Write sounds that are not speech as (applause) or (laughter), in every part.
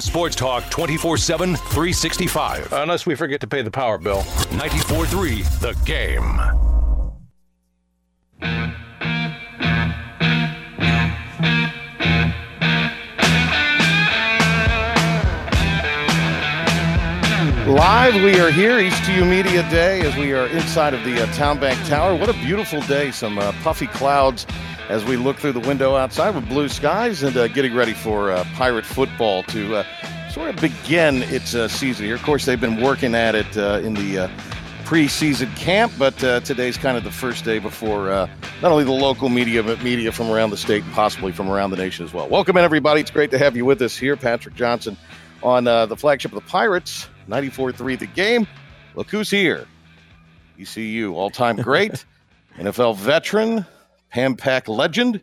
Sports Talk 24 7, 365. Unless we forget to pay the power bill. 94 3, the game. Live, we are here, ECU Media Day, as we are inside of the uh, Town Bank Tower. What a beautiful day! Some uh, puffy clouds as we look through the window outside with blue skies and uh, getting ready for uh, Pirate football to uh, sort of begin its uh, season here. Of course, they've been working at it in the preseason camp, but today's kind of the first day before not only the local media, but media from around the state and possibly from around the nation as well. Welcome in, everybody. It's great to have you with us here. Patrick Johnson on the flagship of the Pirates. 94-3 the game. Look who's here. ECU all-time great, (laughs) NFL veteran, Pam Pack legend,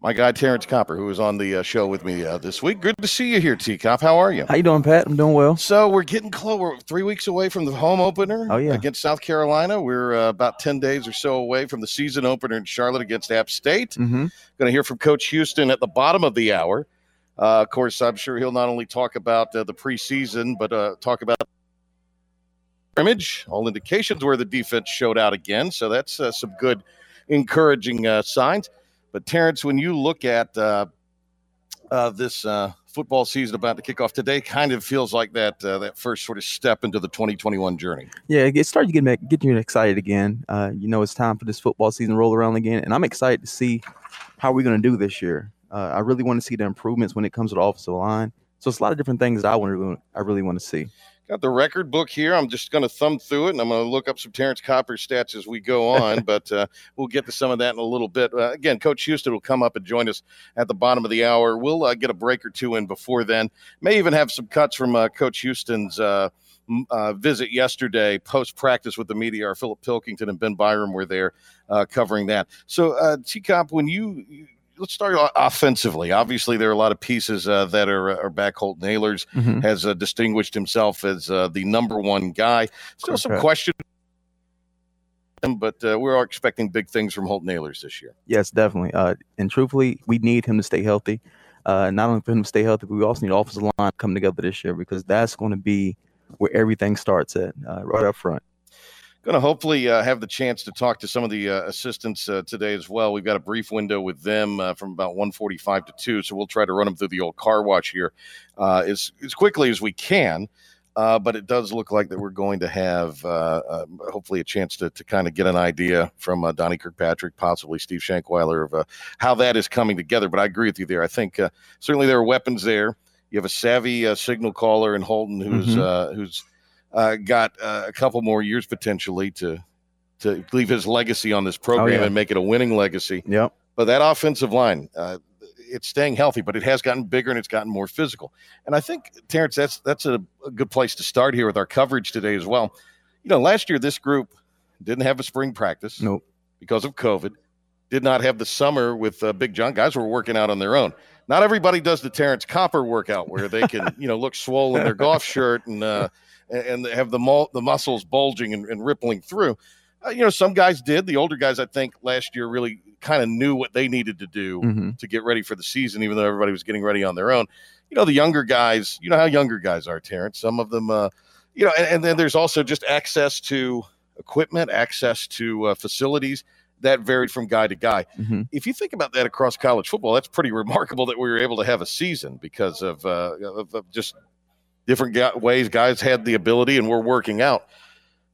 my guy Terrence Copper, who is on the uh, show with me uh, this week. Good to see you here, T Cop. How are you? How you doing, Pat? I'm doing well. So we're getting close. We're three weeks away from the home opener. Oh yeah, against South Carolina. We're uh, about ten days or so away from the season opener in Charlotte against App State. Mm-hmm. Going to hear from Coach Houston at the bottom of the hour. Uh, of course, I'm sure he'll not only talk about uh, the preseason, but uh, talk about scrimmage. All indications where the defense showed out again, so that's uh, some good, encouraging uh, signs. But Terrence, when you look at uh, this football season about to kick off today, kind of feels like that that first sort of step into the 2021 journey. Yeah, it started to get get you excited again. you know, it's time for this football season to roll around again, and I'm excited to see how we're going to do this year. Uh, I really want to see the improvements when it comes to the offensive line. So it's a lot of different things that I want to, I really want to see. Got the record book here. I'm just going to thumb through it, and I'm going to look up some Terrence Copper stats as we go (laughs) on. but uh, we'll get to some of that in a little bit. Uh, again, Coach Houston will come up and join us at the bottom of the hour. We'll uh, get a break or two in before then. May even have some cuts from uh, Coach Houston's. Uh, uh, visit yesterday post practice with the media. Our Philip Pilkington and Ben Byram were there covering that. So, uh, T Cop, when you let's start offensively. Obviously, there are a lot of pieces uh, that are, are back. Holton Ahlers mm-hmm. has uh, distinguished himself as uh, the number one guy. Still some questions, but uh, we're expecting big things from Holton Ahlers this year. Yes, definitely. Uh, and truthfully, we need him to stay healthy. Uh, not only for him to stay healthy, but we also need offensive line come together this year because that's going to be where everything starts at, right up front going to hopefully uh, have the chance to talk to some of the uh, assistants uh, today as well. We've got a brief window with them uh, from about 1:45 to 2, so we'll try to run them through the old car wash here uh, as as quickly as we can. Uh, but it does look like that we're going to have hopefully a chance to, to kind of get an idea from Donnie Kirkpatrick, possibly Steve Shankweiler, of how that is coming together. But I agree with you there. I think certainly there are weapons there. You have a savvy signal caller in Holton who's mm-hmm. who's uh, got uh, a couple more years potentially to to leave his legacy on this program oh, yeah. and make it a winning legacy. Yep. But that offensive line, uh, it's staying healthy, but it has gotten bigger and it's gotten more physical. And I think Terrence, that's that's a, a good place to start here with our coverage today as well. You know, last year this group didn't have a spring practice. Nope. Because of COVID, did not have the summer with uh, Big John. Guys were working out on their own. Not everybody does the Terrence Copper workout where they can, (laughs) you know, look swollen in their golf shirt and uh, and have the mul- the muscles bulging and, and rippling through. Uh, you know, some guys did. The older guys, I think, last year really kind of knew what they needed to do mm-hmm. to get ready for the season, even though everybody was getting ready on their own. You know, the younger guys, you know how younger guys are, Terrence. Some of them, uh, you know, and, and, then there's also just access to equipment, access to uh, facilities that varied from guy to guy. Mm-hmm. If you think about that across college football, that's pretty remarkable that we were able to have a season because of, uh, of, of just different ways guys had the ability and were working out.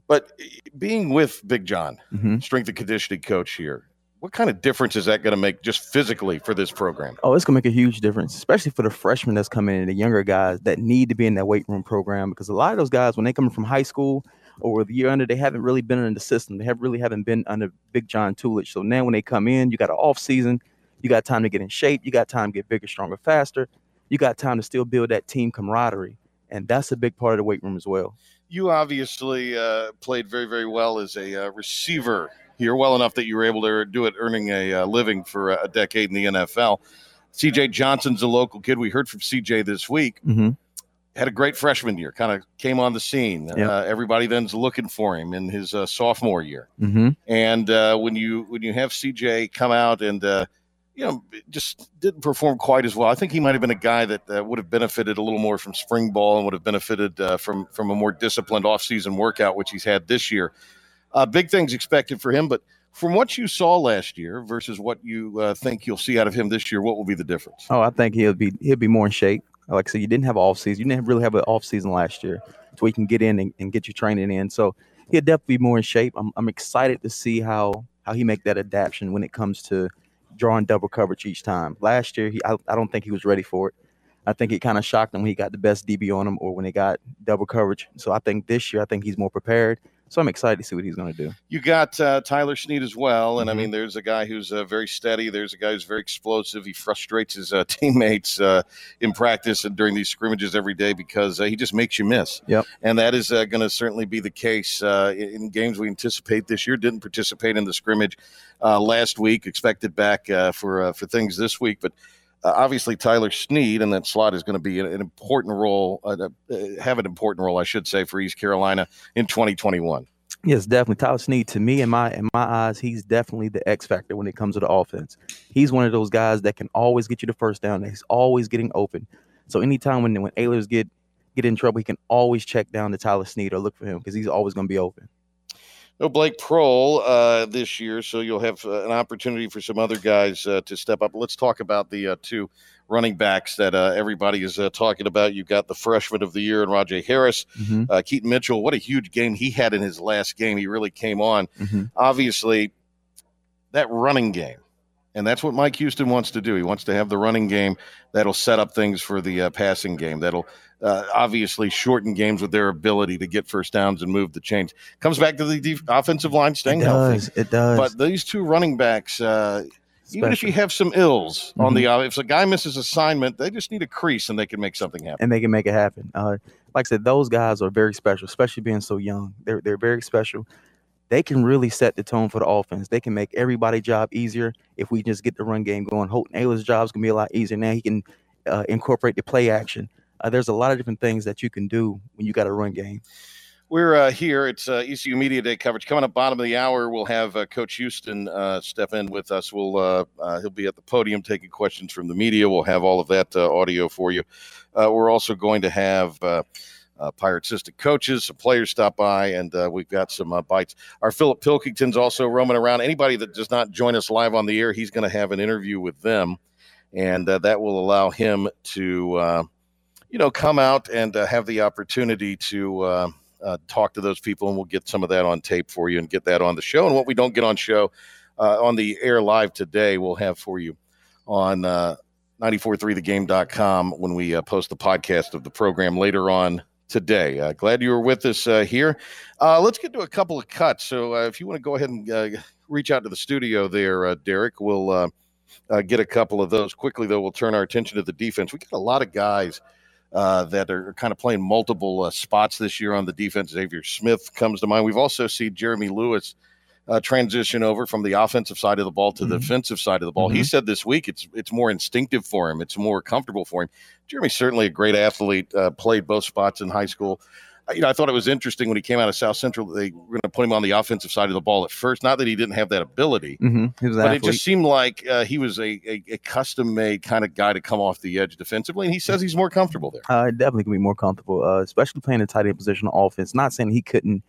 But being with Big John, mm-hmm. strength and conditioning coach here, what kind of difference is that going to make just physically for this program? Oh, it's going to make a huge difference, especially for the freshmen that's coming in, the younger guys that need to be in that weight room program. Because a lot of those guys, when they come from high school or the year under, they haven't really been in the system. They have really haven't been under Big John Tulich. So now when they come in, you got an off season, you got time to get in shape, you got time to get bigger, stronger, faster. You got time to still build that team camaraderie and that's a big part of the weight room as well. You obviously uh, played very, very well as a uh, receiver here, well enough that you were able to do it, earning a uh, living for a decade in the NFL. CJ Johnson's a local kid. We heard from CJ this week. Mm-hmm. Had a great freshman year, kind of came on the scene. Yep. Uh, everybody then's looking for him in his uh, sophomore year. Mm-hmm. And uh, when you when you have CJ come out and you know, just didn't perform quite as well. I think he might have been a guy that uh, would have benefited a little more from spring ball and would have benefited uh, from from a more disciplined offseason workout, which he's had this year. Uh, big things expected for him, but from what you saw last year versus what you uh, think you'll see out of him this year, what will be the difference? Oh, I think he'll be he'll be more in shape. Like I said, you didn't have an off season. You didn't really have an off season last year, so he can get in and, and get your training in. So he'll definitely be more in shape. I'm, I'm excited to see how how he make that adaptation when it comes to drawing double coverage each time. Last year, he I, I don't think he was ready for it. I think it kind of shocked him when he got the best DB on him or when he got double coverage. So I think this year, I think he's more prepared. So I'm excited to see what he's going to do. You got uh, Tyler Snead as well, and mm-hmm. I mean, there's a guy who's uh, very steady. There's a guy who's very explosive. He frustrates his uh, (laughs) teammates uh, in practice and during these scrimmages every day because uh, he just makes you miss. Yep. And that is uh, going to certainly be the case in games we anticipate this year. Didn't participate in the scrimmage last week. Expected back for for things this week, but. Uh, obviously, Tyler Snead in that slot is going to be an, an important role, uh, uh, have an important role, I should say, for East Carolina in 2021. Yes, definitely. Tyler Snead, to me, in my in my eyes, he's definitely the X factor when it comes to the offense. He's one of those guys that can always get you the first down. He's always getting open. So anytime when when Ahlers get get in trouble, he can always check down to Tyler Snead or look for him because he's always going to be open. No Blake Proehl uh, this year, so you'll have uh, an opportunity for some other guys uh, to step up. Let's talk about the uh, two running backs that uh, everybody is uh, talking about. You've got the freshman of the year and Rahjai Harris, mm-hmm. Keaton Mitchell. What a huge game he had in his last game. He really came on. Mm-hmm. Obviously, that running game and that's what Mike Houston wants to do. He wants to have the running game that'll set up things for the uh, passing game. That'll uh, obviously shorten games with their ability to get first downs and move the chains. Comes back to the def- offensive line staying it does, healthy. It does. But these two running backs, uh, even if you have some ills mm-hmm. on the mm-hmm. if a guy misses assignment, they just need a crease and they can make something happen. And they can make it happen. Uh, like I said, those guys are very special, especially being so young. They're they're very special they can really set the tone for the offense. They can make everybody's job easier if we just get the run game going. Holton Ahlers' job's gonna be a lot easier now. He can uh, incorporate the play action. Uh, there's a lot of different things that you can do when you got a run game. We're uh, here. It's uh, ECU Media Day coverage. Coming up, bottom of the hour, we'll have uh, Coach Houston uh, step in with us. We'll uh, uh, he'll be at the podium taking questions from the media. We'll have all of that audio for you. we're also going to have uh, Pirate assistant coaches, some players stop by, and uh, we've got some uh, bites. Our Philip Pilkington's also roaming around. Anybody that does not join us live on the air, he's going to have an interview with them, and that will allow him to, you know, come out and uh, have the opportunity to talk to those people, and we'll get some of that on tape for you and get that on the show. And what we don't get on show on the air live today, we'll have for you on. 943thegame.com when we uh, post the podcast of the program later on today. Uh, glad you were with us uh, here. Uh, let's get to a couple of cuts. So uh, if you want to go ahead and uh, reach out to the studio there, uh, Derek, we'll get a couple of those quickly. Though we'll turn our attention to the defense. We got a lot of guys. That are kind of playing multiple spots this year on the defense. Xavier Smith comes to mind. We've also seen Jeremy Lewis uh, transition over from the offensive side of the ball to mm-hmm. the defensive side of the ball. Mm-hmm. He said this week it's it's more instinctive for him. It's more comfortable for him. Jeremy's certainly a great athlete. Uh, played both spots in high school. You know, I thought it was interesting when he came out of South Central. They were going to put him on the offensive side of the ball at first. Not that he didn't have that ability, mm-hmm. but athlete. it just seemed like uh, he was a, a, a custom-made kind of guy to come off the edge defensively. And he says he's more comfortable there. Uh, definitely can be more comfortable, uh, especially playing a tight end position on offense. Not saying he couldn't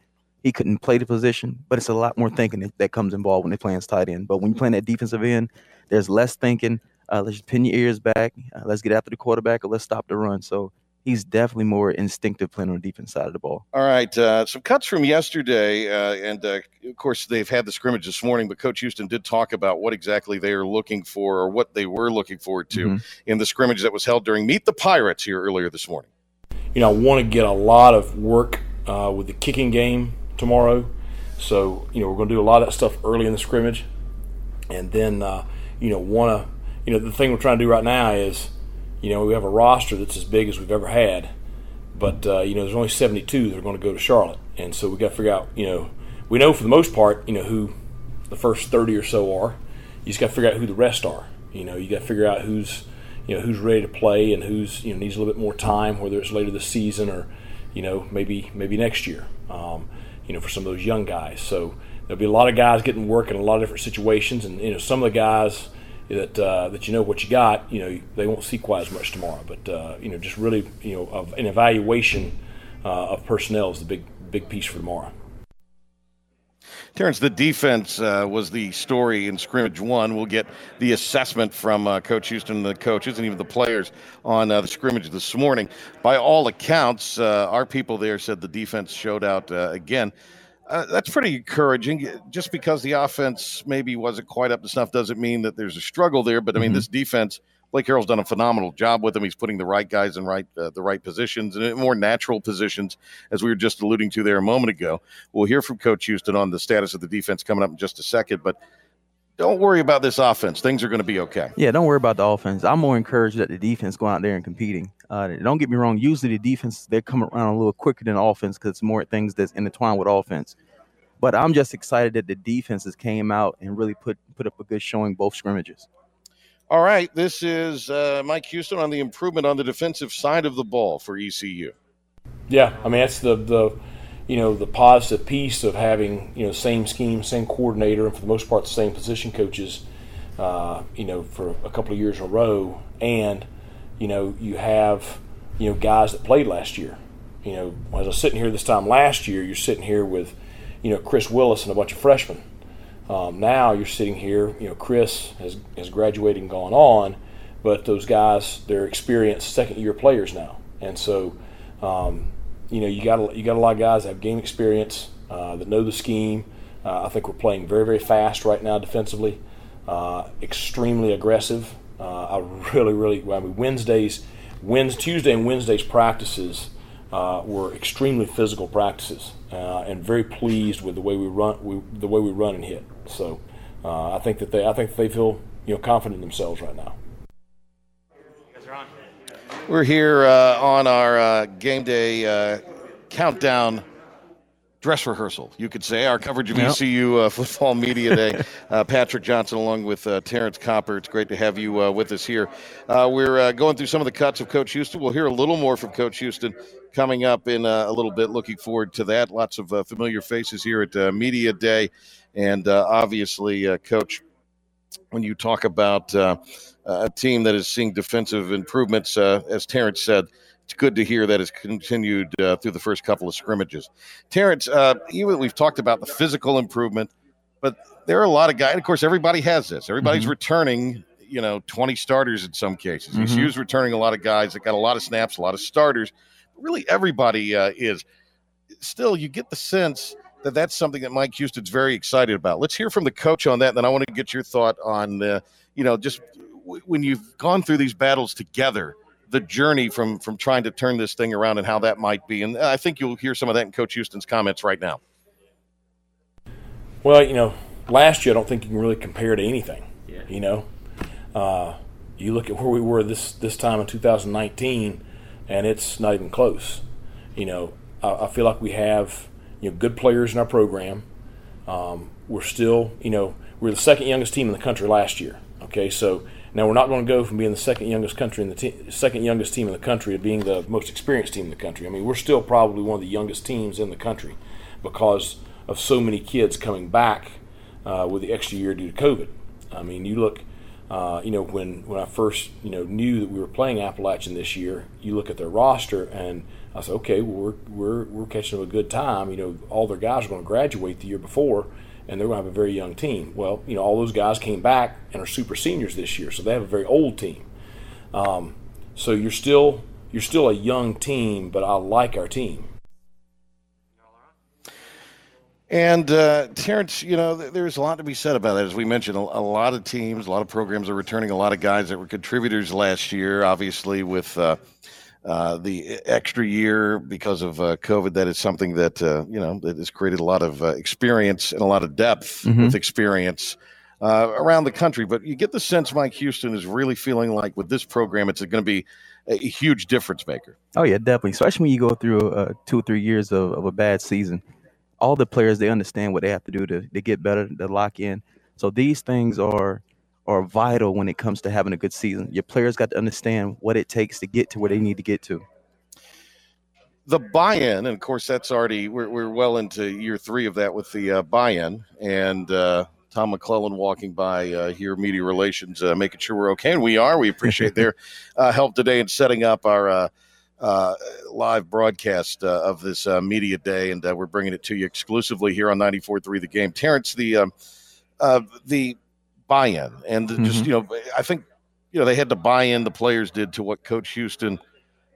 he couldn't play the position, but it's a lot more thinking that, that comes involved when they're playing tight end. But when you're playing that defensive end, there's less thinking. Uh, let's just pin your ears back. Uh, let's get after the quarterback or let's stop the run. So he's definitely more instinctive playing on the defense side of the ball. All right. Uh, some cuts from yesterday. Uh, and uh, of course, they've had the scrimmage this morning, but Coach Houston did talk about what exactly they are looking for or what they were looking forward to mm-hmm. in the scrimmage that was held during Meet the Pirates here earlier this morning. You know, I want to get a lot of work uh, with the kicking game tomorrow. So, you know, we're going to do a lot of that stuff early in the scrimmage. And then, uh, you know, want to, you know, the thing we're trying to do right now is, you know, we have a roster that's as big as we've ever had. But, uh, you know, there's only 72 that are going to go to Charlotte. And so we got to figure out, you know, we know for the most part, you know, who the first 30 or so are. You just got to figure out who the rest are. You know, you got to figure out who's, you know, who's ready to play and who's, you know, needs a little bit more time, whether it's later this season or, you know, maybe maybe next year. Um, you know, for some of those young guys. So there'll be a lot of guys getting work in a lot of different situations, and you know, some of the guys, that uh, that you know what you got, you know they won't see quite as much tomorrow. But uh, you know, just really you know of an evaluation uh, of personnel is the big big piece for tomorrow. Terrence, the defense uh, was the story in scrimmage one. We'll get the assessment from uh, Coach Houston the coaches and even the players on uh, the scrimmage this morning. By all accounts, our people there said the defense showed out again. Uh, that's pretty encouraging. Just because the offense maybe wasn't quite up to snuff doesn't mean that there's a struggle there. But I mean, mm-hmm. this defense – Blake Harrell's done a phenomenal job with him. He's putting the right guys in right uh, the right positions and in more natural positions, as we were just alluding to there a moment ago. We'll hear from Coach Houston on the status of the defense coming up in just a second, but. Don't worry about this offense. Things are going to be okay. Yeah, don't worry about the offense. I'm more encouraged that the defense go out there and competing. Uh, don't get me wrong. Usually the defense they come around a little quicker than offense because it's more things that's intertwined with offense. But I'm just excited that the defenses came out and really put put up a good showing both scrimmages. All right, this is uh, Mike Houston on the improvement on the defensive side of the ball for ECU. Yeah, I mean that's the the you know the positive piece of having you know same scheme, same coordinator, and for the most part the same position coaches. Uh, you know for a couple of years in a row, and you know you have you know guys that played last year. You know, as I was sitting here this time last year, you're sitting here with you know Chris Willis and a bunch of freshmen um, now you're sitting here, you know, Chris has, has graduated and gone on, but those guys, they're experienced second year players now. And so, um, you know, you got, you got a lot of guys that have game experience, uh, that know the scheme. Uh, I think we're playing very, very fast right now defensively, uh, extremely aggressive. Uh, I really, really, I mean, Wednesdays, Wednesday, Tuesday and Wednesdays practices uh, were extremely physical practices, uh, and very pleased with the way we run, we, the way we run and hit. So I think that they I think they feel you know confident in themselves right now. We're here uh, on our uh, game day uh, countdown dress rehearsal, you could say. Our coverage of yep. ECU uh, Football Media Day. (laughs) Uh, Patrick Johnson, along with uh, Terrence Copper. It's great to have you uh, with us here. Uh, we're uh, going through some of the cuts of Coach Houston. We'll hear a little more from Coach Houston coming up in a little bit. Looking forward to that. Lots of familiar faces here at Media Day. And obviously, Coach, when you talk about a team that is seeing defensive improvements, as Terrence said, it's good to hear that it's continued uh, through the first couple of scrimmages. Terrence, uh, even we've talked about the physical improvement, but there are a lot of guys. Of course, everybody has this. Everybody's mm-hmm. returning, you know, 20 starters in some cases. mm hmm ECU's returning a lot of guys that got a lot of snaps, a lot of starters. Really, everybody uh, is. Still, you get the sense that that's something that Mike Houston's very excited about. Let's hear from the coach on that. And then I want to get your thought on, uh, you know, just when you've gone through these battles together – the journey from from trying to turn this thing around and how that might be. And I think you'll hear some of that in Coach Houston's comments right now. Well, you know, last year I don't think you can really compare to anything. Yeah. You know, uh, you look at where we were this this time in 2019, and it's not even close. You know, I, I feel like we have you know good players in our program. Um, we're still, you know, we're the second youngest team in the country last year. Okay, so now we're not going to go from being the second youngest country in the te- second youngest team in the country to being the most experienced team in the country. I mean, we're still probably one of the youngest teams in the country because of so many kids coming back uh, with the extra year due to COVID. I mean, you look, uh, you know, when when I first you know knew that we were playing Appalachian this year, you look at their roster and I said, okay, well, we're we're we're catching a good time. You know, all their guys are going to graduate the year before and they're going to have a very young team. Well, you know, all those guys came back and are super seniors this year, so they have a very old team. Um, so you're still you're still a young team, but I like our team. And uh, Terrence, you know, there's a lot to be said about that. As we mentioned, a, a, lot of teams, a lot of programs are returning a lot of guys that were contributors last year. Obviously, with uh, uh, the extra year because of uh, COVID, that is something that uh, you know that has created a lot of uh, experience and a lot of depth mm-hmm. with experience uh, around the country. But you get the sense Mike Houston is really feeling like with this program, it's going to be a huge difference maker. Oh yeah, definitely. Especially when you go through two or three years of, of, a bad season, all the players they understand what they have to do to to get better, to lock in. So these things are are vital when it comes to having a good season. Your players got to understand what it takes to get to where they need to get to. The buy-in, and of course, that's already we're, we're well into year three of that with the uh, buy-in, and uh, Tom McClellan walking by uh, here, media relations, uh, making sure we're okay, and we are. We appreciate their (laughs) uh, help today in setting up our uh, uh, live broadcast uh, of this uh, media day, and uh, we're bringing it to you exclusively here on 94.3 The Game. Terrence, the um, uh, the buy-in, and the, just mm-hmm. you know, I think you know they had to buy in. The players did to what Coach Houston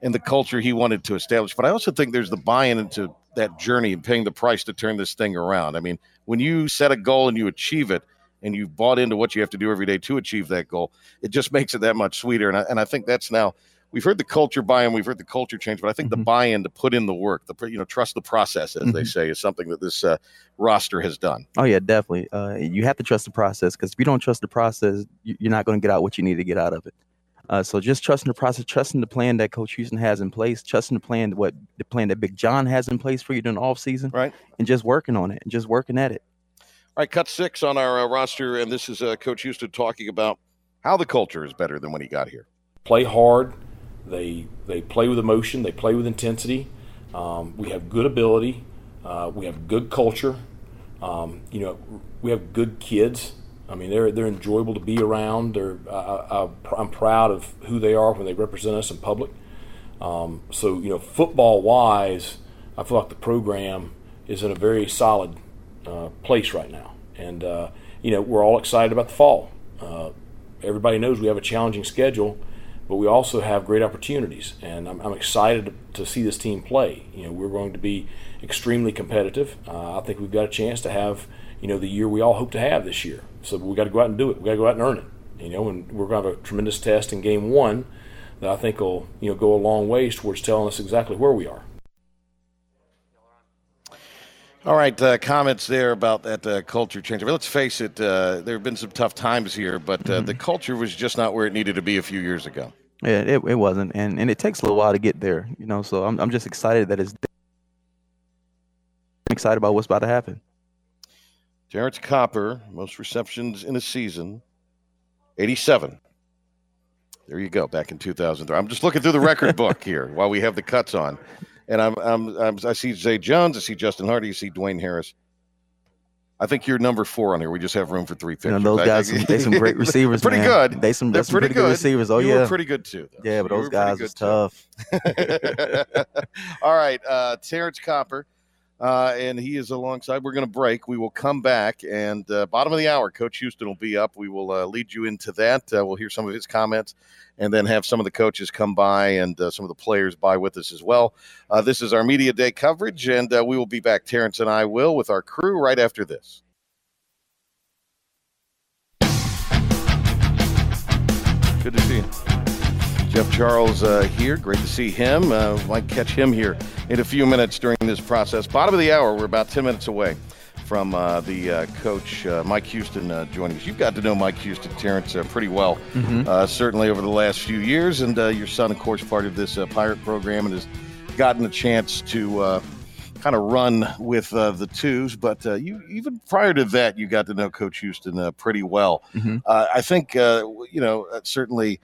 and the culture he wanted to establish. But I also think there's the buy-in into that journey and paying the price to turn this thing around. I mean, when you set a goal and you achieve it, and you've bought into what you have to do every day to achieve that goal, it just makes it that much sweeter. And I, and I think that's now we've heard the culture buy-in, we've heard the culture change, but I think the Mhm. buy-in to put in the work, the you know trust the process, as they Mhm. say, is something that this uh, roster has done. Oh yeah, definitely. Uh, you have to trust the process because if you don't trust the process, you- you're not going to get out what you need to get out of it. Uh, so just trusting the process, trusting the plan that Coach Houston has in place, trusting the plan what the plan that Big John has in place for you during the off season, Right. and just working on it and just working at it. All right, cut six on our uh, roster, and this is uh, Coach Houston talking about how the culture is better than when he got here. play hard. They they play with emotion. They play with intensity. Um, we have good ability. Uh, we have good culture. Um, you know, we have good kids. I mean, they're they're enjoyable to be around. They're I, I'm proud of who they are when they represent us in public. Um, so you know, football wise, I feel like the program is in a very solid uh, place right now, and uh, you know, we're all excited about the fall. Uh, everybody knows we have a challenging schedule, but we also have great opportunities, and I'm, I'm excited to see this team play. You know, we're going to be extremely competitive. Uh, I think we've got a chance to have you know the year we all hope to have this year. So we got to go out and do it. We got to go out and earn it. You know, and we're going to have a tremendous test in game one that I think will you know go a long ways towards telling us exactly where we are. All right, uh, comments there about that uh, culture change. I mean, let's face it, uh, there have been some tough times here, but uh, the culture was just not where it needed to be a few years ago. Yeah, it, it wasn't, and and it takes a little while to get there, you know. So I'm I'm just excited that it's. I'm excited about what's about to happen. Terrence Copper, most receptions in a season, 87. There you go, back in 2003. I'm just looking through the record (laughs) book here while we have the cuts on. And I'm, I'm, I'm, I see Zay Jones, I see Justin Hardy, I see Dwayne Harris. I think you're number four on here. We just have room for three You pictures. know, those guys, some, they some great (laughs) receivers. pretty man. good. They some, They're some pretty pretty, good. good. receivers. Oh you yeah, were pretty good too. Though. yeah, but You those guys are tough. (laughs) All right, uh, Terrence Copper, uh, and he is alongside. We're going to break. We will come back, and uh, bottom of the hour, Coach Houston will be up. We will uh, lead you into that. Uh, we'll hear some of his comments, and then have some of the coaches come by and uh, some of the players by with us as well. Uh, this is our media day coverage, and we will be back. Terrence and I will with our crew right after this. Good to see you. Jeff Charles uh, here. Great to see him. Uh, might catch him here in a few minutes during this process. Bottom of the hour, we're about 10 minutes away from uh, the uh, coach, uh, Mike Houston, uh, joining us. You've got to know Mike Houston, Terrence, uh, pretty well, Mhm. uh, certainly over the last few years. And uh, your son, of course, part of this uh, Pirate program and has gotten a chance to uh, kind of run with uh, the twos. But uh, you, even prior to that, you got to know Coach Houston uh, pretty well. Mhm. Uh, I think, uh, you know, uh, certainly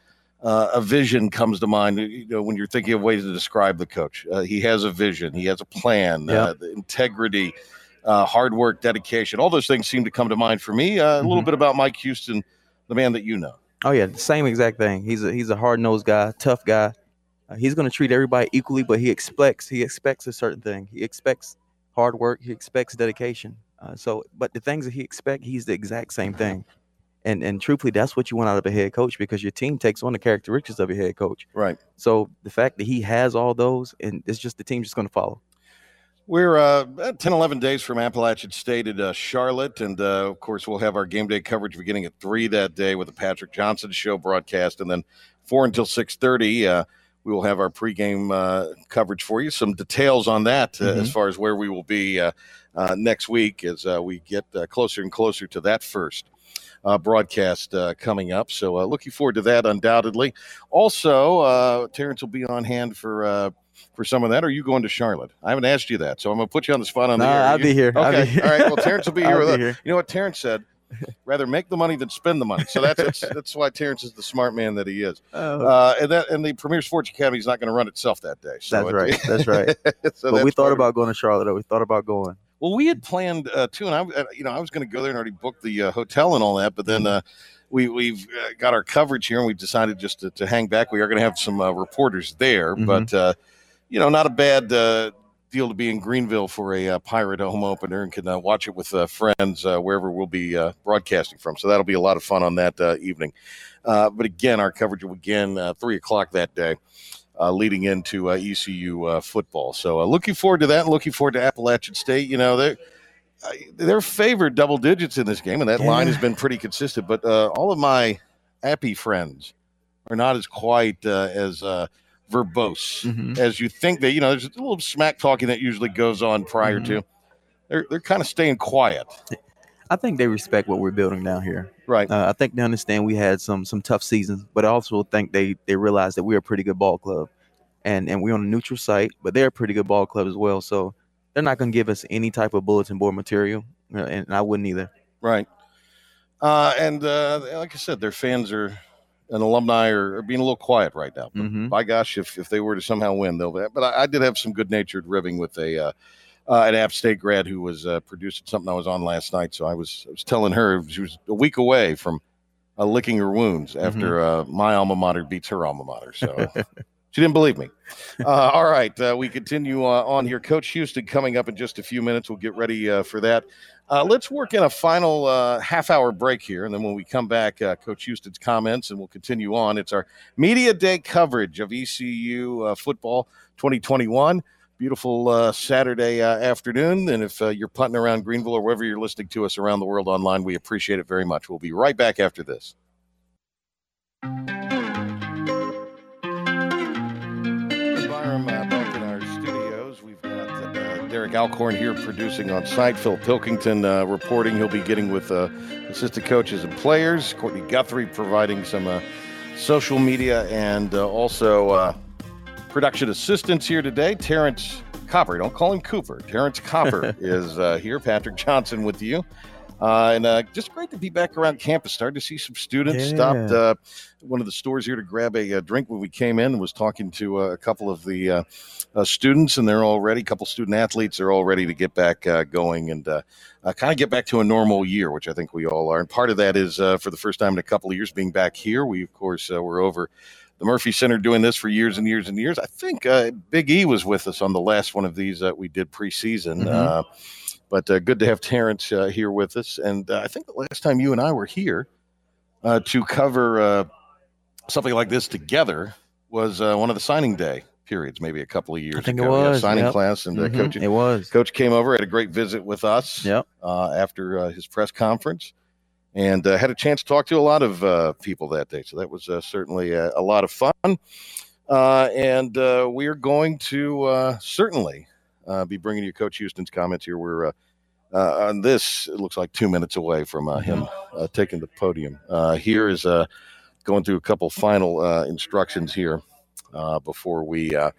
uh, a vision comes to mind. You know, when you're thinking of ways to describe the coach, uh, he has a vision, he has a plan, uh, the integrity, uh, hard work, dedication. All those things seem to come to mind for me. Uh, A little Mhm. bit about Mike Houston, the man that you know. Oh yeah, the same exact thing. He's a he's a hard nosed guy, tough guy. Uh, he's going to treat everybody equally, but he expects he expects a certain thing. He expects hard work. He expects dedication. Uh, so, but the things that he expects, he's the exact same thing. And and truthfully, that's what you want out of a head coach because your team takes on the characteristics of a head coach. Right. So the fact that he has all those, and it's just the team's just going to follow. We're uh, 10, 11 days from Appalachian State at uh, Charlotte. And uh, of course, we'll have our game day coverage beginning at 3 that day with the Patrick Johnson show broadcast. And then 4 until 6.30, uh, we will have our pregame uh, coverage for you. Some details on that uh, as far as where we will be uh, uh, next week as uh, we get uh, closer and closer to that first. Uh, broadcast uh, coming up. So, uh, looking forward to that undoubtedly. Also, uh, Terrence will be on hand for uh, for some of that. Are you going to Charlotte? I haven't asked you that, so I'm going to put you on the spot on the air. I'll You- be here. I'll be Okay, here. all right. Well, Terrence will be (laughs) here I'll with be us. here. You know what Terrence said? Rather make the money than spend the money. So that's that's, (laughs) that's why Terrence is the smart man that he is. Oh, Uh, and that and the Premier Sports Academy is not going to run itself that day. So that's it- right. (laughs) That's right. so but we thought about going to Charlotte. though. We thought about going. Well, we had planned uh, too, and I, uh, you know, I was going to go there and already booked the uh, hotel and all that, but then uh, we we've uh, got our coverage here, and we've decided just to, to hang back. We are going to have some uh, reporters there, Mhm. but uh, you know, not a bad uh, deal to be in Greenville for a uh, Pirate home opener and can uh, watch it with uh, friends uh, wherever we'll be uh, broadcasting from. So that'll be a lot of fun on that uh, evening. Uh, but again, our coverage will begin uh, three o'clock that day. Uh, leading into uh, ECU uh, football, so uh, looking forward to that. and Looking forward to Appalachian State. You know, they're they're favored double digits in this game, and that line has been pretty consistent. But uh, all of my Appy friends are not as quite uh, as uh, verbose Mhm. as you think. That you know, there's a little smack talking that usually goes on prior Mhm. to. They're they're kind of staying quiet, I think they respect what we're building down here. Right? Uh, I think they understand we had some some tough seasons, but I also think they they realize that we're a pretty good ball club, and and we're on a neutral site, but they're a pretty good ball club as well. So they're not going to give us any type of bulletin board material, uh, and I wouldn't either. Right. Uh, and uh, like I said, their fans are and alumni are, are being a little quiet right now. But Mhm. by gosh, if, if they were to somehow win, they'll. But I, I did have some good natured ribbing with a uh, an App State grad who was uh, producing something I was on last night. So I was I was telling her she was a week away from uh, licking her wounds after uh, my alma mater beats her alma mater. So. (laughs) She didn't believe me. Uh, all right, uh, we continue uh, on here. Coach Houston coming up in just a few minutes. We'll get ready uh, for that. Uh, let's work in a final uh, half hour break here. And then when we come back, uh, Coach Houston's comments, and we'll continue on. It's our media day coverage of ECU uh, football 2021. Beautiful uh, Saturday uh, afternoon. And if uh, you're putting around Greenville or wherever you're listening to us around the world online, we appreciate it very much. We'll be right back after this. Uh, back in our studios. We've got uh, Derek Alcorn here producing on site. Phil Pilkington uh, reporting. He'll be getting with assistant coaches and players. Courtney Guthrie providing some social media and also production assistance here today. Terrence Copper. Don't call him Cooper. Terrence Copper (laughs) is uh, here. Patrick Johnson with you. Uh, and uh, just great to be back around campus. Started to see some students. Yeah. Stopped uh, one of the stores here to grab a, uh drink when we came in. and Was talking to uh, a couple of the uh, uh, students, and they're all ready. A couple student athletes are all ready to get back uh, going and uh, uh, kind of get back to a normal year, which I think we all are. And part of that is uh, for the first time in a couple of years being back here. We of course uh, were over the Murphy Center doing this for years and years and years. I think uh, Big E was with us on the last one of these that we did preseason. Mhm. Uh, but uh, good to have Terrence uh, here with us. And uh, I think the last time you and I were here uh, to cover uh, something like this together was uh, one of the signing day periods, maybe a couple of years I think it ago. Yeah, was, signing yep. class and uh, Mhm, coaching. It was. Coach came over, had a great visit with us Yep. uh, after uh, his press conference, and uh, had a chance to talk to a lot of uh, people that day. So that was uh, certainly a, a lot of fun. Uh, and uh, we are going to uh, certainly uh, be bringing you Coach Houston's comments here. We're uh, uh, on this. It looks like two minutes away from uh, him uh, taking the podium. Uh, here is uh, going through a couple final uh, instructions here uh, before we. Uh,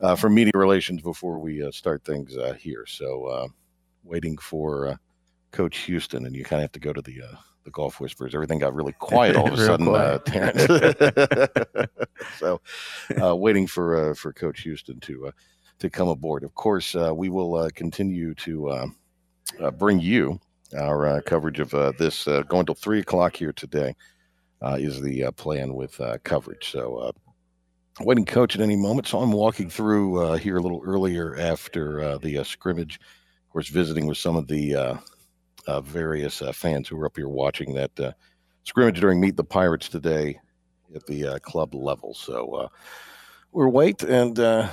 uh, for media relations before we uh, start things uh, here. So, uh, waiting for uh, Coach Houston, and you kind of have to go to the uh, the golf whispers. Everything got really (laughs) quiet all of a sudden, uh. (laughs) Terrence. (laughs) so, uh, waiting for uh, for Coach Houston to uh, to come aboard. Of course, uh, we will uh, continue to uh, uh, bring you our uh, coverage of uh, this uh, going till three o'clock here today. Uh, is the uh, plan with uh, coverage. So, uh, waiting coach at any moment. So I'm walking through uh, here a little earlier after uh, the uh, scrimmage. Of course, visiting with some of the uh, uh, various uh, fans who were up here watching that uh, scrimmage during Meet the Pirates today at the uh, club level. So uh, we're wait and uh,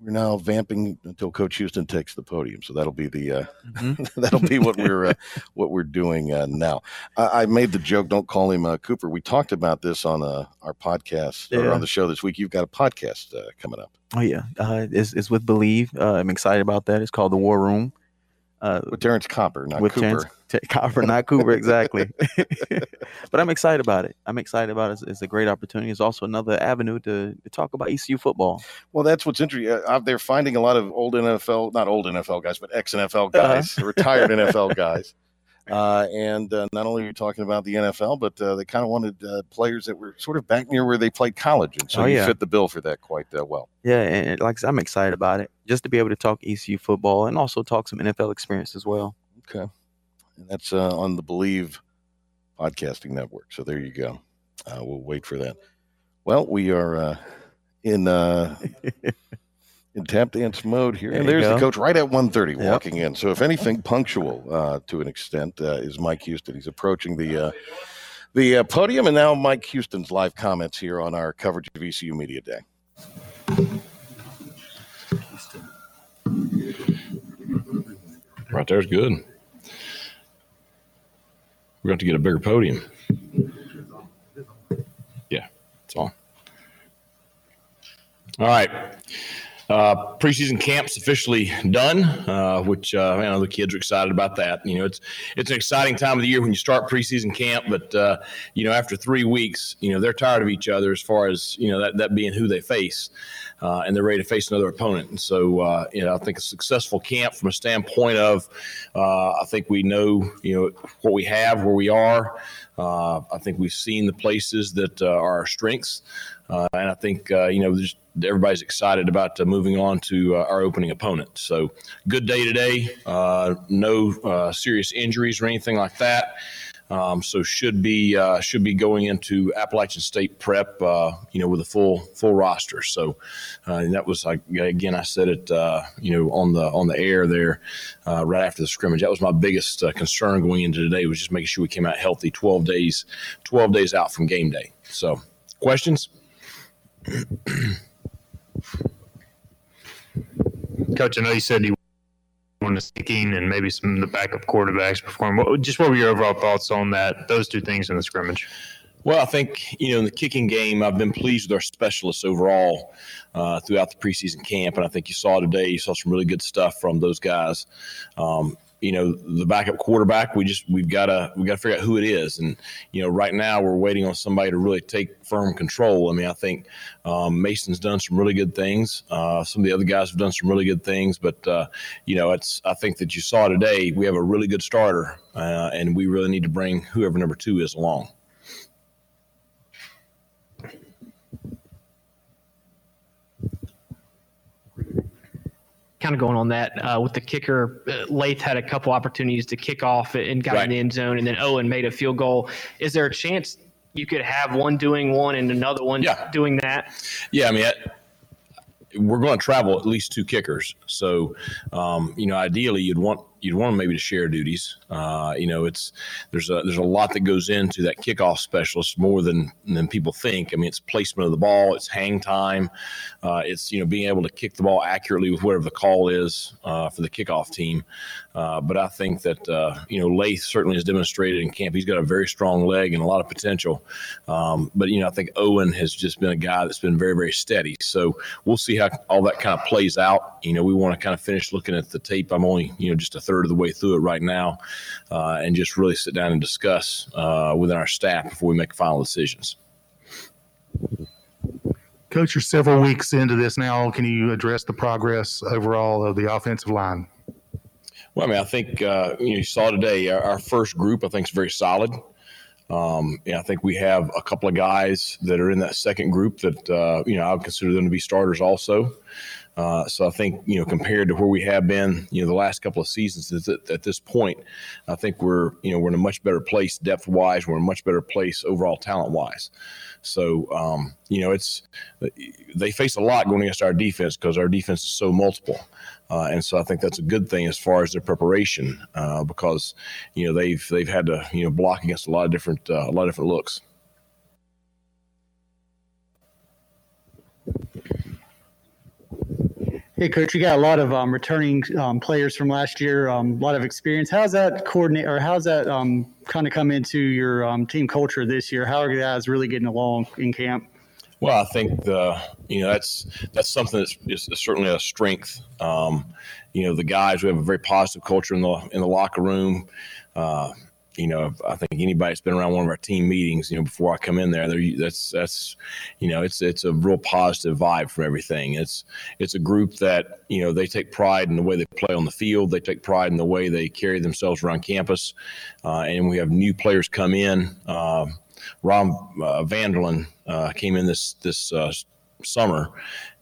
we're now vamping until Coach Houston takes the podium. So that'll be the uh, Mhm. (laughs) that'll be what we're uh, (laughs) what we're doing uh, now. I, I made the joke. Don't call him uh, Cooper. We talked about this on uh, our podcast or on the show this week. You've got a podcast uh, coming up Oh yeah. Uh, it's it's with Believe. Uh, I'm excited about that. It's called The War Room. Uh, with Terrence Copper, not with Cooper. Terrence T- Copper, not Cooper, exactly. (laughs) but I'm excited about it. I'm excited about it. It's, it's a great opportunity. It's also another avenue to, to talk about ECU football. Well, that's what's interesting. Uh, out there finding a lot of old NFL, not old NFL guys, but ex NFL Uh-huh. guys, retired NFL guys, Uh, and uh, not only are you talking about the NFL, but uh, they kind of wanted uh, players that were sort of back near where they played college, and so Oh, you fit the bill for that quite uh, well. Yeah, and like I'm excited about it. Just to be able to talk ECU football and also talk some NFL experience as well. Okay, and that's uh, on the Believe podcasting network. So there you go. Uh, we'll wait for that. Well, we are uh, in uh, (laughs) in tap dance mode here, There and you there's the coach right at 1:30 Yep. walking in. So if anything, punctual uh, to an extent uh, is Mike Houston. He's approaching the. Uh, the uh, podium, and now Mike Houston's live comments here on our coverage of ECU Media Day. Right there's good. We're going to get a bigger podium. Yeah, it's on. All right. Uh, preseason camp's officially done, uh, which uh, I know the kids are excited about that. You know, it's it's an exciting time of the year when you start preseason camp, but uh, you know, after three weeks, you know, they're tired of each other as far as you know that that being who they face, uh, and they're ready to face another opponent. And so, uh, you know, I think a successful camp from a standpoint of, uh, I think we know, you know, what we have, where we are. Uh, I think we've seen the places that uh, are our strengths, uh, and I think you know everybody's excited about moving on to our opening opponent. So good day today. No serious injuries or anything like that. Um, so should be uh, should be going into Appalachian State prep, uh, you know, with a full full roster. So uh, that was like again, I said it, uh, you know, on the on the air there uh, right after the scrimmage. That was my biggest uh, concern going into today was just making sure we came out healthy. Twelve days, twelve days out from game day. So questions. Coach, I know you said you wanted sticking and maybe some of the backup quarterbacks perform. What, just what were your overall thoughts on that? Those two things in the scrimmage. Well, I think you know in the kicking game, I've been pleased with our specialists overall uh, throughout the preseason camp, and I think you saw today, you saw some really good stuff from those guys. Um, you know, the backup quarterback, we just we've got to we got to figure out who it is, and you know, right now we're waiting on somebody to really take firm control. I mean, I think um, Mason's done some really good things. Uh, some of the other guys have done some really good things, but uh, you know, it's I think that you saw today we have a really good starter, uh, and we really need to bring whoever number two is along. Kind of going on that uh, with the kicker. Uh, Lath had a couple opportunities to kick off and got Right. in the end zone, and then Owen made a field goal. Is there a chance you could have one doing one and another one Yeah. doing that? Yeah, I mean, I, we're going to travel at least two kickers. So, um, you know, ideally, you'd want you'd want them maybe to share duties. Uh, you know, it's there's a there's a lot that goes into that kickoff specialist more than than people think. I mean, it's placement of the ball, it's hang time, uh, it's you know being able to kick the ball accurately with whatever the call is uh, for the kickoff team. Uh, but I think that uh, you know Lath certainly has demonstrated in camp. He's got a very strong leg and a lot of potential. Um, but you know, I think Owen has just been a guy that's been very very steady. So we'll see how all that kind of plays out. You know, we want to kind of finish looking at the tape. I'm only you know just a third of the way through it right now, uh, and just really sit down and discuss uh, within our staff before we make final decisions. Coach, you're several weeks into this now. Can you address the progress overall of the offensive line? Well, I mean, I think uh, you, know, you saw today our, our first group. I think is very solid. Um, yeah, I think we have a couple of guys that are in that second group that uh, you know I would consider them to be starters also. Uh, so I think you know compared to where we have been, you know, the last couple of seasons at, at this point, I think we're you know we're in a much better place depth wise. We're in a much better place overall talent wise. So um, you know it's they face a lot going against our defense because our defense is so multiple. Uh, and so I think that's a good thing as far as their preparation, uh, because you know they've they've had to you know block against a lot of different uh, a lot of different looks. Hey, coach, you got a lot of um, returning um, players from last year, um, a lot of experience. How's that coordinate, or how's that um, kind of come into your um, team culture this year? How are guys really getting along in camp? Well, I think the you know that's that's something that's is certainly a strength. You know, the guys we have a very positive culture in the in the locker room. Uh, you know, I think anybody that's been around one of our team meetings, you know, before I come in there, that's that's, you know, it's it's a real positive vibe from everything. It's it's a group that you know they take pride in the way they play on the field. They take pride in the way they carry themselves around campus, uh, and we have new players come in. Uh, Ron uh, Vanderlin uh, came in this this uh, summer,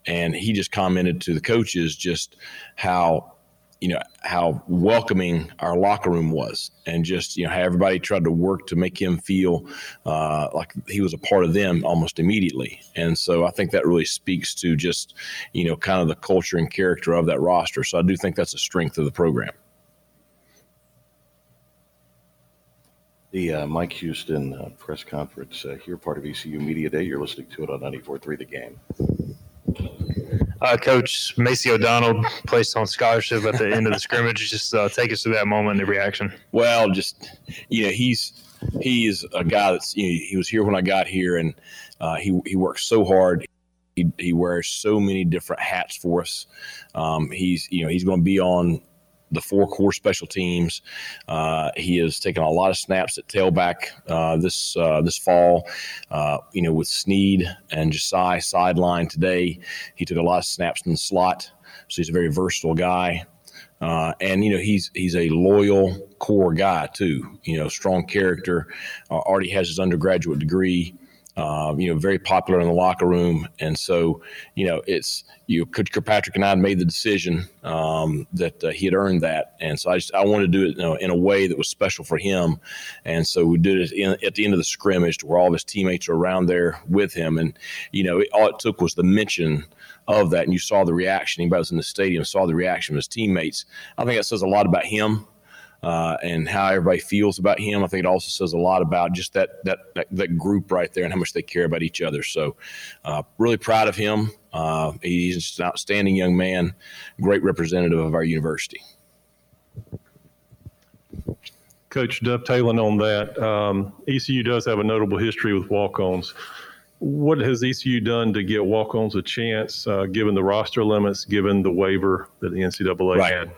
and he just commented to the coaches just how you know how welcoming our locker room was and just you know how everybody tried to work to make him feel uh, like he was a part of them almost immediately and so i think that really speaks to just you know kind of the culture and character of that roster so i do think that's a strength of the program the uh, Mike Houston uh, press conference uh, here, part of ECU Media Day. You're listening to it on 94.3 The Game. Uh, Coach Macy O'Donnell placed on scholarship at the end of the scrimmage. Just uh, take us through that moment, the reaction. Well, just you know, he's he's a guy that's you know, he was here when I got here, and uh, he he works so hard. He, he wears so many different hats for us. Um, he's you know he's going to be on the four core special teams. Uh, he has taken a lot of snaps at tailback uh, this uh, this fall. Uh, you know, with Snead and Josiah sideline today, he took a lot of snaps in the slot. So he's a very versatile guy. Uh, and you know he's he's a loyal core guy too. You know, strong character. Uh, already has his undergraduate degree um, you know, very popular in the locker room. And so, you know, it's you, Coach Kirkpatrick and I made the decision um, that uh, he had earned that. And so I just, I wanted to do it you know, in a way that was special for him. And so we did it in, at the end of the scrimmage to where all of his teammates are around there with him. And, you know, it, all it took was the mention of that. And you saw the reaction. Anybody was in the stadium saw the reaction of his teammates. I think that says a lot about him uh, and how everybody feels about him. I think it also says a lot about just that that that, that group right there and how much they care about each other. So, uh, really proud of him. Uh, he's an outstanding young man, great representative of our university. Coach dovetailing on that, um, ECU does have a notable history with walk-ons. What has ECU done to get walk-ons a chance, uh, given the roster limits, given the waiver that the NCAA right. had?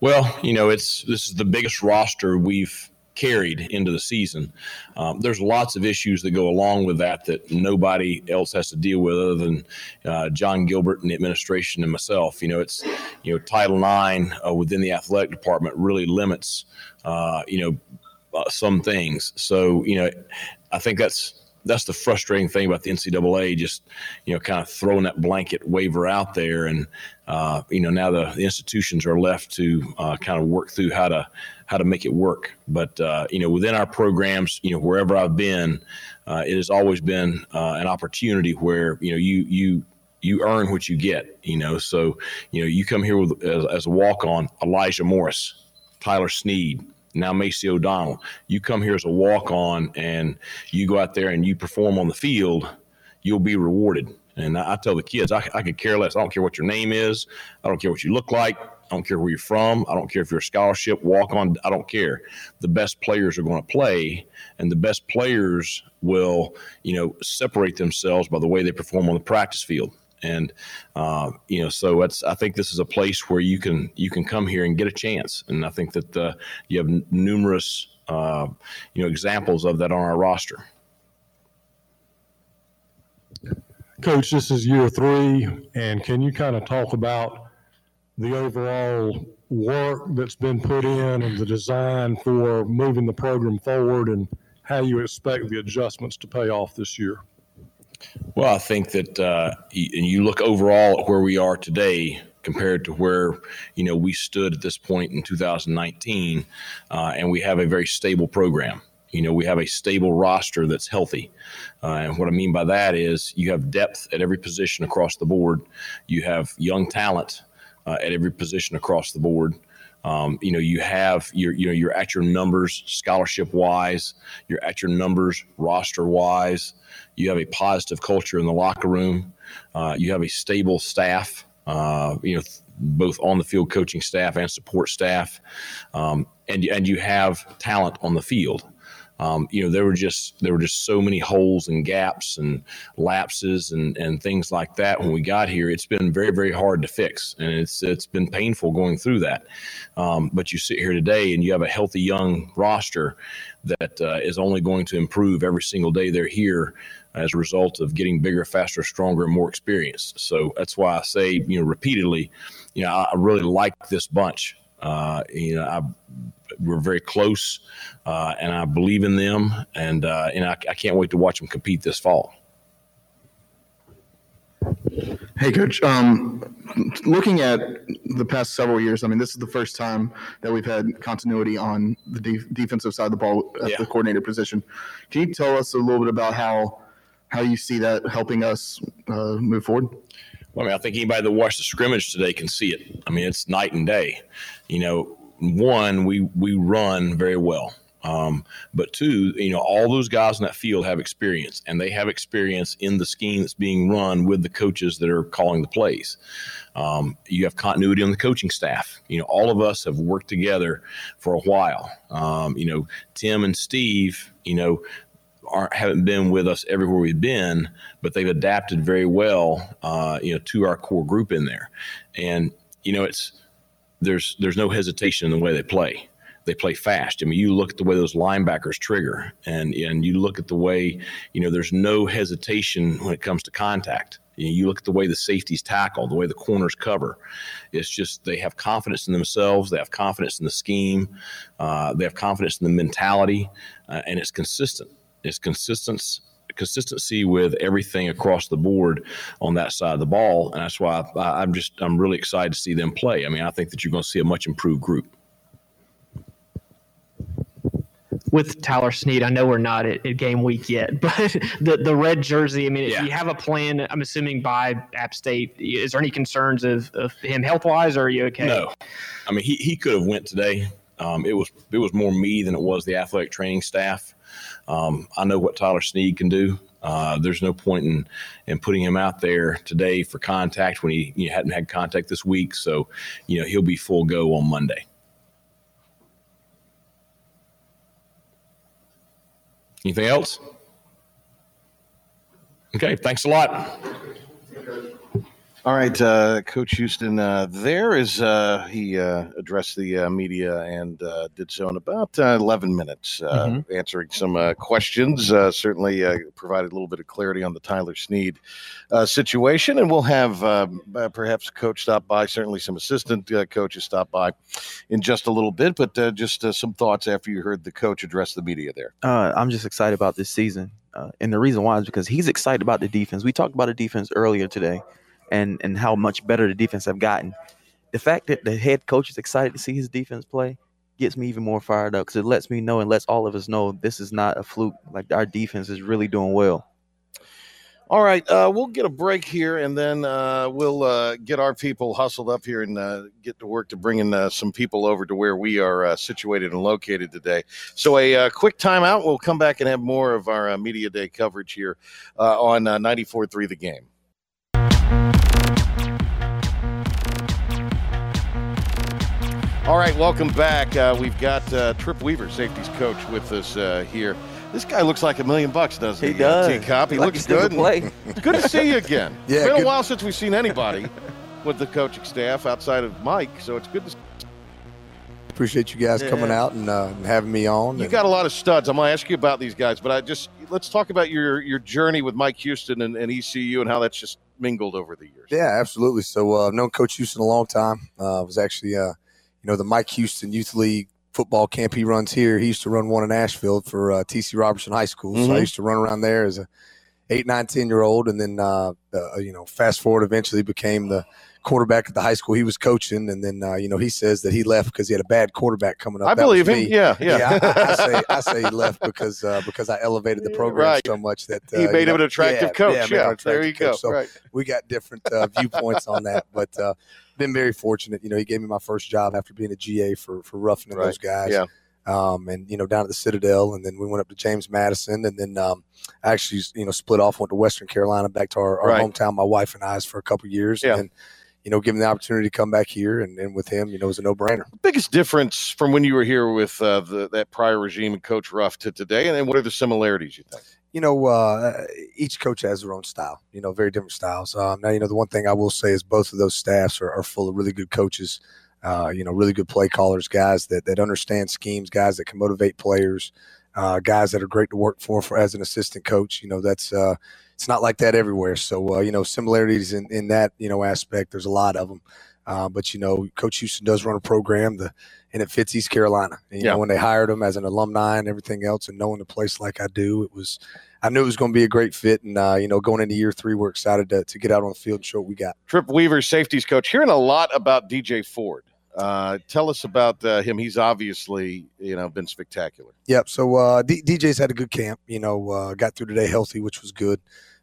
Well, you know, it's this is the biggest roster we've carried into the season. Um, there's lots of issues that go along with that that nobody else has to deal with other than uh, Jon Gilbert and the administration and myself. You know, it's you know Title IX uh, within the athletic department really limits uh, you know uh, some things. So you know, I think that's that's the frustrating thing about the NCAA, just you know, kind of throwing that blanket waiver out there, and uh, you know, now the, the, institutions are left to uh, kind of work through how to how to make it work. But uh, you know, within our programs, you know, wherever I've been, uh, it has always been uh, an opportunity where you know you you you earn what you get. You know, so you know, you come here with as, as a walk on Elijah Morris, Tyler Snead, now Macy O'Donnell. You come here as a walk on and you go out there and you perform on the field, you'll be rewarded. And I, I tell the kids, I, I could care less. I don't care what your name is. I don't care what you look like. I don't care where you're from. I don't care if you're a scholarship, walk on. I don't care. The best players are going to play, and the best players will, you know, separate themselves by the way they perform on the practice field and uh, you know so it's i think this is a place where you can you can come here and get a chance. And i think that uh, you have n- numerous uh, you know examples of that on our roster. Coach this is year three. And can you kind of talk about the overall work that's been put in and the design for moving the program forward and how you expect the adjustments to pay off this year well, I think that uh, and you look overall at where we are today compared to where you know we stood at this point in 2019, uh, and we have a very stable program. You know, we have a stable roster that's healthy. Uh, and what I mean by that is you have depth at every position across the board. You have young talent uh, at every position across the board. Um, you know, you have your, you know, you're at your numbers scholarship wise, you're at your numbers roster wise. You have a positive culture in the locker room. Uh, you have a stable staff. Uh, you know, both on the field coaching staff and support staff, um, and and you have talent on the field. Um, you know, there were just there were just so many holes and gaps and lapses and and things like that when we got here. It's been very very hard to fix, and it's it's been painful going through that. Um, but you sit here today and you have a healthy young roster that uh, is only going to improve every single day they're here as a result of getting bigger, faster, stronger, and more experienced. So that's why I say, you know, repeatedly, you know, I, I really like this bunch. Uh, you know, I, we're very close, uh, and I believe in them, and uh, and I, I can't wait to watch them compete this fall. Hey, coach. Um, looking at the past several years, I mean, this is the first time that we've had continuity on the de- defensive side of the ball at Yeah. the coordinator position. Can you tell us a little bit about how how you see that helping us uh, move forward? Well, I mean, I think anybody that watched the scrimmage today can see it. I mean, it's night and day. You know, one, we we run very well. Um, but two, you know, all those guys in that field have experience, and they have experience in the scheme that's being run with the coaches that are calling the plays. Um, you have continuity on the coaching staff. You know, all of us have worked together for a while. Um, you know, Tim and Steve, you know, aren't haven't been with us everywhere we've been, but they've adapted very well, uh, you know, to our core group in there. And you know, it's there's there's no hesitation in the way they play. They play fast. I mean, you look at the way those linebackers trigger, and and you look at the way you know there's no hesitation when it comes to contact. You, look at the way the safeties tackle, the way the corners cover. It's just they have confidence in themselves. They have confidence in the scheme. Uh, they have confidence in the mentality, uh, and it's consistent. It's consistent consistency with everything across the board on that side of the ball, and that's why I, I'm just I'm really excited to see them play. I mean, I think that you're going to see a much improved group. with Tyler Snead. I know we're not at, at game week yet, (laughs) but the the red jersey. I mean, Yeah. if you have a plan, I'm assuming by App State. Is there any concerns of, of him health wise, or are you okay? No, I mean he, he could have went today. Um, it was it was more me than it was the athletic training staff. Um, I know what Tyler Snead can do. Uh, there's no point in in putting him out there today for contact when he you know, hadn't had contact this week. So, you know, he'll be full go on Monday. Anything else? Okay, thanks a lot. All right, uh, Coach Houston. Uh, there is uh, he uh, addressed the uh, media and uh, did so in about uh, eleven minutes, uh, answering some uh, questions. Uh, certainly uh, provided a little bit of clarity on the Tyler Snead uh, situation, and we'll have perhaps a coach stop by. Certainly, some assistant uh, coaches stop by in just a little bit. But uh, just uh, some thoughts after you heard the coach address the media there. Uh, I'm just excited about this season. Uh, and the reason why is because he's excited about the defense. We talked about the defense earlier today and, and how much better the defense have gotten. The fact that the head coach is excited to see his defense play gets me even more fired up because it lets me know and lets all of us know this is not a fluke. Like our defense is really doing well. All right, uh, we'll get a break here, and then uh, we'll uh, get our people hustled up here and uh, get to work to bringing uh, some people over to where we are uh, situated and located today. So, a quick timeout. We'll come back and have more of our media day coverage here on uh, 94.3 The Game. All right, welcome back. Uh, we've got uh, Trip Weaver, safeties coach, with us uh, here. This guy looks like a million bucks, doesn't he? He does. Uh, T-Cop. He Like looks good. play. Good to see you again. (laughs) Yeah, it's been good- a while since we've seen anybody (laughs) with the coaching staff outside of Mike, so it's good to. Appreciate you guys coming out and, uh, having me on. You got a lot of studs. I'm going to ask you about these guys, but I just let's talk about your your journey with Mike Houston and, and ECU and how that's just mingled over the years. Yeah, absolutely. So uh, I've known Coach Houston a long time. Uh, was actually, uh, you know, the Mike Houston Youth League football camp he runs here. He used to run one in Asheville for uh, TC Roberson High School. So I Mhm. used to run around there as a eight, nine, ten year old, and then uh, uh, you know, fast forward, eventually became the quarterback at the high school he was coaching, and then uh, you know he says that he left because he had a bad quarterback coming up. I That believe him. me. Yeah, yeah. I, I say I say he left (laughs) because uh, because I elevated the program Right. so much that He uh, made you know, him an attractive coach. made him Yeah, an there attractive you go. So Right. we got different uh, viewpoints on that, (laughs) but uh, been very fortunate. You know, he gave me my first job after being a GA for for Ruffin Right. those guys. Yeah. Um, and you know, down at the Citadel, and then we went up to James Madison, and then um, I actually, you know, split off, went to Western Carolina, back to our, our Right. hometown. My wife and I's for a couple years, Yeah. and you know, give him the opportunity to come back here, and, and with him, you know, it was a no brainer. Biggest difference from when you were here with uh, the, that prior regime and Coach Ruff to today, and then what are the similarities you think? you know, uh, each coach has their own style. You know, very different styles. Um, now, you know, the one thing I will say is both of those staffs are, are full of really good coaches. Uh, you know, really good play callers, guys that that understand schemes, guys that can motivate players, uh, guys that are great to work for, for as an assistant coach. You know, that's uh, it's not like that everywhere. So, uh, you know, similarities in in that you know aspect. There's a lot of them. Uh, but you know, Coach Houston does run a program, the and it fits East Carolina. And, you Yeah. know, when they hired him as an alumni and everything else, and knowing the place like I do, it was I knew it was going to be a great fit. And uh, you know, going into year three, we're excited to, to get out on the field and show what we got. Trip Weaver, safeties coach, hearing a lot about DJ Ford. Uh, tell us about uh, him. He's obviously, you know, been spectacular. Yep. So uh, D- DJ's had a good camp. You know, uh, got through today healthy, which was good.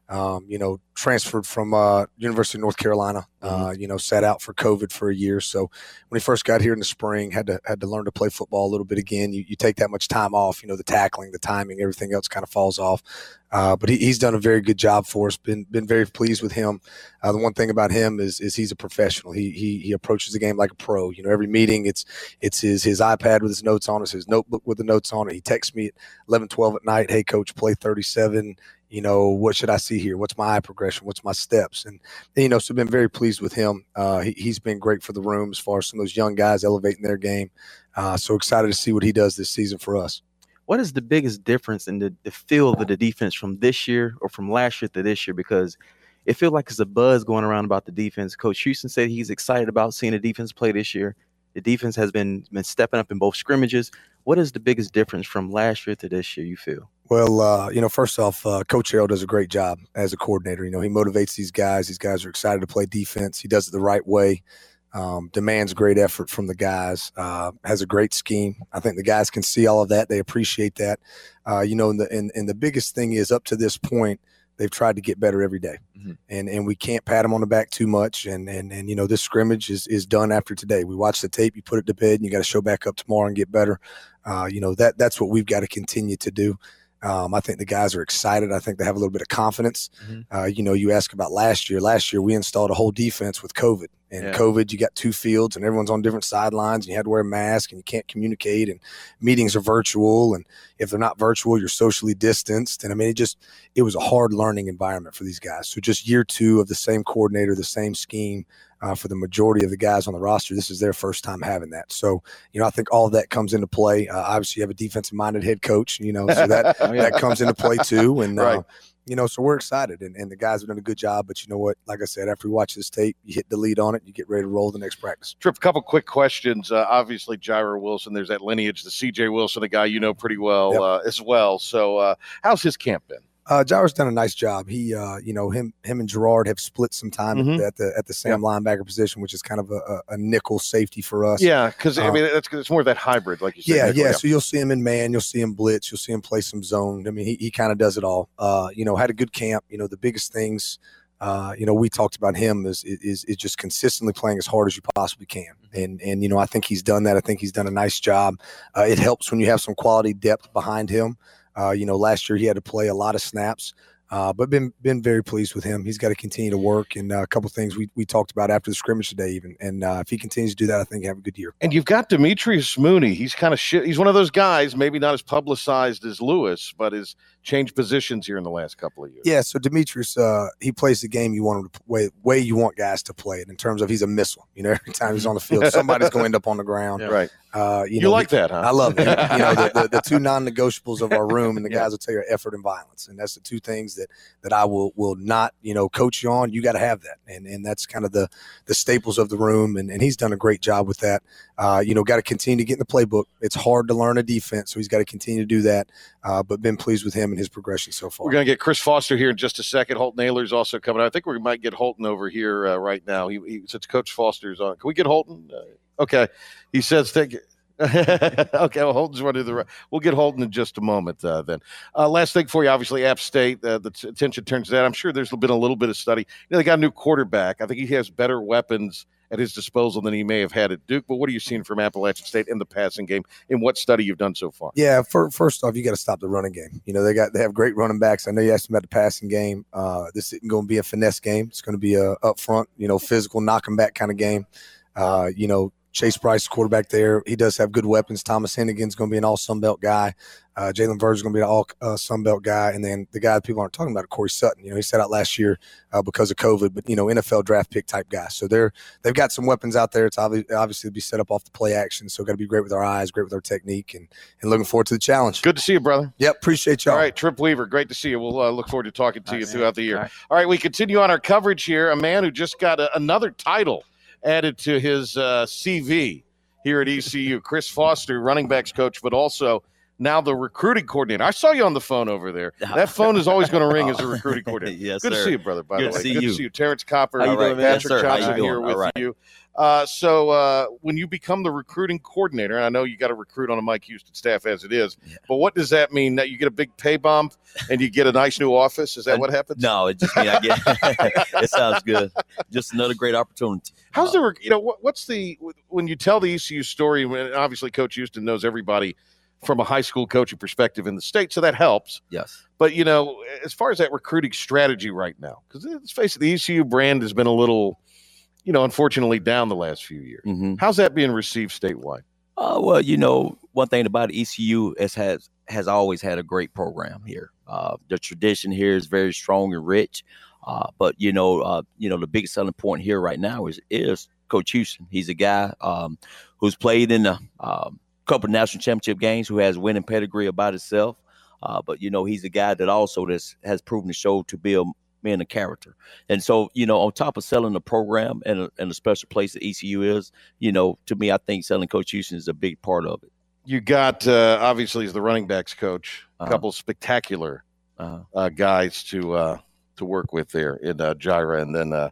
Um, you know, transferred from uh, University of North Carolina. Uh, you know, sat out for COVID for a year. So when he first got here in the spring, had to had to learn to play football a little bit again. You, you take that much time off. You know, the tackling, the timing, everything else kind of falls off. Uh, but he, he's done a very good job for us. Been been very pleased with him. Uh, the one thing about him is is he's a professional. He, he he approaches the game like a pro. You know, every meeting it's it's his his iPad with his notes on it, his notebook with the notes on it. He texts me at 11, 12 at night. Hey, coach, play thirty seven. You know, what should I see here? What's my eye progression? What's my steps? And you know, so been very pleased with him. Uh, he, he's been great for the room as far as some of those young guys elevating their game. Uh, so excited to see what he does this season for us. What is the biggest difference in the, the feel of the defense from this year or from last year to this year? Because it feels like there's a buzz going around about the defense. Coach Houston said he's excited about seeing the defense play this year. The defense has been been stepping up in both scrimmages. What is the biggest difference from last year to this year? You feel? Well, uh, you know, first off, uh, Coach Harrell does a great job as a coordinator. You know, he motivates these guys. These guys are excited to play defense. He does it the right way. Um, demands great effort from the guys. Uh, has a great scheme. I think the guys can see all of that. They appreciate that. Uh, you know, and the and, and the biggest thing is up to this point, they've tried to get better every day. and and we can't pat them on the back too much. And and and you know, this scrimmage is is done after today. We watch the tape, you put it to bed, and you got to show back up tomorrow and get better. Uh, you know that that's what we've got to continue to do. Um, I think the guys are excited. I think they have a little bit of confidence. Uh, you know, you ask about last year. Last year, we installed a whole defense with COVID. And Yeah. COVID, you got two fields, and everyone's on different sidelines, and you had to wear a mask, and you can't communicate, and meetings are virtual, and if they're not virtual, you're socially distanced. And I mean, it just it was a hard learning environment for these guys. So just year two of the same coordinator, the same scheme. Uh, for the majority of the guys on the roster, this is their first time having that. So, you know, I think all of that comes into play. Uh, obviously, you have a defensive-minded head coach, you know, so that (laughs) Oh, yeah. that comes into play too. And uh, you know, so we're excited, and, and the guys have done a good job. But you know what? Like I said, after we watch this tape, you hit delete on it, you get ready to roll the next practice. Trip, a couple quick questions. Uh, obviously, Jairo Wilson, there's that lineage, the CJ Wilson, a guy you know pretty well Yep. uh, as well. So, uh, how's his camp been? Uh, done a nice job. He, uh, you know, him, him and Gerard have split some time Mhm. at the at the same linebacker position, which is kind of a, a, nickel safety for us. Yeah, because I Um, mean, that's it's more of that hybrid, like you said. Yeah, nickel, yeah. So you'll see him in man, you'll see him blitz, you'll see him play some zone. I mean, he, he kind of does it all. Uh, you know, had a good camp. You know, the biggest things, uh, you know, we talked about him is is is just consistently playing as hard as you possibly can. And and you know, I think he's done that. I think he's done a nice job. Uh, it helps when you have some quality depth behind him. Uh, you know, last year he had to play a lot of snaps. Uh, but been been very pleased with him. He's got to continue to work, and uh, a couple things we, we talked about after the scrimmage today, even. And uh, if he continues to do that, I think have a good year. And you've got Demetrius Mooney. He's kind of. He's one of those guys, maybe not as publicized as Lewis, but has changed positions here in the last couple of years. Yeah, so Demetrius, uh, he plays the game you want him to way way you want guys to play it in terms of he's a missile. You know, (laughs) every time he's on the field, (laughs) somebody's going to end up on the ground. Right. Uh, you, You know, like he- that, huh? I love it. you know, the, the, the two (laughs) non-negotiables of our room, and the guys will tell you effort and violence, and that's the two things that that I will will not you know coach you on. You got to have that, and and that's kind of the the staples of the room, and, and he's done a great job with that. Uh, you know, got to continue to get in the playbook. It's hard to learn a defense, so he's got to continue to do that. Uh, but been pleased with him and his progression so far. We're going to get Chris Foster here in just a second. Holton Ahlers also coming. I think we might get Holton over here uh, right now. He, he since Coach Foster's on. Can we get Holton? Uh, okay. He says, "Thank (laughs) okay, well, Holton's running the. We'll get Holton in just a moment. Uh, then, uh, last thing for you, obviously, App State. Uh, the t- attention turns to that. I'm sure there's been a little bit of study. You know, they got a new quarterback. I think he has better weapons at his disposal than he may have had at Duke. But what are you seeing from Appalachian State in the passing game? In what study you've done so far? Yeah, for, first off, you got to stop the running game. You know, they got they have great running backs. I know you asked about the passing game. Uh, this isn't going to be a finesse game. It's going to be a up front, you know, physical, knocking back kind of game. Uh, you know, Chase Brice, quarterback there, he does have good weapons. Thomas Hennigan's going to be an all Sun Belt guy. Uh, Jalen Virgil is going to be an all uh, Sun Belt guy, and then the guy that people aren't talking about, Corey Sutton. You know, he sat out last year uh, because of COVID, but you know, NFL draft pick type guy. So they're they've got some weapons out there. It's obvi- obviously be set up off the play action. So got to be great with our eyes, great with our technique, and and looking forward to the challenge. Good to see you, brother. Yep, appreciate y'all. All right, Trip Weaver, great to see you. We'll uh, look forward to talking to you throughout the year. All right. we continue on our coverage here. A man who just got a, another title added to his uh, CV here at ECU, Chris Foster, running backs coach, but also now the recruiting coordinator. I saw you on the phone over there. (laughs) That phone is always going to ring as a recruiting coordinator. (laughs) Yes, Good to see you, brother. By Good the to way, see good you. to see you, Terrence Copper, How you doing. Patrick Yes, sir. You Johnson here with All right. Uh, so uh, when you become the recruiting coordinator, and I know you got to recruit on a Mike Houston staff as it is, but what does that mean? That you get a big pay bump and you get a nice new office? Is that what happens? No, it just mean I get. (laughs) (laughs) it sounds good. Just another great opportunity. How's the rec- you know what, what's the when you tell the ECU story? When obviously Coach Houston knows everybody from a high school coaching perspective in the state, so that helps. Yes. But you know, as far as that recruiting strategy right now, because let's face it, the ECU brand has been a little, you know, unfortunately down the last few years. Mm-hmm. How's that being received statewide? Uh, well, you know, one thing about ECU is has has always had a great program here. Uh, the tradition here is very strong and rich. Uh, but you know, uh, you know, the biggest selling point here right now is is Coach Houston. He's a guy um, who's played in a um, couple of national championship games, who has winning pedigree about himself. Uh, but you know, he's a guy that also this has proven to show to be a man of character. And so, you know, on top of selling the program and a, and a special place that ECU is, you know, to me, I think selling Coach Houston is a big part of it. You got uh, obviously as the running backs coach, a Uh-huh. couple spectacular Uh-huh. uh, guys to uh, to work with there in uh, Gyra, and then uh,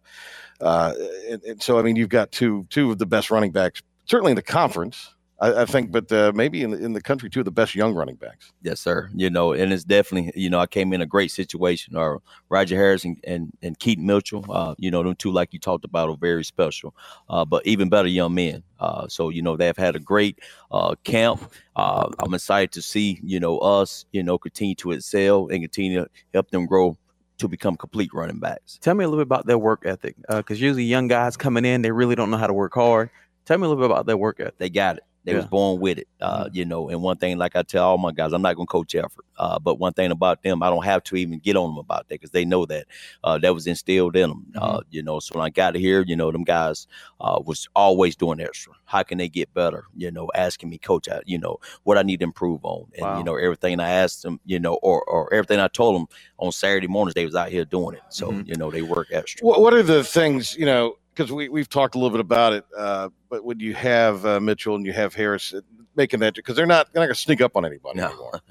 uh, and, and so I mean you've got two two of the best running backs, certainly in the conference, I, I think, but uh, maybe in the, in the country too, the best young running backs. Yes, sir. You know, and it's definitely, you know, I came in a great situation. Or Roger Harris and, and, and Keaton Mitchell, uh, you know, them two, like you talked about, are very special, uh, but even better young men. Uh, so, you know, they've had a great uh, camp. Uh, I'm excited to see, you know, us, you know, continue to excel and continue to help them grow to become complete running backs. Tell me a little bit about their work ethic, because usually young guys coming in, they really don't know how to work hard. Tell me a little bit about their work ethic. They got it. They was born with it, uh, you know. And one thing, like I tell all my guys, I'm not going to coach effort, uh, but one thing about them, I don't have to even get on them about that because they know that uh, that was instilled in them, uh, you know. So when I got here, you know, them guys uh, was always doing extra. How can they get better? You know, asking me, coach, I, you know, what I need to improve on, and Wow. you know, everything I asked them, you know, or or everything I told them on Saturday mornings, they was out here doing it. So you know, they work extra. What, what are the things you know? Because we we've talked a little bit about it, uh, but when you have uh, Mitchell and you have Harris making that, because they're not they're not going to sneak up on anybody anymore.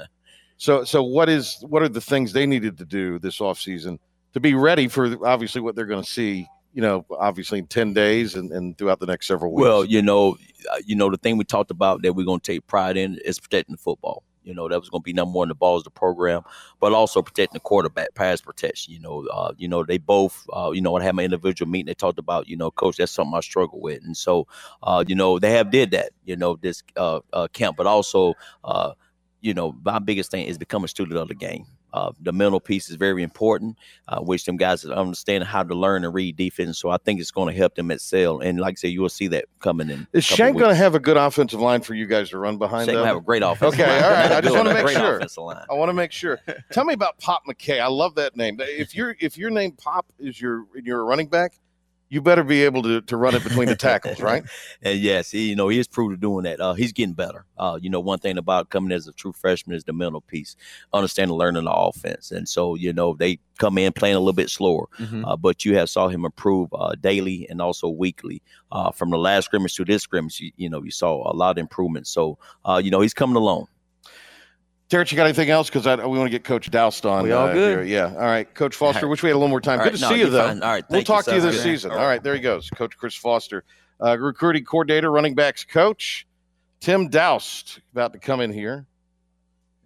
So so what is what are the things they needed to do this offseason to be ready for obviously what they're going to see? You know, obviously in ten days and, and throughout the next several weeks. Well, you know, uh, you know the thing we talked about that we're going to take pride in is protecting the football. You know that was going to be number one. The ball is the program, but also protecting the quarterback, pass protection. You know, uh, you know they both. Uh, you know, I had my individual meeting. They talked about, you know, coach, that's something I struggle with, and so, uh, you know, they have did that. You know, this uh, uh, camp, but also, uh, you know, my biggest thing is become a student of the game. Uh, the mental piece is very important, uh, which them guys to understand how to learn and read defense. So I think it's going to help them excel. And like I said, you will see that coming in. is Shank going to have a good offensive line for you guys to run behind? Shank will have a great offensive Okay, line. all right. I just want to make sure. I want to make sure. Tell me about Pop McKay. I love that name. If your if your name Pop is your you're a running back, you better be able to, to run it between the (laughs) tackles, right? And yes, he, you know, he is proved to doing that. Uh, he's getting better. Uh, you know, one thing about coming as a true freshman is the mental piece, understanding, learning the offense. And so, you know, they come in playing a little bit slower, Mhm. uh, but you have saw him improve uh, daily and also weekly. Uh, from the last scrimmage to this scrimmage, you, you know, you saw a lot of improvement. So, uh, you know, he's coming along. Terrence, you got anything else? Because we want to get Coach Doust on. We all uh, good? here. Yeah. All right, Coach Foster. All right. Wish we had a little more time. All Good right, to no, see you, though. fine. All right, we'll thank you. talk to you this good. season. All All right, there he goes, Coach Chris Foster, uh, recruiting coordinator, running backs coach. Tim Doust about to come in here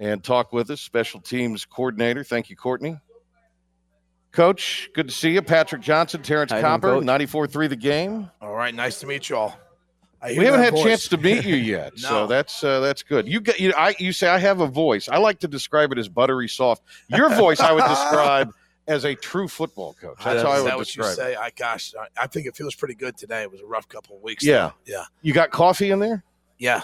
and talk with us, special teams coordinator. Thank you, Courtney. Coach, good to see you. Patrick Johnson, Terrence How you doing, Copper, Coach? 94.3 The Game. All right, nice to meet you all. We haven't had a chance to meet you (laughs) yet, so that's uh, that's good. You get you. I you say I have a voice. I like to describe it as buttery soft. Your voice, I would (laughs) describe as a true football coach. That's how I would that what describe you it. say? I gosh, I, I think it feels pretty good today. It was a rough couple of weeks. Yeah, though. yeah, You got coffee in there? yeah,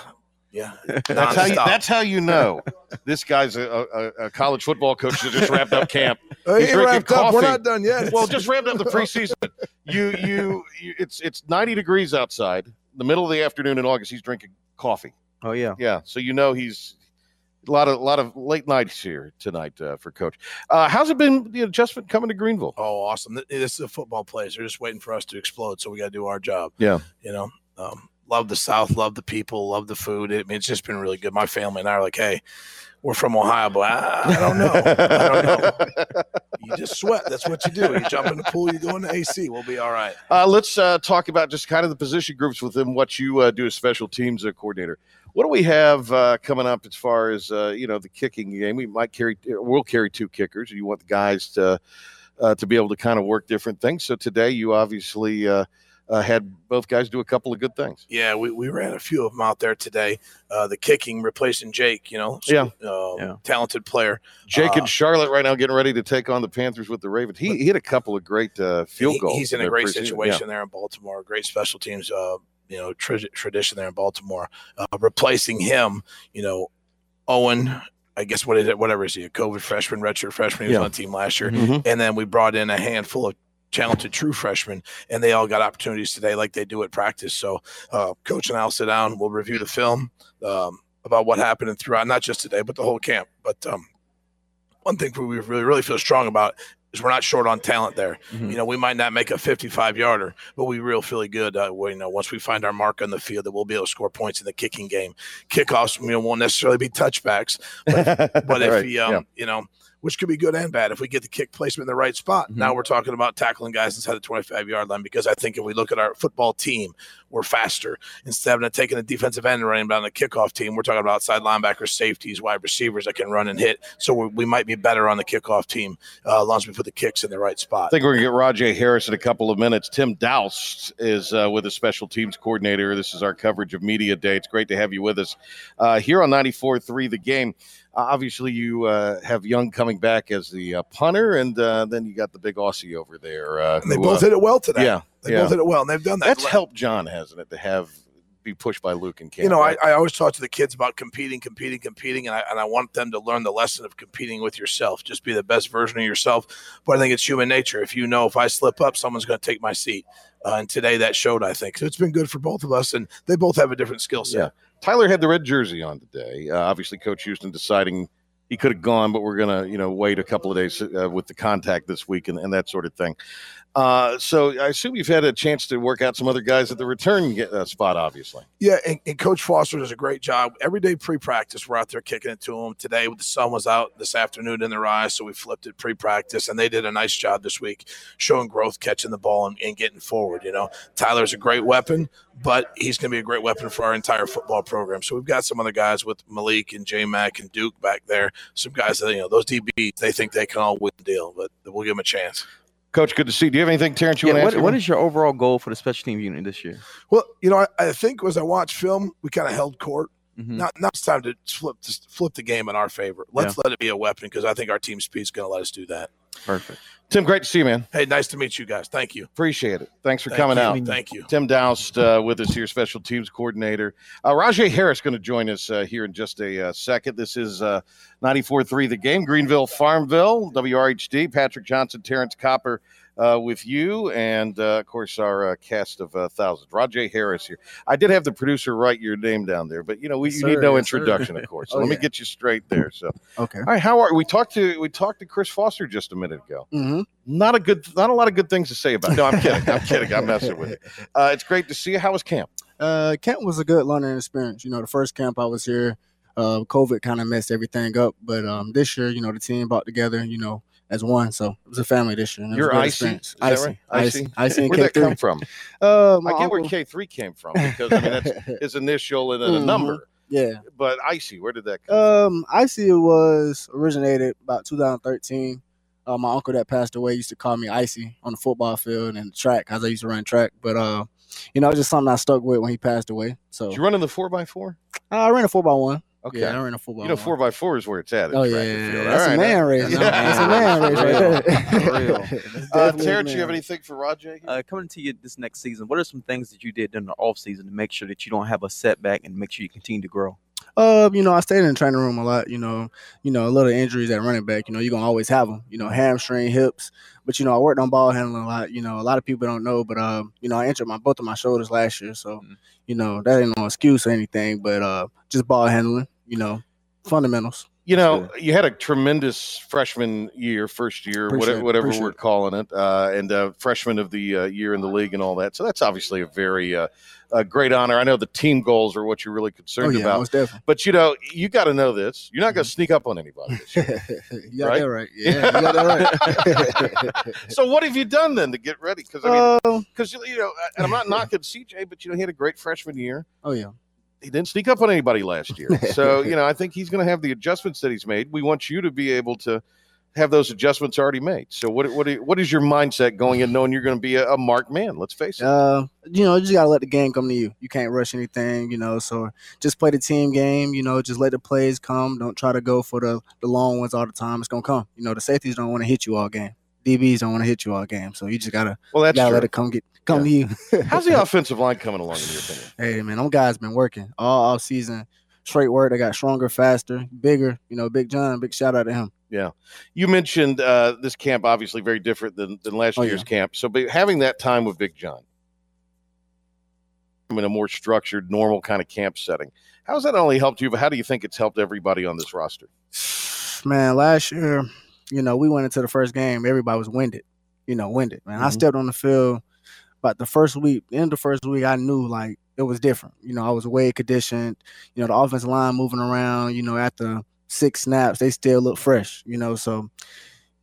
yeah. (laughs) That's how you. That's how you know this guy's a, a, a college football coach that just wrapped up camp. He's he drinking wrapped up. We're not done yet. Well, just wrapped up the preseason. You, you, you. It's it's ninety degrees outside. The middle of the afternoon in August. He's drinking coffee. Oh yeah. Yeah. So you know he's a lot of a lot of late nights here tonight uh, for coach. Uh, how's it been? The adjustment coming to Greenville? Oh, awesome! This is a football place. They're just waiting for us to explode, so we got to do our job. Yeah. You know, um, love the South, love the people, love the food. I mean, it's just been really good. My family and I are like, hey, we're from Ohio, but I, I don't know. I don't know. You just sweat. That's what you do. You jump in the pool, you go in the AC. We'll be all right. Uh, let's uh, talk about just kind of the position groups within what you uh, do as special teams uh, coordinator. What do we have uh, coming up as far as uh, you know the kicking game? We might carry, we'll carry two kickers. You want the guys to uh, to be able to kind of work different things. So today, you obviously uh, had both guys do a couple of good things. Yeah, we, we ran a few of them out there today. Uh, the kicking replacing Jake, you know, Yeah. um, talented player. Jake Uh, and Charlotte right now getting ready to take on the Panthers with the Ravens. He, he hit a couple of great uh, field He- goals. He's in a great preseason. Yeah. situation there in Baltimore. Great special teams, uh, you know, tra- tradition there in Baltimore. Uh, replacing him, you know, Owen. I guess what is it? Whatever is he? A COVID freshman, redshirt freshman. He was Yeah. on the team last year, Mhm. and then we brought in a handful of talented true freshmen, and they all got opportunities today, like they do at practice. So, uh, coach and I'll sit down. We'll review the film um, about what happened and throughout, not just today, but the whole camp. But um, one thing we really really feel strong about is we're not short on talent there. Mm-hmm. You know, we might not make a 55 yarder, but we real feel good. Uh, you know, once we find our mark on the field, that we'll be able to score points in the kicking game. Kickoffs, you know, won't necessarily be touchbacks, but, (laughs) but if Right, we, um, yeah. you know, which could be good and bad. If we get the kick placement in the right spot, Mm-hmm. now we're talking about tackling guys inside the 25 yard line. Because I think if we look at our football team, we're faster. Instead of taking a defensive end and running down the kickoff team, we're talking about outside linebackers, safeties, wide receivers that can run and hit. So we we might be better on the kickoff team uh, as long as we put the kicks in the right spot. I think we're going to get Rajay Harris in a couple of minutes. Tim Doust is uh, with the special teams coordinator. This is our coverage of Media Day. It's great to have you with us uh, here on 94.3 The Game. Uh, obviously, you uh, have Young coming back as the uh, punter, and uh, then you got the big Aussie over there. Uh, And they who, both hit it well today. Yeah. They yeah. both hit it well, and they've done that. That's helped John, hasn't it, to have be pushed by Luke and Cam? you know, I. I always talk to the kids about competing, competing, competing, and I, and I want them to learn the lesson of competing with yourself. Just be the best version of yourself. But I think it's human nature. If you know if I slip up, someone's going to take my seat. Uh, and today that showed, I think. So it's been good for both of us, and they both have a different skill set. Yeah. Tyler had the red jersey on today. Uh, obviously, Coach Houston deciding he could have gone, but we're going to, you know, wait a couple of days uh, with the contact this week and, and that sort of thing. Uh, so I assume you've had a chance to work out some other guys at the return get, uh, spot, obviously. Yeah, and, and Coach Foster does a great job. Every day pre-practice, we're out there kicking it to them. Today, the sun was out this afternoon in their eyes, so we flipped it pre-practice, and they did a nice job this week, showing growth, catching the ball, and, and getting forward. You know, Tyler's a great weapon, but he's going to be a great weapon for our entire football program. So we've got some other guys with Malik and J Mac and Duke back there. Some guys that you know those DBs, they think they can all win the deal, but we'll give them a chance. Coach, good to see. you. Do you have anything, Terrence? You Yeah, want what, to ask? what is your overall goal for the special team unit this year? Well, you know, I, I think as I watched film, we kind of held court. Mhm. Now, now it's time to flip flip the game in our favor. Let's let it be a weapon because I think our team speed is going to let us do that. Perfect. Tim, great to see you, man. Hey, nice to meet you guys. Thank you. Appreciate it. Thanks for Thank coming you. out. Thank you. Tim Doust uh, with us here, special teams coordinator. Uh, Rajay Harris going to join us uh, here in just a uh, second. This is uh, 94.3 The Game, Greenville, Farmville, WRHD. Patrick Johnson, Terrence Copper uh, with you, and uh, of course our uh, cast of uh, thousands. Rajay Harris here. I did have the producer write your name down there, but you know we Yes, you need no Yes, sir. introduction, of (laughs) course. So Oh, let me get you straight there. So Okay. all right, how are we? Talked to we talked to Chris Foster just a minute ago. Mm-hmm. Not a good, not a lot of good things to say about. it. No, I'm kidding. I'm kidding. I'm messing with you. (laughs) Uh, it's great to see you. How was camp? Uh, camp was a good learning experience. You know, the first camp I was here, uh, COVID kind of messed everything up. But um, this year, you know, the team brought together. You know, as one. So it was a family this year. it was You're icy. experience. Is that Icy, right? icy, icy, and Where'd that K3. come from? (laughs) Uh, I get where K three came from because I mean that's (laughs) his initial and then a Mhm. number. Yeah. But icy, where did that come? Um, Icy was originated about 2013. Uh, my uncle that passed away used to call me Icy on the football field and the track because I used to run track. But uh, you know, it's just something I stuck with when he passed away. So Did you run in the four by four? Uh, I ran a four by one. Okay. Yeah, I ran a four by You know, four by four is where it's at. at Oh track yeah, and field. that's All a man race. (laughs) yeah. That's a man race right (laughs) real. That's Uh, Terrence, you have anything for Rajay? Uh, coming to you this next season, what are some things that you did during the off season to make sure that you don't have a setback and make sure you continue to grow? Uh, you know, I stayed in the training room a lot. You know, you know, a little injuries at running back. You know, you're gonna always have them. You know, hamstring, hips. But you know, I worked on ball handling a lot. You know, a lot of people don't know, but um, you know, I injured my both of my shoulders last year, so you know that ain't no excuse or anything. But uh, just ball handling. You know, fundamentals. You know, you had a tremendous freshman year, first year, Appreciate whatever, whatever we're it. calling it, uh, and uh, freshman of the uh, year in the league and all that. So that's obviously a very uh, a great honor. I know the team goals are what you're really concerned Oh, yeah, about. Mm-hmm. but you know, you got to know this. You're not going to sneak up on anybody. This year, (laughs) You got that right. Yeah, you got that right. (laughs) (laughs) so what have you done then to get ready? Because I mean, because you know, and I'm not knocking CJ, but you know, he had a great freshman year. oh yeah. He didn't sneak up on anybody last year. (laughs) So, you know, I think he's going to have the adjustments that he's made. We want you to be able to have those adjustments already made. So, what what what is your mindset going in knowing you're going to be a, a marked man? Let's face it. Uh, you know, you just gotta let the game come to you. You can't rush anything, you know. So just play the team game. You know, just let the plays come. Don't try to go for the the long ones all the time. It's gonna come. You know, the safeties don't want to hit you all game. DBs don't want to hit you all game. So you just gotta Well, that's you gotta true. let it come get come to you. (laughs) How's the (laughs) offensive line coming along in your opinion? Hey man, them guys been working all off season. Straight work. They got stronger, faster, bigger. You know, Big John. Big shout out to him. Yeah, you mentioned uh, this camp obviously very different than than last Oh, year's yeah. camp. So, but having that time with Big John in a more structured, normal kind of camp setting, how has that only helped you, but how do you think it's helped everybody on this roster? (sighs) man, last year, you know, we went into the first game, everybody was winded, you know, winded. Man, I Mhm. stepped on the field, but the first week, the end of the first week, I knew like it was different. You know, I was way conditioned. You know, the offensive line moving around. You know, after six snaps, they still look fresh. You know, so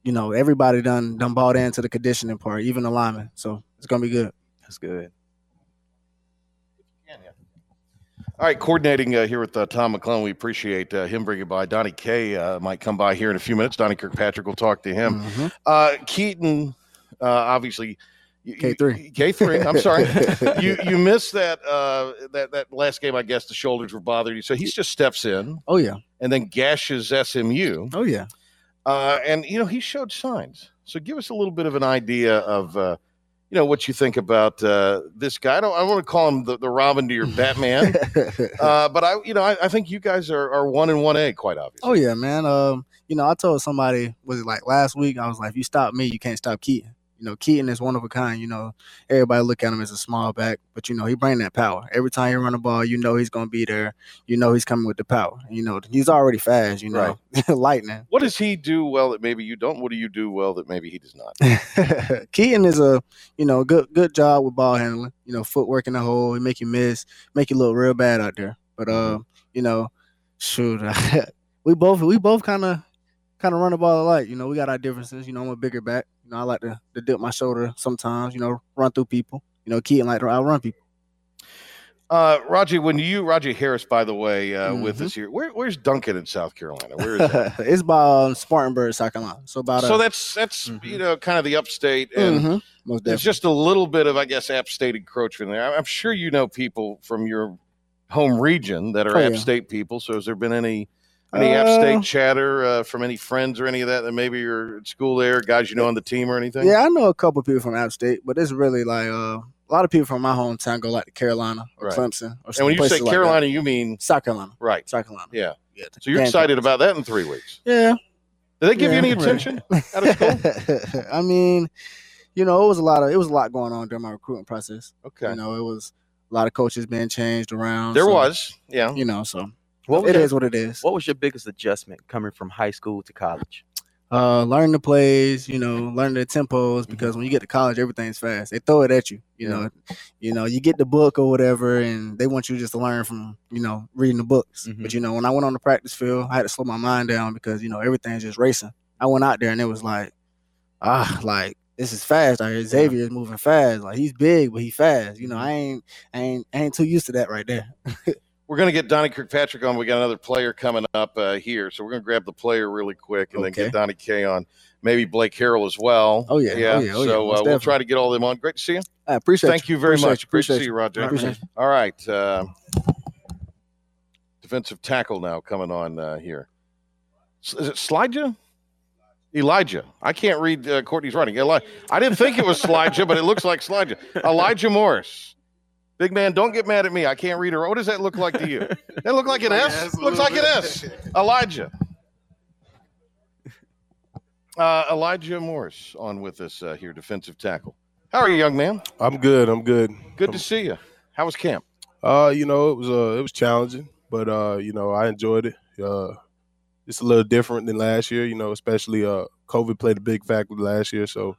you know everybody done done bought into the conditioning part, even the linemen. So it's gonna be good. That's good. All right, coordinating uh, here with uh, Tom McClellan. We appreciate uh, him bringing by. Donnie K uh, might come by here in a few minutes. Donnie Kirkpatrick will talk to him. Mhm. Uh, Keaton, uh, obviously. You- K3. K three. I'm sorry. (laughs) you you missed that uh, that that last game. I guess the shoulders were bothering you. So he just steps in Oh yeah. and then gashes SMU. Oh yeah. Uh, and you know he showed signs. So give us a little bit of an idea of uh, you know what you think about uh, this guy. I don't I want to call him the, the Robin to your Batman, (laughs) uh, but I you know I, I think you guys are, are one and one A quite obvious. Oh yeah, man. Um, you know, I told somebody was it like last week? I was like, if you stop me, you can't stop Keaton. You know, Keaton is one of a kind. You know, everybody look at him as a small back, but you know he bring that power. Every time you run the ball, you know he's gonna be there. You know he's coming with the power. You know he's already fast. You know, right. (laughs) lightning. What does he do well that maybe you don't? What do you do well that maybe he does not? (laughs) Keaton is a you know good good job with ball handling. You know, footwork in the hole. He make you miss, make you look real bad out there. But uh, you know, shoot, (laughs) we both we both kind of kind of run the ball alike. You know, we got our differences. You know, I'm a bigger back. You know, I like to, to dip my shoulder sometimes. You know, run through people. You know, Keaton like to outrun people. Uh, Raji, when you Roger Harris, by the way, uh, with Mhm. us here, where, where's Duncan in South Carolina? Where is that? (laughs) it's by um, Spartanburg, South Carolina. So about so uh, that's that's you know kind of the upstate, and Mhm. most there's just a little bit of I guess app state encroachment there. I'm sure you know people from your home region that are Oh, app yeah. state people. So has there been any any app Uh, state chatter uh, from any friends or any of that that maybe you're at school there, guys you know on the team or anything? Yeah, I know a couple people from App State, but it's really like uh, a lot of people from my hometown go like to Carolina or Right. Clemson. Or And when you say places like. Carolina, you mean South Carolina, right? South Carolina. Yeah. Yeah. So you're excited about that in three weeks? Yeah. Did they give you Yeah, any (laughs) right. attention out of school? (laughs) I mean, you know, it was a lot of it was a lot going on during my recruiting process. Okay. You know, it was a lot of coaches being changed around. There so, was, yeah. You know, so What it your- is what it is. What was your biggest adjustment coming from high school to college? Uh, learn the plays, you know, learn the tempos Mm-hmm. because when you get to college, everything's fast. They throw it at you, you know. You know, you get the book or whatever, and they want you just to learn from, you know, reading the books. Mm-hmm. But you know, when I went on the practice field, I had to slow my mind down because you know everything's just racing. I went out there and it was like, ah, like this is fast. Like Xavier is moving fast. Like he's big, but he fast. You know, I ain't, I ain't, I ain't too used to that right there. (laughs) We're going to get Donnie Kirkpatrick on. We got another player coming up uh, here, so we're going to grab the player really quick and then get Donnie K on. Maybe Blake Harrell as well. Oh, yeah. yeah. Oh, yeah. Oh, yeah. so uh, we'll try to get all of them on. Great to see you. I appreciate it. Thank you, very Appreciate much. you. Great to Appreciate see you, you. Roger. Appreciate All right. Uh, defensive tackle now coming on uh, here. Is it Slidja? Elijah. I can't read uh, Courtney's writing. Eli- I didn't think it was Slidja, but it looks like Slidja. (laughs) Elijah Morris. Big man, don't get mad at me. I can't read her. What does that look like to you? That look like an S? Looks like an S. Elijah. Uh, Elijah Morris on with us uh, here, defensive tackle. How are you, young man? I'm good. I'm good. Good to see you. How was camp? Uh, you know, it was uh, it was challenging, but uh, you know, I enjoyed it. Uh, it's a little different than last year. You know, especially uh, COVID played a big factor last year, so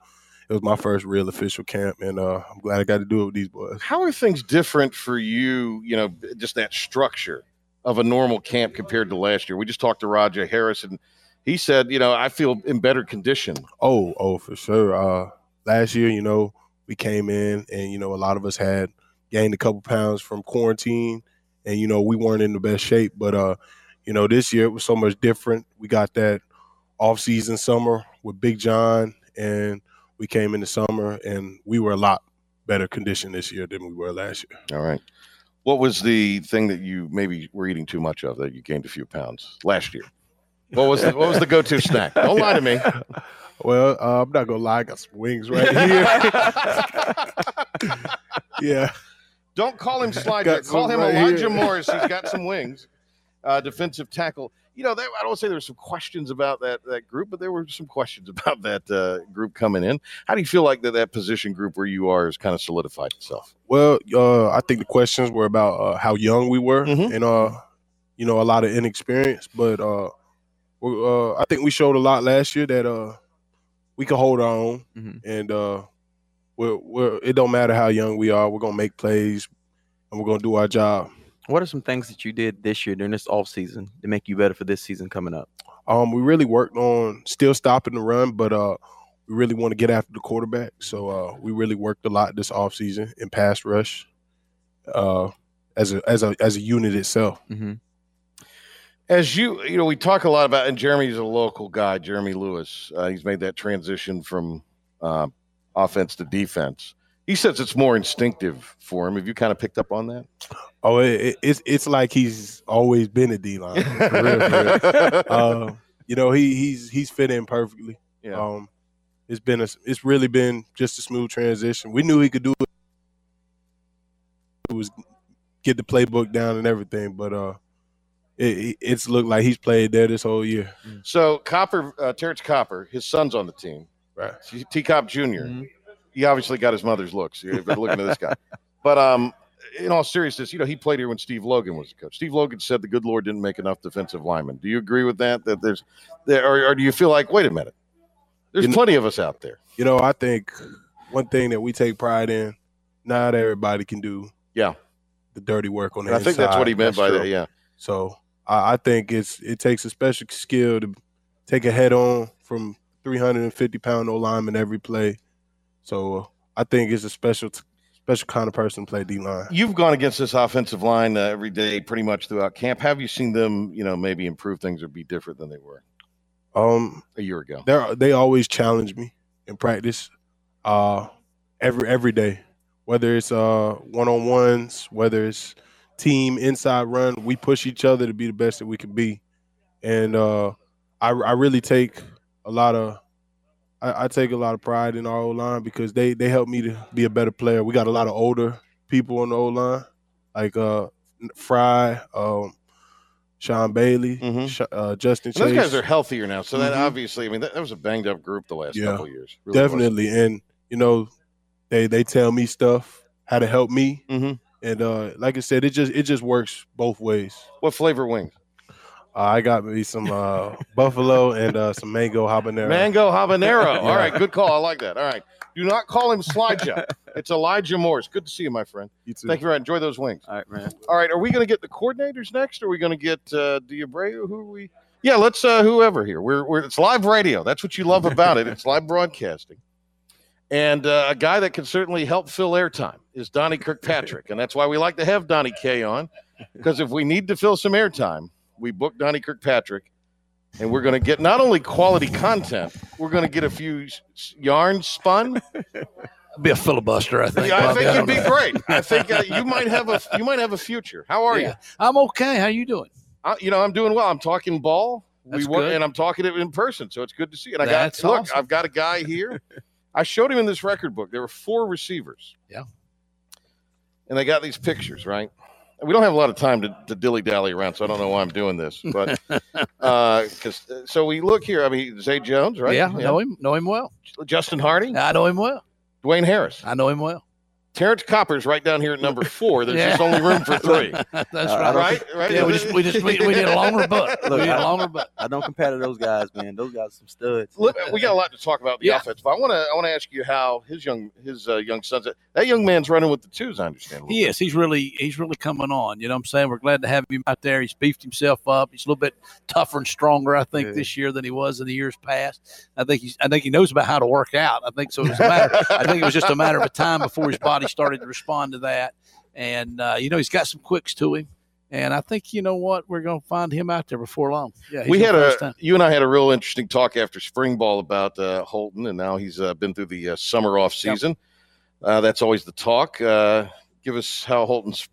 it was my first real official camp, and uh, I'm glad I got to do it with these boys. How are things different for you? You know, just that structure of a normal camp compared to last year. We just talked to Roger Harris, and he said, you know, I feel in better condition. Oh, oh, for sure. Uh, last year, you know, we came in and you know a lot of us had gained a couple pounds from quarantine, and you know we weren't in the best shape. But uh, you know, this year it was so much different. We got that off season summer with Big John, and we came in the summer and we were a lot better condition this year than we were last year. All right. What was the thing that you maybe were eating too much of that you gained a few pounds last year? What was the, what was the go-to snack? Don't lie to me. (laughs) Well, uh, I'm not gonna lie, I got some wings right here. (laughs) yeah. Don't call him (laughs) Slide. Call him right Elijah here. Morris. He's got some wings. Uh, defensive tackle. You know, that, I don't say there were some questions about that that group, but there were some questions (laughs) about that uh, group coming in. How do you feel like that that position group where you are has kind of solidified itself? Well, uh, I think the questions were about uh, how young we were Mm-hmm. and uh, you know a lot of inexperience. But uh, we, uh, I think we showed a lot last year that uh, we can hold our own, and uh, we're, we're, it don't matter how young we are. We're gonna make plays, and we're gonna do our job. What are some things that you did this year during this off season to make you better for this season coming up? Um, we really worked on still stopping the run, but uh, we really want to get after the quarterback. So uh, we really worked a lot this off season in pass rush, uh, as a as a as a unit itself. Mm-hmm. As you, you know, we talk a lot about, and Jeremy's a local guy, Jeremy Lewis. Uh, he's made that transition from uh, offense to defense. He says it's more instinctive for him. Have you kind of picked up on that? Oh, it, it- it's it's like he's always been a D line. For real, for real. uh, (laughs) you know, he he's he's fit in perfectly. Yeah. Um, it's been a it's really been just a smooth transition. We knew he could do it. It was get the playbook down and everything, but uh, it, it- it's looked like he's played there this whole year. So Copper, uh, Terrance Copper, his son's on the team. Right. T Cop junior He obviously got his mother's looks. You've been looking at this guy. (laughs) But um, in all seriousness, you know, he played here when Steve Logan was the coach. Steve Logan said the good Lord didn't make enough defensive linemen. Do you agree with that? That there's there or, or do you feel like, wait a minute, there's You plenty of us out there. You know, I think one thing that we take pride in, not everybody can do Yeah. the dirty work on the I think that's what he inside. meant by true. that, yeah. So I, I think it's it takes a special skill to take a head on from 350 pound old lineman every play. So I think it's a special special kind of person to play D line. You've gone against this offensive line uh, every day, pretty much throughout camp. Have you seen them, you know, maybe improve things or be different than they were Um, a year ago? they they always challenge me in practice, uh, every every day. Whether it's uh one on ones, whether it's team inside run, we push each other to be the best that we can be, and uh, I I really take a lot of I, I take a lot of pride in our O line because they they help me to be a better player. We got a lot of older people on the O line, like uh Fry, um, Sean Bailey, Sh- uh, Justin Those guys are healthier now, so that Mhm. obviously, I mean, that, that was a banged up group the last couple of years. Really was. definitely. And you know, they they tell me stuff how to help me, mm-hmm. and uh, like I said, it just it just works both ways. What flavor wings? Uh, I got me some uh, (laughs) buffalo and uh, some mango habanero. Mango habanero. (laughs) All Yeah. right, good call. I like that. All right. Do not call him Slidja. it's Elijah Morris. Good to see you, my friend. You too. Thank you very much. Enjoy those wings. All right, man. All right. Are we going to get the coordinators next? Or are we going to get uh, D'Abreu? Who are we? Yeah, let's uh whoever here. We're we're it's live radio. That's what you love about it. It's live broadcasting. And uh, a guy that can certainly help fill airtime is Donnie Kirkpatrick, and that's why we like to have Donnie K on, because if we need to fill some airtime, we book Donnie Kirkpatrick, and we're going to get not only quality content, we're going to get a few yarns spun. Be a filibuster, I think. Yeah, I think it'd be know. great. I (laughs) think uh, you might have a you might have a future. How are Yeah. you? I'm okay. How you doing? Uh, you know, I'm doing well. I'm talking ball. That's we good. and I'm talking it in person, so it's good to see. And I That's got look. I've got a guy here. (laughs) I showed him in this record book. There were four receivers. Yeah. And they got these pictures, right? We don't have a lot of time to, to dilly dally around, so I don't know why I'm doing this. But (laughs) uh, because uh, so we look here. I mean, Zay Jones, right? Yeah, know him. Know him well. Justin Hardy. I know him well. Dwayne Harris. I know him well. Terrance Copper's right down here at number four. There's Yeah. just only room for three. (laughs) That's Uh, right. right, think- right. Yeah, we just we just we, we did a long rebut. (laughs) we Look, did a I- long rebut. I don't compare to those guys, man. Those guys are some studs. Look, we got a lot to talk about the Yeah. offense, but I want to I want to ask you how his young his uh, young sons that young man's running with the twos. I understand. He is. He's really he's really coming on. You know what I'm saying? We're glad to have him out there. He's beefed himself up. He's a little bit tougher and stronger, I think, Yeah. this year than he was in the years past. I think he's I think he knows about how to work out. I think so. It was a matter. I think it was just a matter of time before his body started to respond to that. And uh, you know, he's got some quicks to him. And I think you know what we're going to find him out there before long. Yeah, we had a time. you and I had a real interesting talk after spring ball about uh, Holton, and now he's uh, been through the uh, summer off season. Uh, that's always the talk. Uh, give us how Holton's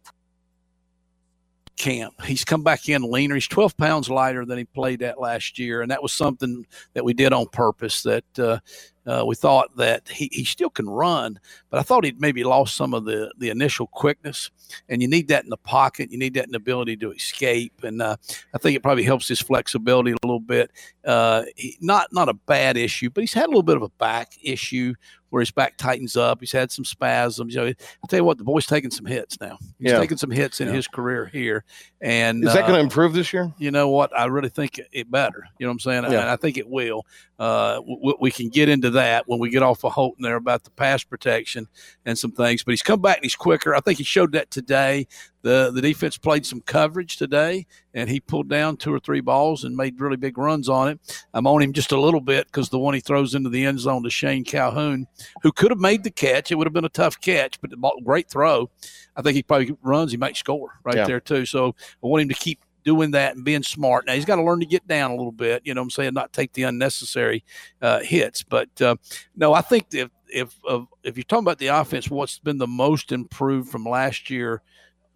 camp. He's come back in leaner. He's 12 pounds lighter than he played at last year, and that was something that we did on purpose. That uh, we thought that he, he still can run, but I thought he'd maybe lost some of the the initial quickness, and you need that in the pocket. You need that in the ability to escape, and uh, I think it probably helps his flexibility a little bit. Uh, he, not not a bad issue, but he's had a little bit of a back issue where his back tightens up. He's had some spasms. You know, I tell you what, the boy's taking some hits now. He's Yeah. taking some hits in Yeah. his career here, and is that uh, going to improve this year? you know what? I really think it- better. You know what I'm saying? Yeah. And I think it will. Uh, w- we can get into that when we get off of Holton there about the pass protection and some things. But he's come back and he's quicker. I think he showed that today. The the defense played some coverage today, and he pulled down two or three balls and made really big runs on it. I'm on him just a little bit because the one he throws into the end zone to Shane Calhoun, who could have made the catch. It would have been a tough catch, but the ball, great throw. I think he probably runs. He might score right Yeah. there too. So I want him to keep doing that and being smart. Now he's got to learn to get down a little bit. You know what I'm saying? Not take the unnecessary uh, hits. But uh, no, I think if if if you're talking about the offense, what's been the most improved from last year,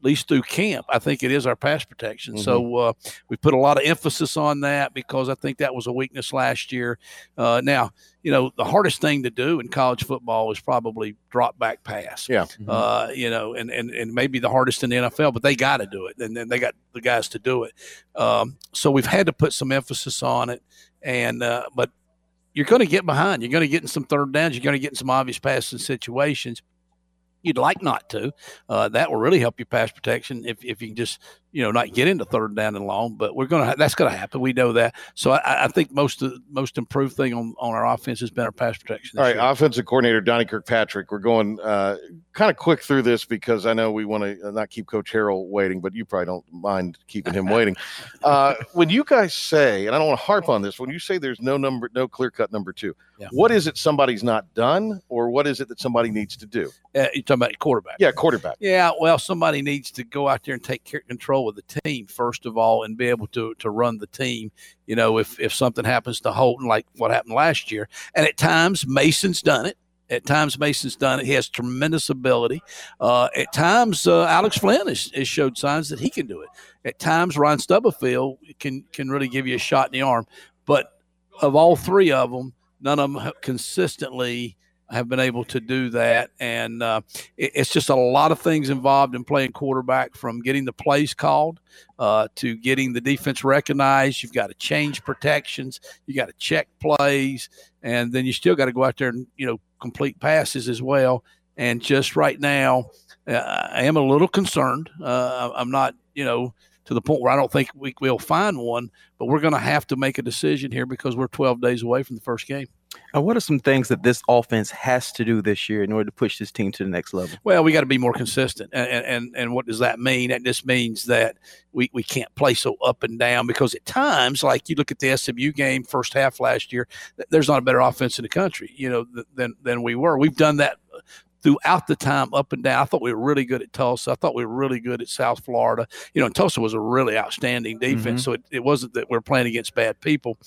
least through camp, I think it is our pass protection. So uh, we put a lot of emphasis on that because I think that was a weakness last year. Uh, now, you know, the hardest thing to do in college football is probably drop back pass. Yeah. Uh, you know, and, and, and maybe the hardest in the NFL, but they got to do it. And then they got the guys to do it. Um, so we've had to put some emphasis on it. And, uh, but you're going to get behind. You're going to get in some third downs. You're going to get in some obvious passing situations. You'd like not to. Uh, that will really help your pass protection if, if you can just you know not get into third down and long. But we're gonna that's gonna happen. We know that. So I, I think most of most improved thing on, on our offense has been our pass protection. All right, year. offensive coordinator Donnie Kirkpatrick. We're going uh, kind of quick through this because I know we want to not keep Coach Harrell waiting, but you probably don't mind keeping him waiting. (laughs) Uh, when you guys say, and I don't want to harp on this, when you say there's no number, no clear cut number two, Yeah. what is it somebody's not done, or what is it that somebody needs to do? Uh, you're talking about quarterback. Yeah, quarterback. Yeah, well, somebody needs to go out there and take care, control of the team first of all, and be able to to run the team. You know, if if something happens to Holton, like what happened last year, and at times Mason's done it. At times Mason's done it. He has tremendous ability. Uh, at times uh, Alex Flynn has, has showed signs that he can do it. At times Ryan Stubblefield can can really give you a shot in the arm. But of all three of them, none of them consistently have been able to do that. And uh, it- it's just a lot of things involved in playing quarterback from getting the plays called uh, to getting the defense recognized. You've got to change protections, you got to check plays, and then you still got to go out there and, you know, complete passes as well. And just right now, uh, I am a little concerned. Uh, I'm not, you know, to the point where I don't think we will find one, but we're going to have to make a decision here because we're 12 days away from the first game. Uh, what are some things that this offense has to do this year in order to push this team to the next level? Well, we got to be more consistent, and, and and what does that mean? That just means that we, we can't play so up and down because at times, like you look at the SMU game first half last year, there's not a better offense in the country, you know, than than we were. We've done that throughout the time up and down. I thought we were really good at Tulsa. I thought we were really good at South Florida. You know, Tulsa was a really outstanding defense. Mm-hmm. So it, it wasn't that we're playing against bad people.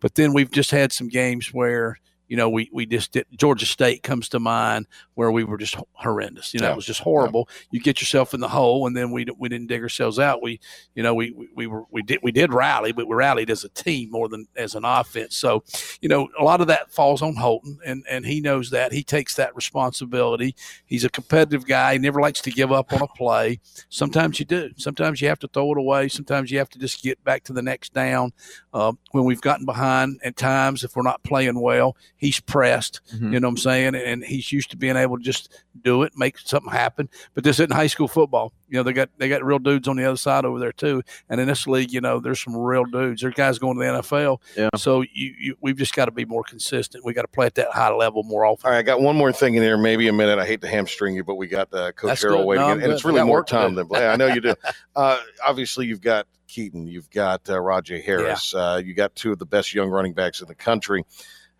But then we've just had some games where, you know, we, we just did Georgia State comes to mind where we were just horrendous. You know, Yeah. it was just horrible. You get yourself in the hole, and then we we didn't dig ourselves out. We, you know, we we, we were we did we did rally, but we rallied as a team more than as an offense. So, you know, a lot of that falls on Holton, and and he knows that. He takes that responsibility. He's a competitive guy. He never likes to give up on a play. Sometimes you do. Sometimes you have to throw it away. Sometimes you have to just get back to the next down. Uh, when we've gotten behind at times, if we're not playing well, he's pressed. Mhm. You know what I'm saying? And he's used to being able to just do it, make something happen. But this isn't high school football. You know, they got they got real dudes on the other side over there too. And in this league, you know, there's some real dudes. There's guys going to the NFL. Yeah. So you, you we've just got to be more consistent. We got to play at that high level more often. All right, I got one more thing in there, maybe a minute. I hate to hamstring you, but we got uh, Coach That's Harrell good. waiting, No, and I'm it's really more time than yeah, I know you do. (laughs) Uh, obviously, you've got Keaton, you've got uh, Rahjai Harris, uh, you got two of the best young running backs in the country.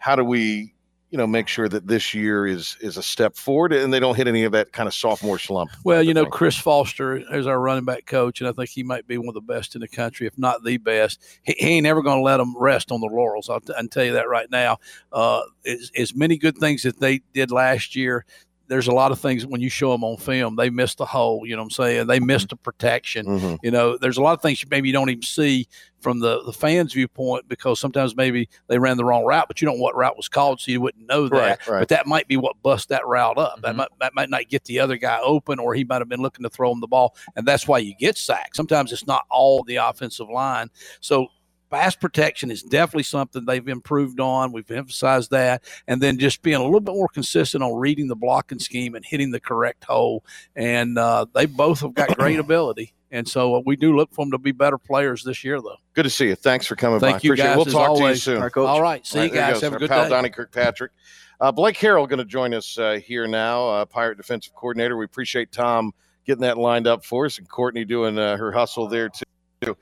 How do we, you know, make sure that this year is is a step forward and they don't hit any of that kind of sophomore slump? Well, you know, Chris Foster is our running back coach, and I think he might be one of the best in the country, if not the best. He, he ain't ever going to let them rest on the laurels. I'll, t- I can tell you that right now. Uh, as, as many good things that they did last year, there's a lot of things when you show them on film, they missed the hole. You know what I'm saying? They missed the protection. Mm-hmm. You know, there's a lot of things you maybe you don't even see from the, the fans' viewpoint because sometimes maybe they ran the wrong route, but you don't know what route was called, so you wouldn't know that. Right, right. Mm-hmm. But that might be what bust that route up. That might that might not get the other guy open, or he might have been looking to throw him the ball, and that's why you get sacked. Sometimes it's not all the offensive line. So pass protection is definitely something they've improved on. We've emphasized that, and then just being a little bit more consistent on reading the blocking scheme and hitting the correct hole. And uh, they both have got great (clears throat) ability. And so uh, we do look for them to be better players this year, though. Good to see you. Thanks for coming Thank by. you, Appreciate guys, it. We'll talk to you soon. All right, Coach. All right. See you guys. Have a good pal day. Donnie Kirkpatrick. Uh, Blake Harrell going to join us uh, here now, uh, Pirate defensive coordinator. We appreciate Tom getting that lined up for us and Courtney doing uh, her hustle there too.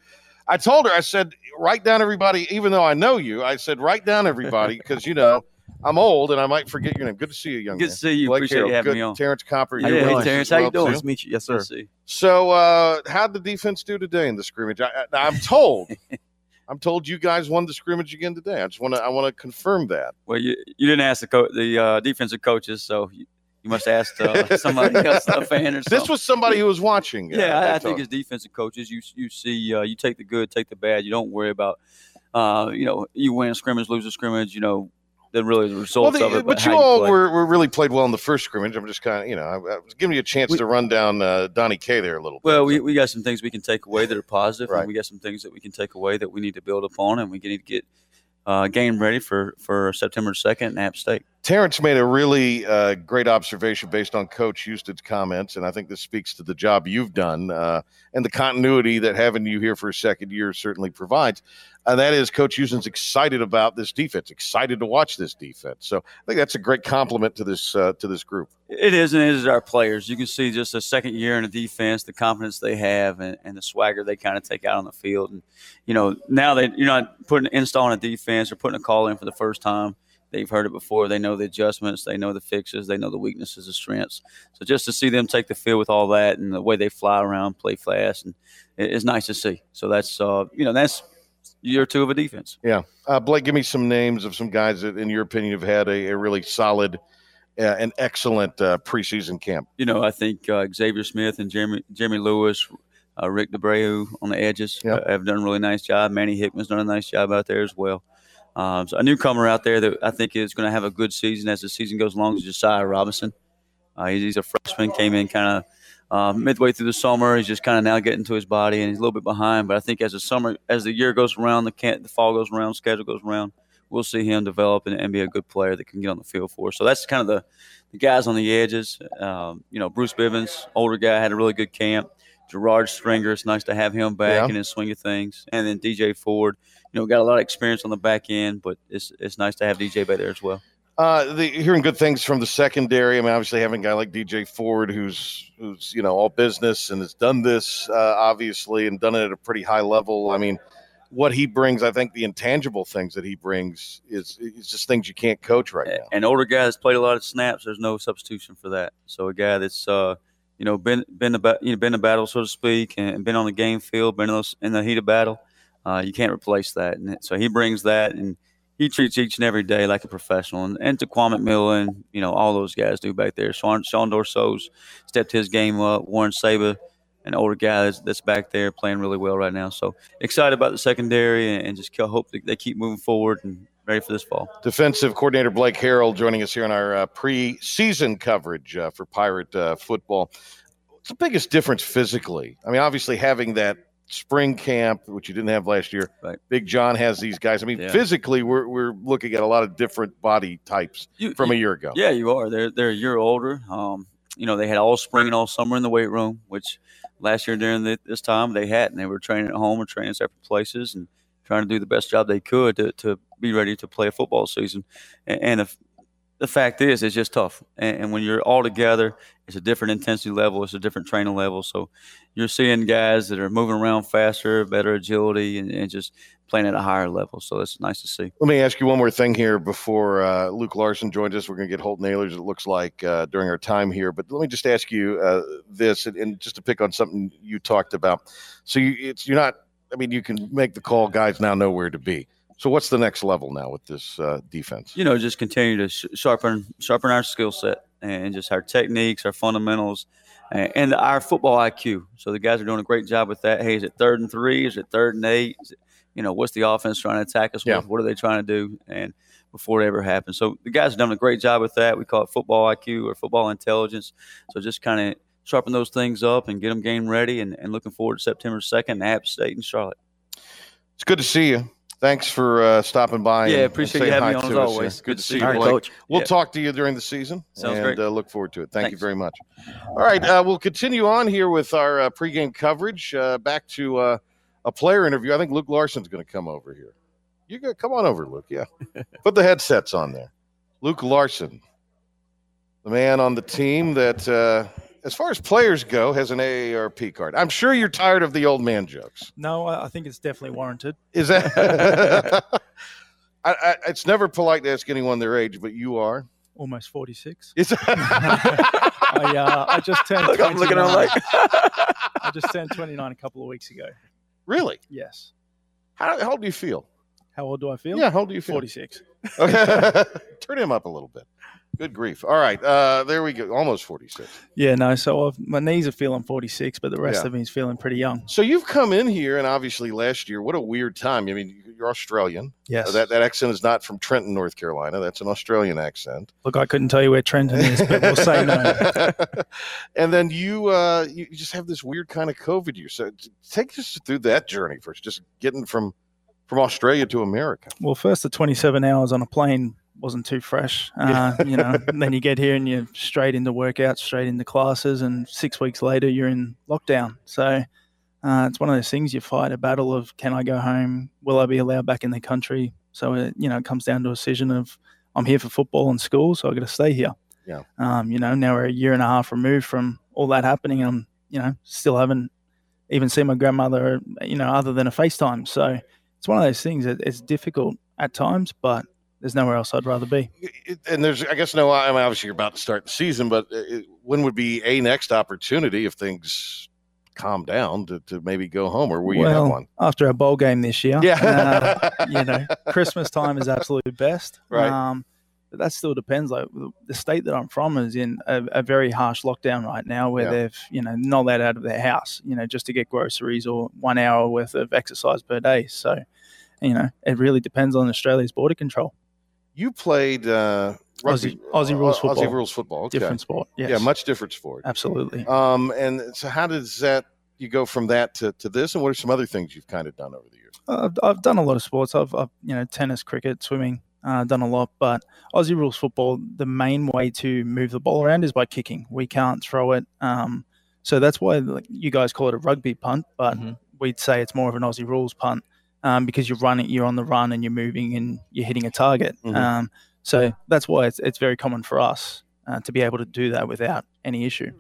I told her, I said, write down everybody, even though I know you. I said, write down everybody because you know I'm old and I might forget your name. Good to see you, young Good man. to see you. Blake Appreciate you having Good. me on. Terrance Copper. You're let's Terrance? How you doing? Nice to meet you. Yes, sir. So, uh, how'd the defense do today in the scrimmage? I, I, I'm told, (laughs) I'm told you guys won the scrimmage again today. I just want to, I want to confirm that. Well, you you didn't ask the co- the uh, defensive coaches, so you, you must ask uh, (laughs) somebody else, a fan or something. This was somebody who was watching. uh, Yeah, I, I think as defensive coaches, you you see, uh, you take the good, take the bad. You don't worry about, uh, you know, you win a scrimmage, lose a scrimmage. You know, then really the Well, results the- of it. but how you all were, were really played well in the first scrimmage. I'm just kind of, you know, I, I was giving you a chance to run down uh, Donnie K there a little bit. Well, we, we got some things we can take away that are positive, Right. and we got some things that we can take away that we need to build upon, and we need to get uh, game ready for for September second in App State. Terrance made a really uh, great observation based on Coach Houston's comments, and I think this speaks to the job you've done uh, and the continuity that having you here for a second year certainly provides. And that is, Coach Houston's excited about this defense, excited to watch this defense. So I think that's a great compliment to this uh, to this group. It is, and it is our players. You can see just a second year in the defense, the confidence they have, and, and the swagger they kind of take out on the field. And you know, now that you're not putting installing a defense or putting a call in for the first time, they've heard it before. They know the adjustments, they know the fixes, they know the weaknesses, the strengths. So just to see them take the field with all that and the way they fly around, play fast, and it's nice to see. So that's uh, you know, that's year two of a defense. Yeah, uh, Blake, give me some names of some guys that, in your opinion, have had a, a really solid uh, and excellent uh, preseason camp. you know, I think uh, Xavier Smith and Jeremy Jeremy Lewis, uh, Rick D'Abreu on the edges uh, have done a really nice job. Manny Hickman's done a nice job out there as well. Um, so a newcomer out there that I think is going to have a good season as the season goes along is Josiah Robinson. Uh, he's, he's a freshman, came in kind of uh, midway through the summer. He's just kind of now getting to his body, and he's a little bit behind. But I think as the summer, as the year goes around, the camp, the fall goes around, schedule goes around, we'll see him develop and, and be a good player that can get on the field for us. So that's kind of the, the guys on the edges. Um, you know, Bruce Bivens, older guy, had a really good camp. Gerard Stringer, it's nice to have him back Yeah. in the swing of things. And then DJ Ford, you know, got a lot of experience on the back end, but it's it's nice to have DJ back there as well. Uh, the, hearing good things from the secondary. I mean, obviously having a guy like DJ Ford, who's who's you know all business and has done this uh, obviously and done it at a pretty high level. I mean, what he brings, I think the intangible things that he brings is is just things you can't coach right now. An older guy that's played a lot of snaps, there's no substitution for that. So a guy that's uh, you know been been the you know been the battle so to speak, and been on the game field, been in, those, in the heat of battle, uh, you can't replace that. And so he brings that, and he treats each and every day like a professional. And, and to Kwame McMillan, you know all those guys do back there. Sean Shawn Dourseau's stepped his game up. Warren Saba, an older guy that's, that's back there playing really well right now. So excited about the secondary, and, and just hope they keep moving forward and ready for this fall. Defensive coordinator Blake Harrell joining us here on our uh, pre-season coverage uh, for Pirate uh, football. What's the biggest difference physically? I mean, obviously having that spring camp, which you didn't have last year. Right. Big John has these guys. I mean, Yeah. physically, we're we're looking at a lot of different body types from a year ago. Yeah, you are. They're they're a year older. Um, you know, they had all spring and all summer in the weight room, which last year during the, this time they hadn't. They were training at home or training separate places and trying to do the best job they could to, to be ready to play a football season. And, and if, the fact is, it's just tough. And, and when you're all together, it's a different intensity level. It's a different training level. So you're seeing guys that are moving around faster, better agility, and, and just playing at a higher level. So it's nice to see. Let me ask you one more thing here before uh, Luke Larson joins us. We're going to get Holton Ahlers, it looks like, uh, during our time here. But let me just ask you uh, this, and, and just to pick on something you talked about. So you, it's you're not. I mean, you can make the call. Guys now know where to be. So what's the next level now with this uh, defense? you know, just continue to sh- sharpen sharpen our skill set and just our techniques, our fundamentals, and, and our football IQ. So the guys are doing a great job with that. Hey, is it third and three? Is it third and eight? Is it, you know, what's the offense trying to attack us Yeah. with? What are they trying to do? And before it ever happens, so the guys have done a great job with that. We call it football IQ or football intelligence. So just kind of sharpen those things up and get them game ready, and, and looking forward to September second, App State and Charlotte. It's good to see you. Thanks for uh, stopping by. Yeah, and- appreciate you having me on as always. Good Good to see you. Blake. Coach. We'll Yeah. talk to you during the season. Sounds and, great. Uh, look forward to it. Thank you very much. All right, uh, we'll continue on here with our uh, pregame coverage. Uh, back to uh, a player interview. I think Luke Larson's going to come over here. You go, come on over, Luke. Yeah, (laughs) put the headsets on there. Luke Larson, the man on the team that, uh, as far as players go, has an AARP card. I'm sure you're tired of the old man jokes. No, I I think it's definitely warranted. Is that? (laughs) (laughs) I, I, it's never polite to ask anyone their age, but you are. Almost 46. It's (laughs) I, uh, I just turned Look, I'm looking at like- I just turned 29 a couple of weeks ago. Really? Yes. How, how old do you feel? How old do I feel? Yeah, how old do you feel? 46. Okay. Turn him up a little bit. Good grief. All right. Uh, there we go. Almost 46. Yeah, no. So I've, my knees are feeling 46, but the rest Yeah. of me is feeling pretty young. So you've come in here, and obviously last year, what a weird time. I mean, you're Australian. Yes. Uh, that, that accent is not from Trenton, North Carolina. That's an Australian accent. Look, I couldn't tell you where Trenton is, but we'll say no. (laughs) and then you, uh, you you just have this weird kind of COVID year. So take us through that journey first, just getting from from Australia to America. Well, first, the 27 hours on a plane wasn't too fresh. (laughs) Uh, you know, then you get here and you're straight into workouts, straight into classes, and six weeks later, you're in lockdown. So uh, it's one of those things you fight a battle of can I go home? Will I be allowed back in the country? So, it, you know, it comes down to a decision of I'm here for football and school, so i got to stay here. Yeah. Um, you know, now we're a year and a half removed from all that happening. I'm, you know, still haven't even seen my grandmother, you know, other than a FaceTime. So it's one of those things that it's difficult at times, but there's nowhere else I'd rather be. And there's, I guess, no. I mean, obviously, you're about to start the season, but uh, it, when would be a next opportunity if things calm down to, to maybe go home, or will you have one? after our bowl game this year, Yeah. uh, (laughs) you know, Christmas time is absolutely best. Right. Um, but that still depends. Like the state that I'm from is in a, a very harsh lockdown right now, where Yeah. they've you know not let out of their house, you know, just to get groceries or one hour worth of exercise per day. So, you know, it really depends on Australia's border control. You played uh, rugby, Aussie- Aussie rules uh, football. Aussie rules football. Okay. Different sport, Yeah, yes. much different sport. Absolutely. Um, and so, how does that you go from that to, to this, and what are some other things you've kind of done over the years? I've, I've done a lot of sports. I've, I've you know tennis, cricket, swimming, uh, done a lot. But Aussie rules football, the main way to move the ball around is by kicking. We can't throw it. Um, So that's why like, you guys call it a rugby punt, but we'd say it's more of an Aussie rules punt um, because you're running, you're on the run, and you're moving and you're hitting a target. Mhm. Um, so that's why it's it's very common for us uh, to be able to do that without any issue.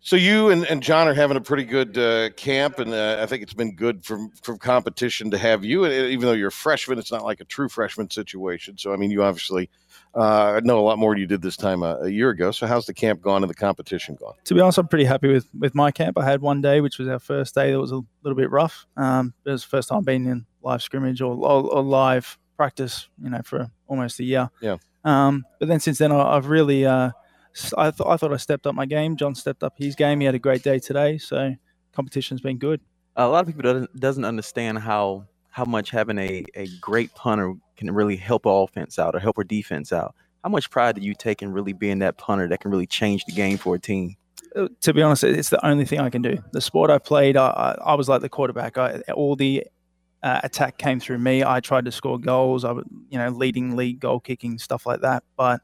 So you and, and John are having a pretty good uh, camp, and uh, I think it's been good from from competition to have you. And even though you're a freshman, it's not like a true freshman situation. So I mean, you obviously uh, I know a lot more you did this time uh, a year ago. So how's the camp gone and the competition gone? to be honest, I'm pretty happy with, with my camp. I had one day, which was our first day, that was a little bit rough. Um, it was the first time being in live scrimmage or, or, or live practice, you know, for almost a year. Yeah. Um, but then since then, I, I've really, uh, s- I, th- I thought I stepped up my game. John stepped up his game. He had a great day today. So competition's been good. a lot of people doesn't doesn't understand how how much having a, a great punter can really help our offense out or help our defense out. How much pride do you take in really being that punter that can really change the game for a team? Uh, to be honest, it's the only thing I can do. The sport I played, I, I, was like the quarterback. I, all the uh, attack came through me. I tried to score goals. I was, you know, leading league goal kicking stuff like that. But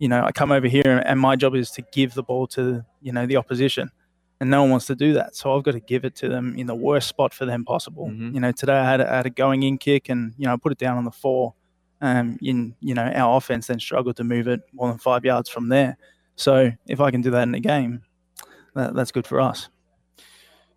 you know, I come over here and my job is to give the ball to you know the opposition, and no one wants to do that. So I've got to give it to them in the worst spot for them possible. You know, today I had, a, I had a going in kick, and you know, I put it down on the four. Um, in you know, our offense then struggled to move it more than five yards from there. So if I can do that in a game, that, that's good for us.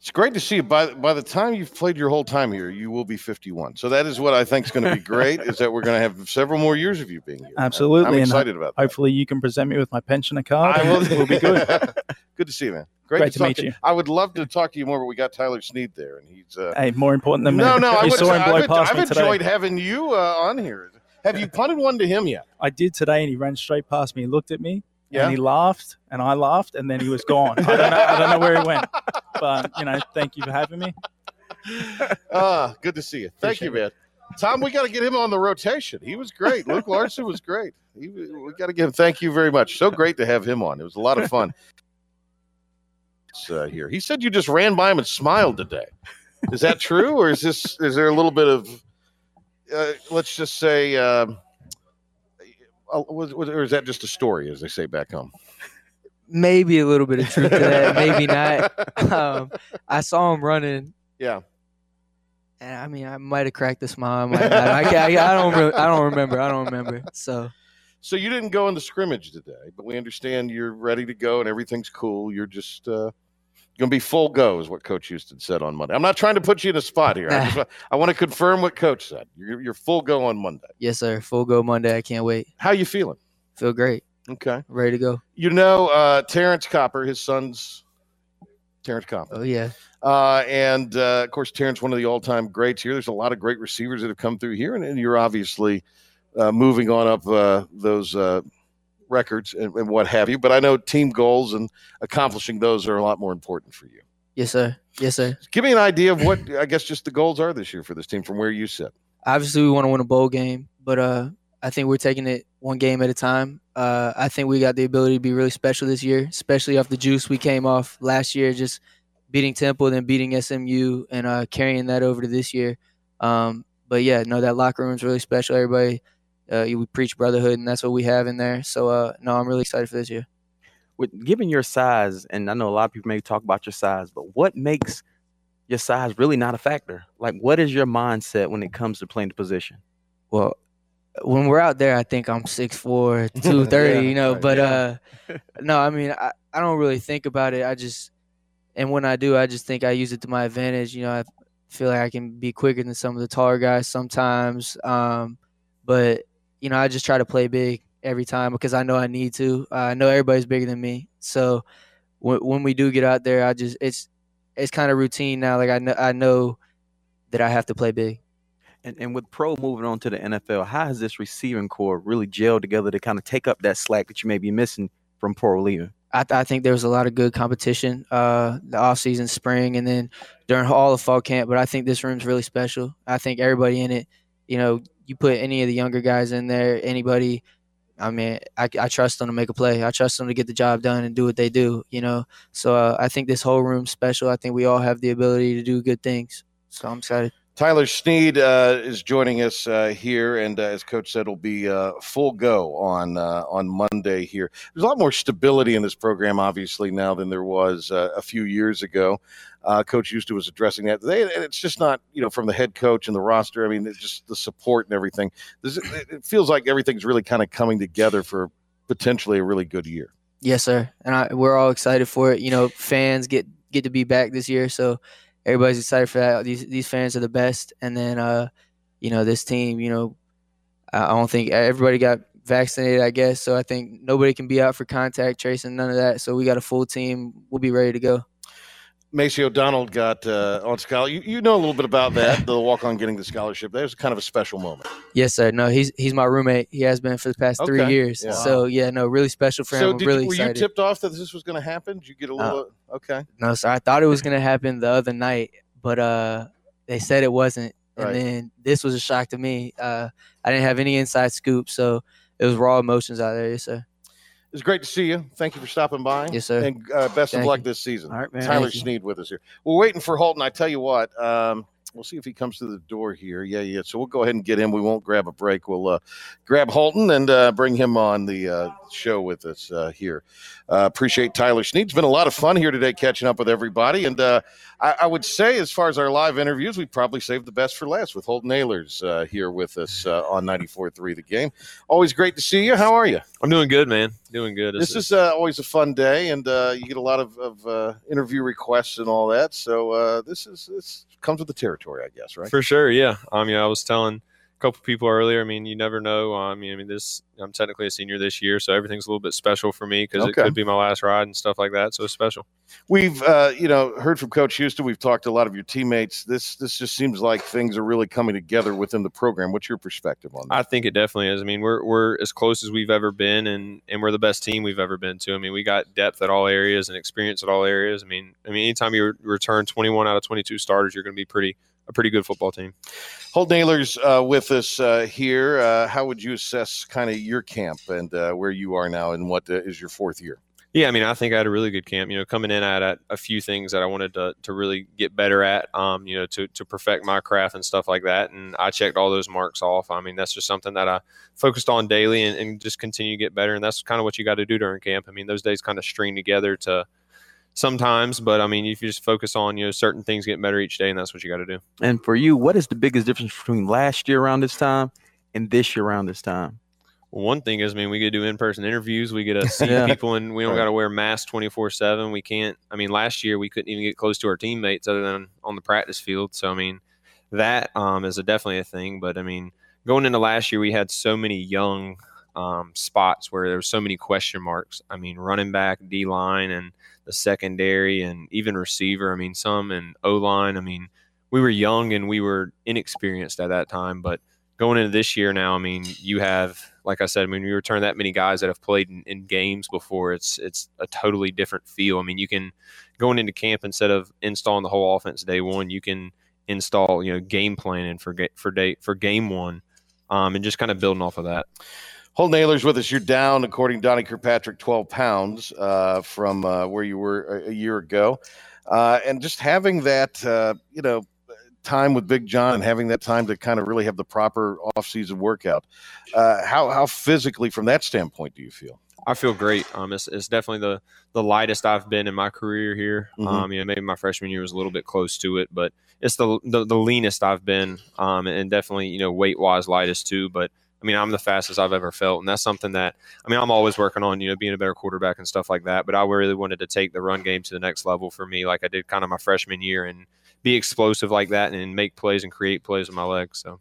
It's great to see you. By by the time you've played your whole time here, you will be 51. So that is what I think is going to be (laughs) great. is that we're going to have several more years of you being here. Absolutely. I'm and excited about that. Hopefully, you can present me with my pensioner card. I will. We'll be good. (laughs) good to see you, man. Great, Great to, to meet to you. I would love to talk to you more, but we got Tyler Snead there, and he's uh, Hey, more important than me. no, no. I saw him blow I've, past I've me today. enjoyed having you uh, on here. Have you punted one to him yet? I did today, and he ran straight past me. He looked at me, Yeah? and he laughed, and I laughed, and then he was gone. I don't know. I don't know where he went, but you know, thank you for having me. Ah, good to see you. Thank you, man. Tom, we got to get him on the rotation. He was great. Luke Larson was great. He, we got to give him thank you very much. So great to have him on. It was a lot of fun. uh, here, he said you just ran by him and smiled today. Is that true, or is this? Is there a little bit of, uh, let's just say, um, uh, was, was, or is that just a story, as they say back home? maybe a little bit of truth to that, maybe not. (laughs) Um, I saw him running. Yeah. And I mean, I might have cracked a smile. I, might not. I, I, I don't. Re- I don't remember. I don't remember. So So you didn't go in the scrimmage today, but we understand you're ready to go and everything's cool. You're just uh, going to be full go, is what Coach Houston said on Monday. I'm not trying to put you in a spot here. I, just, (laughs) I want to confirm what Coach said. You're, you're full go on Monday. yes, sir. Full go Monday. I can't wait. How you feeling? Feel great. Okay. Ready to go. You know, uh, Terrance Copper, his son's Terrance Copper. Oh yeah. Uh, and uh, of course, Terrance, one of the all-time greats here. There's a lot of great receivers that have come through here, and, and you're obviously uh, moving on up uh, those uh, records and, and what have you. But I know team goals and accomplishing those are a lot more important for you. Yes, sir. Yes, sir. Give me an idea of what I guess just the goals are this year for this team from where you sit. obviously we want to win a bowl game, but uh, I think we're taking it one game at a time. Uh, I think we got the ability to be really special this year, especially off the juice we came off last year, just beating Temple, then beating SMU, and uh, carrying that over to this year. Um, but yeah, no, that locker room is really special. Everybody, uh, we preach brotherhood, and that's what we have in there. So uh, no, I'm really excited for this year. With given your size, and I know a lot of people may talk about your size, but what makes your size really not a factor? Like, what is your mindset when it comes to playing the position? Well, when we're out there, I think I'm 6'4", 230, (laughs) Yeah, you know. But yeah. uh, (laughs) no, I mean, I, I don't really think about it. I just, and when I do, I just think I use it to my advantage. You know, I feel like I can be quicker than some of the taller guys sometimes. Um, but you know, I just try to play big every time because I know I need to. Uh, I know everybody's bigger than me, so when when we do get out there, I just it's it's kind of routine now. Like I know I know that I have to play big. And, and with Proehl moving on to the NFL, how has this receiving core really gelled together to kind of take up that slack that you may be missing from Proehl leaving? I, th- I think there was a lot of good competition uh, the off season, spring, and then during all of fall camp. But I think this room's really special. I think everybody in it, you know, you put any of the younger guys in there, anybody. I mean, I, I trust them to make a play. I trust them to get the job done and do what they do. You know, so uh, I think this whole room's special. I think we all have the ability to do good things. So I'm excited. Tyler Snead uh, is joining us uh, here, and uh, as Coach said, will be uh, full go on uh, on Monday. Here, there's a lot more stability in this program, obviously, now than there was uh, a few years ago. Coach Houston was addressing that it's just not, you know, from the head coach and the roster. I mean, it's just the support and everything. This, it it feels like everything's really kind of coming together for potentially a really good year. Yes, sir. And I, we're all excited for it. You know, fans get get to be back this year, so everybody's excited for that. These these fans are the best, and then uh, you know, this team. You know, I don't think everybody got vaccinated. I guess so. I think nobody can be out for contact tracing, none of that. So we got a full team. We'll be ready to go. Macy O'Donnell got uh, on scholarship. You, you know a little bit about that, the walk on getting the scholarship. That was kind of a special moment. Yes, sir. No, he's he's my roommate. He has been for the past three Okay. years. Yeah. So yeah, no, really special for him. So, I'm did really you, were excited. you tipped off that this was going to happen? Did you get a little? okay. No, sir. I thought it was gonna happen the other night, but uh, they said it wasn't, and Right. then this was a shock to me. Uh, I didn't have any inside scoop, so it was raw emotions out there. Yes, sir. It was great to see you. Thank you for stopping by. Yes, sir. And uh, best Thank of luck you. this season. All right, man. Tyler Thank you. Snead with us here. We're waiting for Holton. I tell you what, um, we'll see if he comes to the door here. Yeah, yeah. So we'll go ahead and get him. We won't grab a break. We'll uh, grab Holton and uh, bring him on the uh, show with us uh, here. Uh, appreciate Tyler Snead. It's been a lot of fun here today catching up with everybody. And uh, I, I would say, as far as our live interviews, we probably saved the best for last with Holton Ahlers uh, here with us uh, on 94.3 The Game. Always great to see you. How are you? I'm doing good, man. Doing good. This is uh, always a fun day, and uh, you get a lot of, of uh, interview requests and all that. So uh, this is this comes with the territory, I guess, right? for sure. Yeah. Um. Yeah. I was telling a couple people earlier. I mean, you never know. Um, I mean, I mean, this. I'm technically a senior this year, so everything's a little bit special for me because it could be my last ride and stuff like that. So it's special. We've uh, you know heard from Coach Houston. We've talked to a lot of your teammates. This this just seems like things are really coming together within the program. What's your perspective on that? I think it definitely is. I mean, we're we're as close as we've ever been, and and we're the best team we've ever been to. I mean, we got depth at all areas and experience at all areas. I mean, I mean, anytime you re- return 21 out of 22 starters, you're going to be pretty a pretty good football team. Holton Ahlers uh, with us uh, here. Uh, how would you assess kind of your camp and uh, where you are now, and what uh, is your fourth year? Yeah, I mean, I think I had a really good camp. You know, coming in, I had a, a few things that I wanted to, to really get better at. Um, you know, to to perfect my craft and stuff like that. And I checked all those marks off. I mean, that's just something that I focused on daily and, and just continue to get better. And that's kind of what you got to do during camp. I mean, those days kind of string together to sometimes, but I mean, if you just focus on you know certain things getting better each day, and that's what you got to do. And for you, what is the biggest difference between last year around this time and this year around this time? Well, one thing is, I mean, we get to do in-person interviews. We get to (laughs) see Yeah. people, and we don't Right. got to wear masks twenty-four-seven. We can't. I mean, last year we couldn't even get close to our teammates other than on the practice field. So, I mean, that um, is a definitely a thing. But I mean, going into last year, we had so many young um, spots where there were so many question marks. I mean, running back, D line, and the secondary, and even receiver. I mean, some and O line. I mean, we were young and we were inexperienced at that time, but going into this year now, I mean, you have, like I said, I mean, you return that many guys that have played in, in games before. It's it's a totally different feel. I mean, you can going into camp instead of installing the whole offense day one, you can install you know game planning for for day for game one, um, and just kind of building off of that. Holton Ahlers with us. You're down, according to Donnie Kirkpatrick, 12 pounds uh, from uh, where you were a, a year ago. Uh, and just having that, uh, you know, time with Big John and having that time to kind of really have the proper off-season workout. Uh, how, how physically, from that standpoint, do you feel? I feel great. Um, it's, it's definitely the the lightest I've been in my career here. Mhm. Um, you know, maybe my freshman year was a little bit close to it, but it's the the, the leanest I've been. Um, and definitely you know weight wise lightest too. But I mean, I'm the fastest I've ever felt, and that's something that I mean, I'm always working on you know being a better quarterback and stuff like that. But I really wanted to take the run game to the next level for me, like I did kind of my freshman year, and be explosive like that, and make plays and create plays with my legs. So.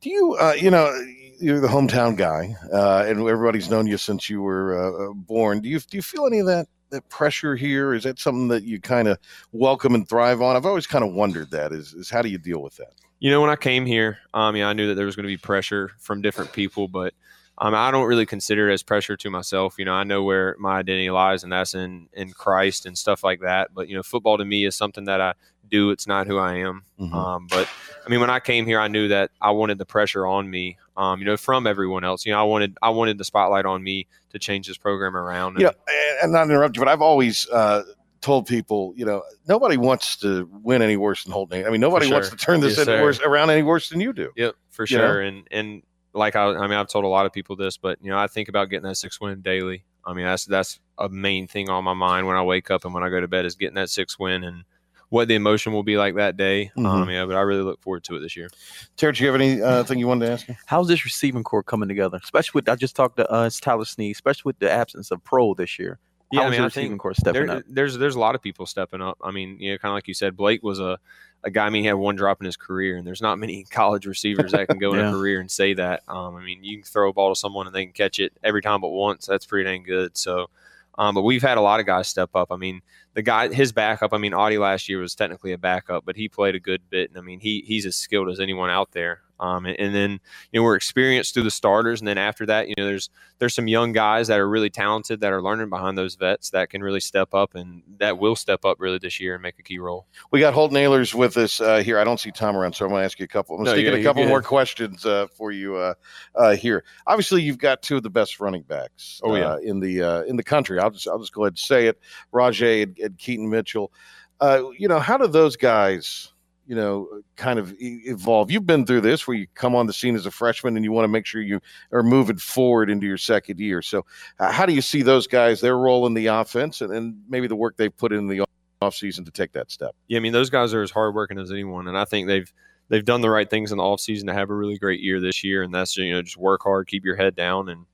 Do you, uh, you know, you're the hometown guy, uh, and everybody's known you since you were uh, born. Do you do you feel any of that that pressure here? Is that something that you kind of welcome and thrive on? I've always kind of wondered that. Is is how do you deal with that? You know, when I came here, um, yeah, I knew that there was going to be pressure from different people, but um, I don't really consider it as pressure to myself. You know, I know where my identity lies, and that's in in Christ and stuff like that. But you know, football to me is something that I do. It's not who I am. Mhm. Um, but I mean, when I came here, I knew that I wanted the pressure on me. Um, you know, from everyone else. You know, I wanted I wanted the spotlight on me to change this program around. You know, and, and not interrupt you, but I've always uh, told people, you know, nobody wants to win any worse than Holton. I mean, nobody For wants to turn this Yes, any worse, around any worse than you do. Yep, for You know? sure. And and like I, I mean, I've told a lot of people this, but you know, I think about getting that six win daily. I mean, that's that's a main thing on my mind when I wake up and when I go to bed is getting that six win and what the emotion will be like that day. Mhm. Um, yeah, but I really look forward to it this year. Terry, do you have anything uh, you wanted to ask me? How's this receiving core coming together? Especially with I just talked to uh, it's Tyler Snead, especially with the absence of Proehl this year. Yeah, I mean, I think core stepping there- up? There's there's a lot of people stepping up. I mean, you know, kind of like you said, Blake was a a guy. I mean, he had one drop in his career, and there's not many (laughs) college receivers that can go in a (laughs) career and say that. Um, I mean, you can throw a ball to someone and they can catch it every time but once. That's pretty dang good. So, um, but we've had a lot of guys step up. I mean, the guy, his backup. I mean, Audie last year was technically a backup, but he played a good bit, and I mean, he he's as skilled as anyone out there. Um, and, and then you know we're experienced through the starters, and then after that, you know, there's there's some young guys that are really talented that are learning behind those vets that can really step up and that will step up really this year and make a key role. We got Holton Ahlers with us uh, here. I don't see Tom around, so I'm going to ask you a couple. I'm No, yeah, a couple more questions uh, for you uh, uh, here. Obviously, you've got two of the best running backs. Oh, yeah. uh, in the uh, in the country. I'll just I'll just go ahead and say it. Rahjai and, and Keaton Mitchell. Uh, you know, how do those guys? You know, kind of evolve. You've been through this where you come on the scene as a freshman and you want to make sure you are moving forward into your second year. So, uh, how do you see those guys, their role in the offense, and, and maybe the work they've put in the offseason to take that step? Yeah, I mean those guys are as hardworking as anyone, and I think they've they've done the right things in the offseason to have a really great year this year, and that's you know just work hard, keep your head down, and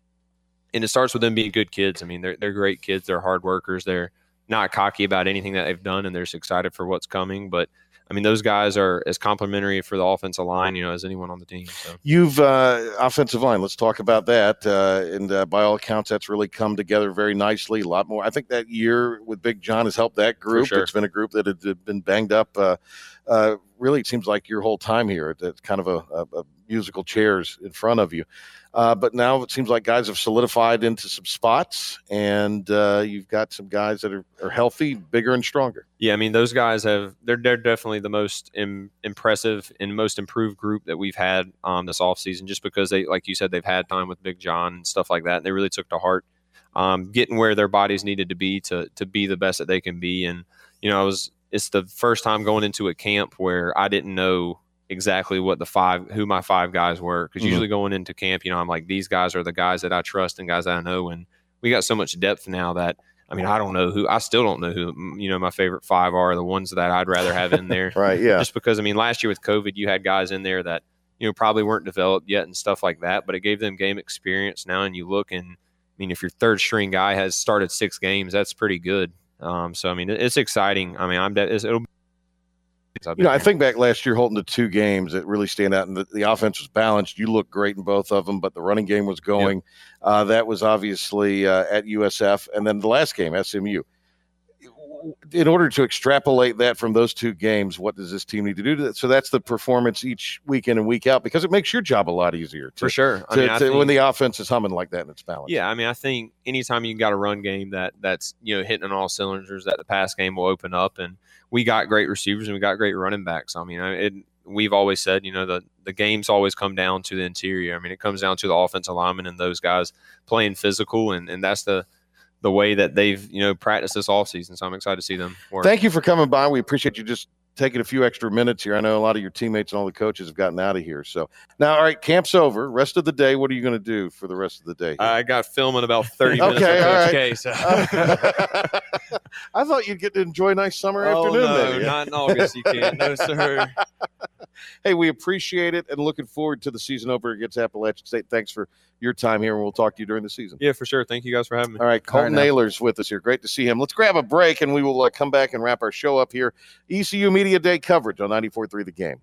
and it starts with them being good kids. I mean they're they're great kids, they're hard workers, they're not cocky about anything that they've done, and they're just excited for what's coming. But I mean those guys are as complimentary for the offensive line, you know, as anyone on the team. So. You've uh, offensive line. Let's talk about that. Uh, and uh, by all accounts, that's really come together very nicely. A lot more. I think that year with Big John has helped that group. sure. It's been a group that had been banged up. Uh, really, it seems like your whole time here. It's kind of a, a, a musical chairs in front of you. Uh, but now it seems like guys have solidified into some spots, and uh, you've got some guys that are, are healthy, bigger, and stronger. Yeah, I mean those guys have they're they're definitely the most Im- impressive and most improved group that we've had um, this offseason just because they like you said they've had time with Big John and stuff like that and they really took to heart um, getting where their bodies needed to be to to be the best that they can be and you know I was it's the first time going into a camp where I didn't know exactly what the five who my five guys were because Mhm. usually going into camp you know I'm like these guys are the guys that I trust and guys I know and we got so much depth now that I mean, I don't know who. I still don't know who. You know, my favorite five are the ones that I'd rather have in there. (laughs) Right, yeah. Just because I mean, last year with COVID, you had guys in there that you know probably weren't developed yet and stuff like that, but it gave them game experience. Now, and you look and I mean, if your third string guy has started six games, that's pretty good. Um, so I mean, it's exciting. I mean, I'm de- it's, it'll. You know, I think back last year, holding the two games that really stand out, and the, the offense was balanced. You looked great in both of them, but the running game was going. Uh, that was obviously uh, at USF, and then the last game, SMU. In order to extrapolate that from those two games, what does this team need to do? To, that? so that's the performance each week in and week out, because it makes your job a lot easier. To, For sure. To- mean, to- when the offense is humming like that and it's balanced. Yeah, I mean, I think anytime you got a run game that that's you know hitting on all cylinders, that the pass game will open up, and we got great receivers and we got great running backs. I mean, it, we've always said, you know, the the games always come down to the interior. I mean, it comes down to the offensive linemen and those guys playing physical, and and that's the the way that they've you know practiced this offseason. So I'm excited to see them work. Thank you for coming by. We appreciate you just taking a few extra minutes here. I know a lot of your teammates and all the coaches have gotten out of here. So now, all right, camp's over. Rest of the day, what are you going to do for the rest of the day? I got film in about 30 (laughs) minutes. Okay, with all Coach right. K, so. (laughs) I thought you'd get to enjoy a nice summer Oh, afternoon. no, maybe. not in August. You can't. No, sir. (laughs) hey, we appreciate it and looking forward to the season over against Appalachian State. Thanks for your time here, and we'll talk to you during the season. Yeah, for sure. Thank you guys for having me. All right, Colton now. Naylor's with us here. Great to see him. Let's grab a break, and we will uh, come back and wrap our show up here. ECU Media Day coverage on 94.3 The Game.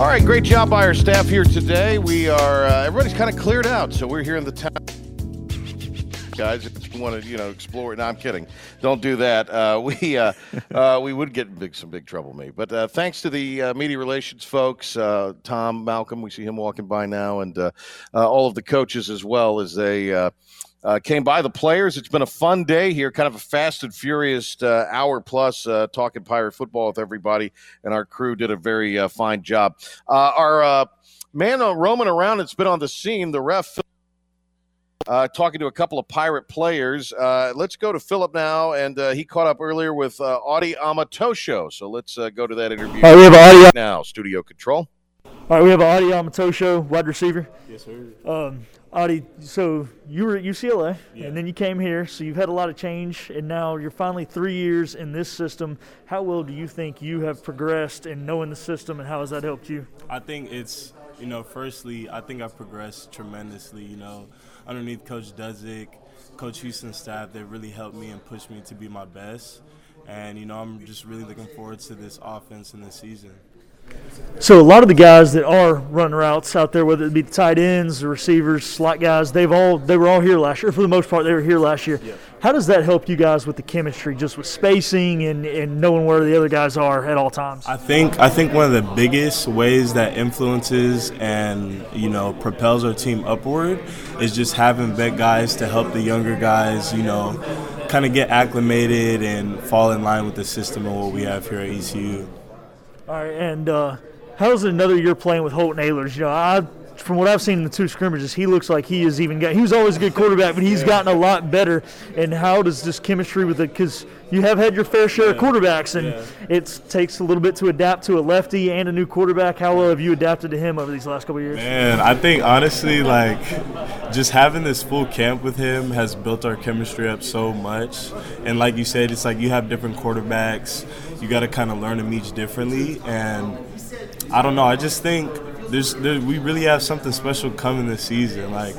All right, great job by our staff here today. We are uh, everybody's kind of cleared out, so we're here in the town. Guys, if you want to, you know, explore. It. No, I'm kidding. Don't do that. Uh, (laughs) we uh, uh, we would get big some big trouble, me. But uh, thanks to the uh, media relations folks, uh, Tom, Malcolm. We see him walking by now, and all of the coaches as well as they. Came by the players. It's been a fun day here, kind of a fast and furious hour plus talking pirate football with everybody, and our crew did a very fine job. Our man roaming around it's been on the scene, the ref uh, talking to a couple of Pirate players. Uh, let's go to Philip now, and uh, he caught up earlier with uh, Audie Omotosho. So let's uh, go to that interview. All right, we have Audie- now. Studio control. All right, we have Audie Omotosho, wide receiver. Yes, sir. Um, Audie, so you were at UCLA, and then you came here, so you've had a lot of change, and now you're finally three years in this system. How well do you think you have progressed in knowing the system, and how has that helped you? I think it's, you know, firstly, I think I've progressed tremendously, you know, underneath Coach Dudzik, Coach Houston's staff, they really helped me and pushed me to be my best. And, you know, I'm just really looking forward to this offense and this season. So a lot of the guys that are running routes out there, whether it be the tight ends, the receivers, slot guys, they've all they were all here last year. For the most part, they were here last year. How does that help you guys with the chemistry, just with spacing and, and knowing where the other guys are at all times? I think I think one of the biggest ways that influences and you know propels our team upward is just having vet guys to help the younger guys, you know, kind of get acclimated and fall in line with the system and what we have here at ECU. All right, and uh, how's another year playing with Holton Ahlers? You know, I from what I've seen in the two scrimmages, he looks like he has even got. He was always a good quarterback, but he's gotten a lot better. And how does this chemistry with it? Because you have had your fair share of quarterbacks, and it takes a little bit to adapt to a lefty and a new quarterback. How well have you adapted to him over these last couple of years? Man, I think honestly, like, just having this full camp with him has built our chemistry up so much. And like you said, it's like you have different quarterbacks. You got to kind of learn them each differently. And I don't know. I just think there's there, we really have something special coming this season. Like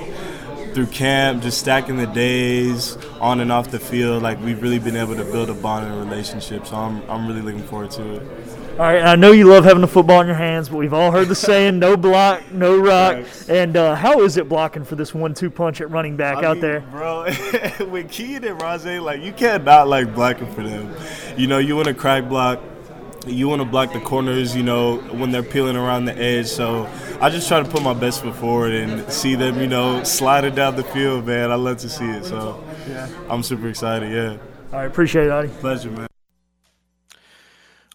through camp, just stacking the days on and off the field. Like we've really been able to build a bond and a relationship. So I'm I'm really looking forward to it. All right, I know you love having the football in your hands, but we've all heard the saying, "No block, no rock." And uh, how is it blocking for this one-two punch at running back I out mean, there? bro. (laughs) with Keaton and Rahjai, like you cannot like blocking for them. You know, you want to crack block. You want to block the corners, you know, when they're peeling around the edge. So I just try to put my best foot forward and see them, you know, sliding down the field, man. I love to see it. So Yeah. I'm super excited. Yeah. All right, appreciate it, Audie. Pleasure, man.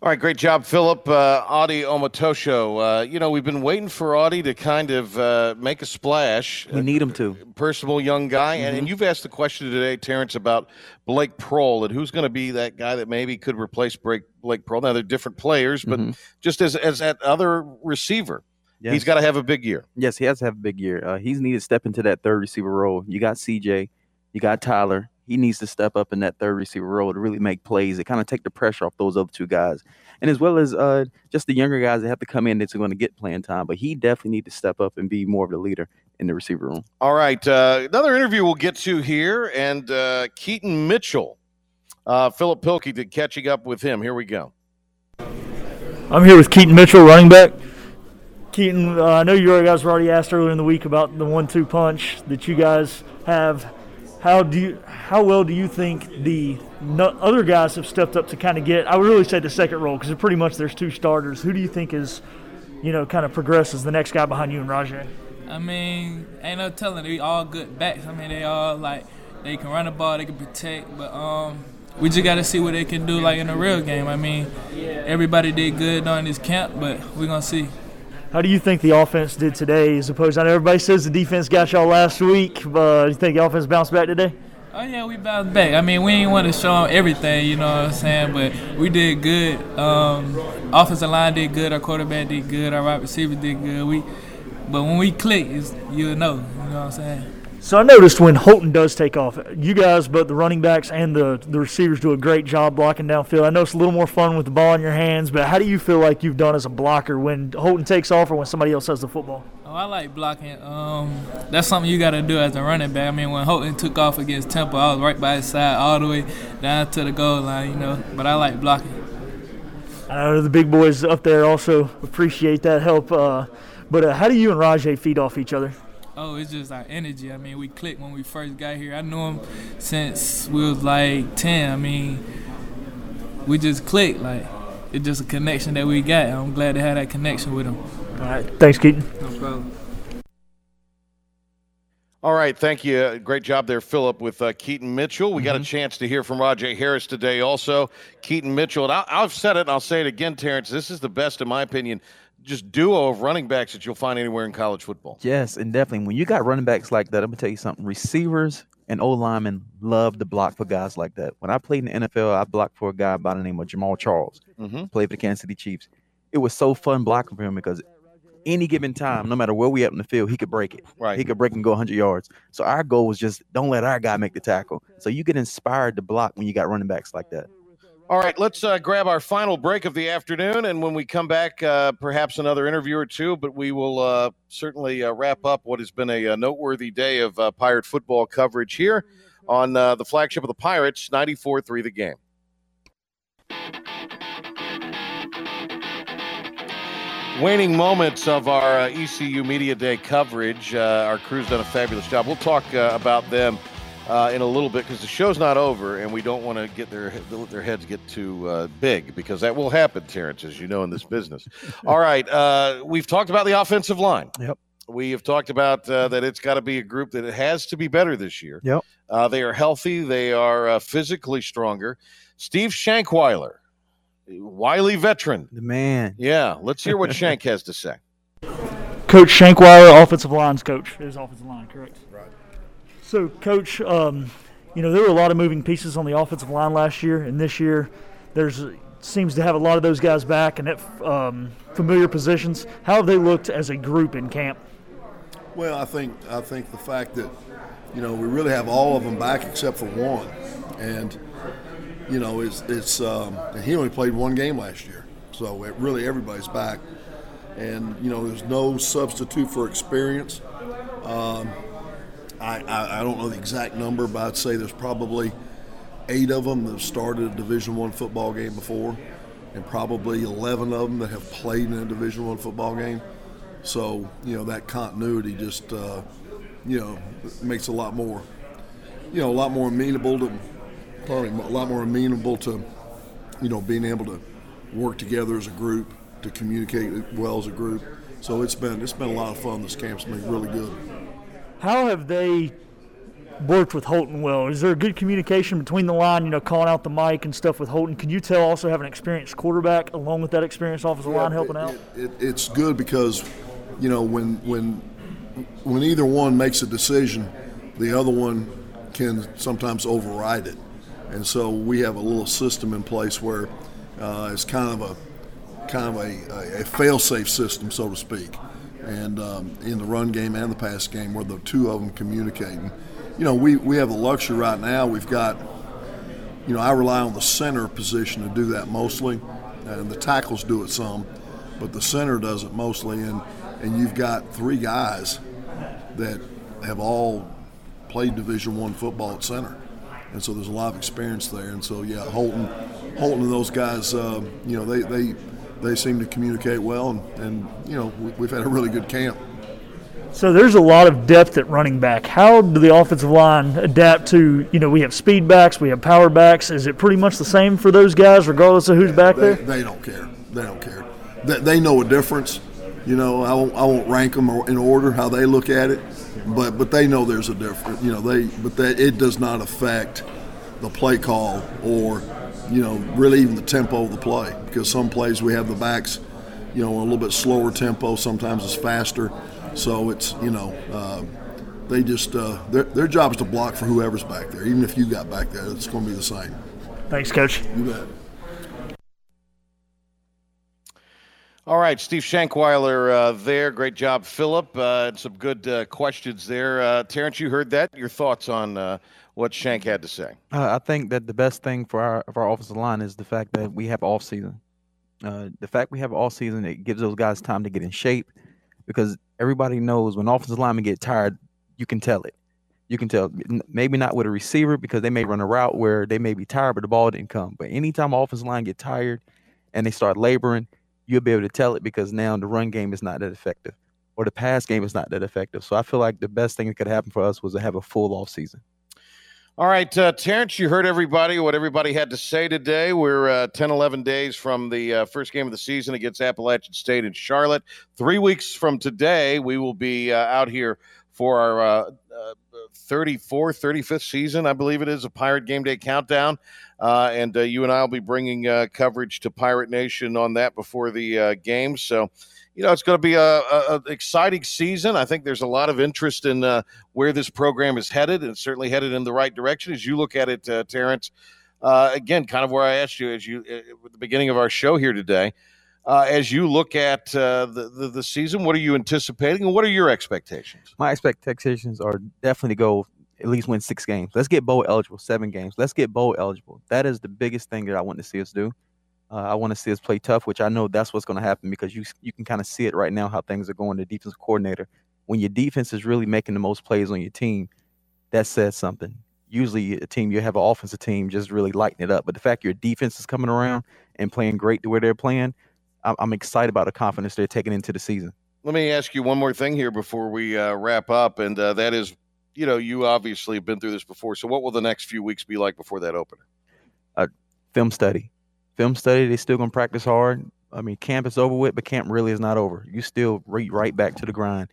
All right, great job, Philip. Uh, Audie Omotosho. Uh, you know, we've been waiting for Audie to kind of uh, make a splash. We need him to. Personal young guy. And, and you've asked the question today, Terrance, about Blake Proehl and who's going to be that guy that maybe could replace Blake, Blake Proehl. Now, they're different players, but just as, as that other receiver, he's got to have a big year. Yes, he has to have a big year. Uh, he's needed to step into that third receiver role. You got CJ, you got Tyler. He needs to step up in that third receiver role to really make plays. It kind of take the pressure off those other two guys, and as well as uh, just the younger guys that have to come in that's going to get playing time. But he definitely needs to step up and be more of the leader in the receiver room. All right, uh, another interview we'll get to here, and uh, Keaton Mitchell, uh, Philip Pilkey did catching up with him. Here we go. I'm here with Keaton Mitchell, running back. Keaton, uh, I know you guys were already asked earlier in the week about the one-two punch that you guys have. How do you, how well do you think the other guys have stepped up to kind of get? I would really say the second role because pretty much there's two starters. Who do you think is, you know, kind of progresses the next guy behind you and Rahjai? I mean, ain't no telling. They all good backs. I mean, they all like they can run the ball, they can protect, but um, we just got to see what they can do like in a real game. I mean, everybody did good during this camp, but we're gonna see. How do you think the offense did today as opposed? I know everybody says the defense got y'all last week, but you think the offense bounced back today? Oh yeah, we bounced back. I mean, we ain't want to show them everything, you know what I'm saying? But we did good. Um, offensive line did good. Our quarterback did good. Our wide receiver did good. We, but when we click, you'll know. You know what I'm saying? So I noticed when Holton does take off, you guys, both the running backs and the the receivers, do a great job blocking downfield. I know it's a little more fun with the ball in your hands, but how do you feel like you've done as a blocker when Holton takes off or when somebody else has the football? Oh, I like blocking. Um, that's something you got to do as a running back. I mean, when Holton took off against Temple, I was right by his side all the way down to the goal line, you know. But I like blocking. I know the big boys up there also appreciate that help. Uh, but uh, how do you and Rahjai feed off each other? Oh, it's just our energy. I mean, we clicked when we first got here. I knew him since we was like 10. I mean, we just clicked. Like, it's just a connection that we got. I'm glad to have that connection with him. All right. Thanks, Keaton. No problem. All right, thank you. Uh, Great job there, Philip, with uh, Keaton Mitchell. We got a chance to hear from Rahjai Harris today, also. Keaton Mitchell, and I, I've said it and I'll say it again, Terrance. This is the best, in my opinion, just duo of running backs that you'll find anywhere in college football. Yes, and definitely when you got running backs like that, I'm gonna tell you something. Receivers and old linemen love to block for guys like that. When I played in the NFL, I blocked for a guy by the name of Jamaal Charles. Mhm. Played for the Kansas City Chiefs. It was so fun blocking for him because any given time, no matter where we at in the field, he could break it. Right. He could break and go 100 yards. So our goal was just don't let our guy make the tackle. So you get inspired to block when you got running backs like that. All right, let's uh, grab our final break of the afternoon, and when we come back, uh, perhaps another interview or two. But we will uh, certainly uh, wrap up what has been a, uh noteworthy day of uh, Pirate football coverage here on the flagship of the Pirates, 94-3 the game. Waning moments of our ECU Media Day coverage. Our crew's done a fabulous job. We'll talk about them uh, in a little bit because the show's not over, and we don't want to get their their heads get too uh, big because that will happen, Terrance, as you know in this business. (laughs) All right, uh, we've talked about the offensive line. Yep. We have talked about uh, that it's got to be a group that it has to be better this year. Yep. Uh, they are healthy. They are uh, physically stronger. Steve Shankweiler, wily veteran. The man. Yeah, let's hear what Shank (laughs) has to say. Coach Shankweiler, offensive lines coach. Is offensive line correct? Right. So, Coach, um, you know there were a lot of moving pieces on the offensive line last year, and this year there's seems to have a lot of those guys back and at um, familiar positions. How have they looked as a group in camp? Well, I think I think the fact that you know we really have all of them back except for one, and you know it's it's um, and he only played one game last year, so it really everybody's back, and you know there's no substitute for experience. Um, I, I I don't know the exact number, but I'd say there's probably eight of them that have started a Division One football game before, and probably 11 of them that have played in a Division One football game. So you know that continuity just uh, you know makes a lot more you know a lot more amenable to probably a lot more amenable to you know being able to work together as a group to communicate well as a group. So it's been it's been a lot of fun. This camp's been really good. How have they worked with Holton well? Is there a good communication between the line, you know, calling out the mic and stuff with Holton? Can you tell also have an experienced quarterback along with that experienced offensive line helping out? It, it's good because you know when when when either one makes a decision, the other one can sometimes override it, and so we have a little system in place where uh, it's kind of a kind of a, a, a fail-safe system, so to speak, and um, in the run game and the pass game, where the two of them communicating. You know, we, we have the luxury right now. We've got, you know, I rely on the center position to do that mostly, and the tackles do it some, but the center does it mostly. And and you've got three guys that have all played Division One football at center, and so there's a lot of experience there. And so yeah, Holton, Holton and those guys, uh, you know, they they they seem to communicate well, and and you know we, we've had a really good camp. So there's a lot of depth at running back. How do the offensive line adapt to, you know, we have speed backs, we have power backs. Is it pretty much the same for those guys, regardless of who's back they, there? They don't care. They don't care. They, they know a difference. You know, I won't, I won't rank them in order how they look at it, but but they know there's a difference. You know, they but that it does not affect the play call or you know really even the tempo of the play because some plays we have the backs, you know, a little bit slower tempo. Sometimes it's faster. So it's you know uh, they just uh, their their job is to block for whoever's back there. Even if you got back there, it's going to be the same. Thanks, Coach. You bet. All right, Steve Shankweiler uh, there. Great job, Philip. Uh, and some good uh, questions there. Uh, Terrance, you heard that. Your thoughts on uh, what Shank had to say? Uh, I think that the best thing for our for our offensive line is the fact that we have off season. Uh, the fact we have off season it gives those guys time to get in shape because everybody knows when offensive linemen get tired, you can tell it. You can tell maybe not with a receiver because they may run a route where they may be tired, but the ball didn't come. But anytime offensive line get tired and they start laboring, you'll be able to tell it because now the run game is not that effective or the pass game is not that effective. So I feel like the best thing that could happen for us was to have a full off season. All right, uh, Terrance, you heard everybody, what everybody had to say today. We're uh, 10, 11 days from the uh, first game of the season against Appalachian State in Charlotte. Three weeks from today, we will be uh, out here for our uh, uh, 34th, 35th season, I believe it is, a Pirate Game Day Countdown. Uh, and uh, you and I will be bringing uh, coverage to Pirate Nation on that before the uh, game. So, you know, it's going to be a, a, a exciting season. I think there's a lot of interest in uh, where this program is headed, and certainly headed in the right direction. As you look at it, uh, Terrance, uh, again, kind of where I asked you as you uh, at the beginning of our show here today. Uh, as you look at uh, the, the the season, what are you anticipating, and what are your expectations? My expectations are definitely to go at least win six games. Let's get bowl eligible, seven games. Let's get bowl eligible. That is the biggest thing that I want to see us do. Uh, I want to see us play tough, which I know that's what's going to happen because you you can kind of see it right now how things are going. The defensive coordinator, when your defense is really making the most plays on your team, that says something. Usually, a team you have an offensive team just really lighting it up, but the fact your defense is coming around and playing great the way they're playing, I'm, I'm excited about the confidence they're taking into the season. Let me ask you one more thing here before we uh, wrap up, and uh, that is, you know, you obviously have been through this before. So, what will the next few weeks be like before that opener? Uh, film study, film study. They still gonna practice hard. I mean, camp is over with, but camp really is not over. You still right right back to the grind.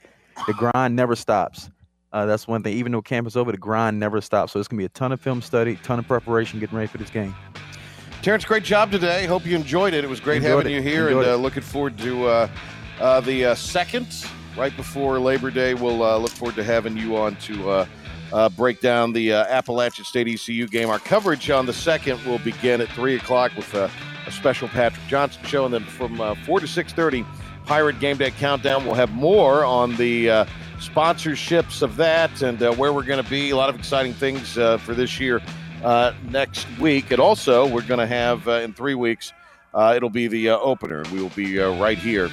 The grind never stops. Uh, that's one thing. Even though camp is over, the grind never stops. So it's gonna be a ton of film study, ton of preparation, getting ready for this game. Terrance, great job today. Hope you enjoyed it. It was great Enjoyed having it. you here, Enjoyed and uh, looking forward to uh, uh, the uh, second, right before Labor Day. We'll uh, look forward to having you on to uh, break down the uh, Appalachian State ECU game. Our coverage on the second will begin at three o'clock with uh, a special Patrick Johnson show, and then from uh, four to six thirty, Pirate Game Day Countdown. We'll have more on the uh, sponsorships of that and uh, where we're going to be. A lot of exciting things for this year next week. And also, we're going to have in three weeks, it'll be the opener. We will be right here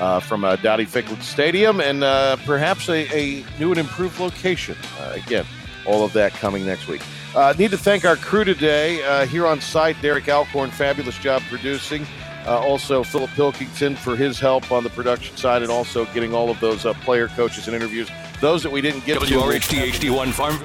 uh, from uh, Dowdy Ficklen Stadium and uh, perhaps a, a new and improved location. Uh, again, all of that coming next week. Uh, need to thank our crew today uh, here on site. Derek Alcorn, fabulous job producing. Uh, also, Philip Pilkington for his help on the production side and also getting all of those uh, player coaches and interviews. Those that we didn't get to. WRHT HD1 Farm.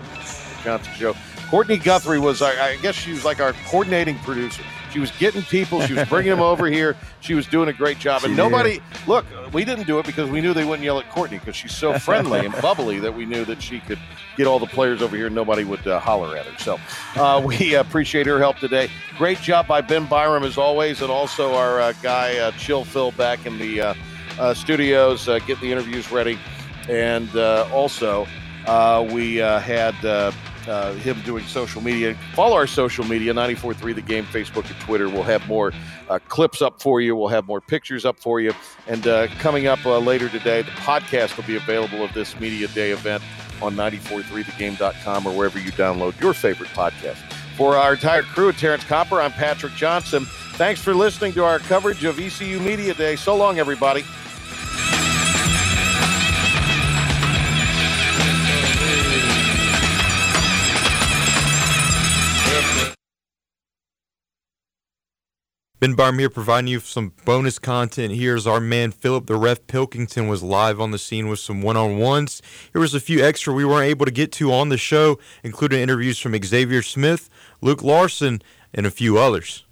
Johnson Show. Courtney Guthrie was, our, I guess she was like our coordinating producer. She was getting people, she was bringing them over here. She was doing a great job. And She nobody, look, we didn't do it because we knew they wouldn't yell at Courtney because she's so friendly and (laughs) bubbly that we knew that she could get all the players over here and nobody would uh, holler at her. So uh, we appreciate her help today. Great job by Ben Byram as always, and also our uh, guy, uh, Chill Phil, back in the uh, uh, studios, uh, getting the interviews ready. And uh, also, uh, we uh, had uh, him doing social media. Follow our social media, 94.3 The Game, Facebook and Twitter. We'll have more uh, clips up for you. We'll have more pictures up for you. And uh, coming up uh, later today, the podcast will be available of this Media Day event on 943thegame.com or wherever you download your favorite podcast. For our entire crew, at Terrance Copper, I'm Patrick Johnson. Thanks for listening to our coverage of ECU Media Day. So long, everybody. Ben Barm here providing you some bonus content. Here's our man Philip the Ref Pilkington was live on the scene with some one-on-ones. Here was a few extra we weren't able to get to on the show, including interviews from Xavier Smith, Luke Larson, and a few others.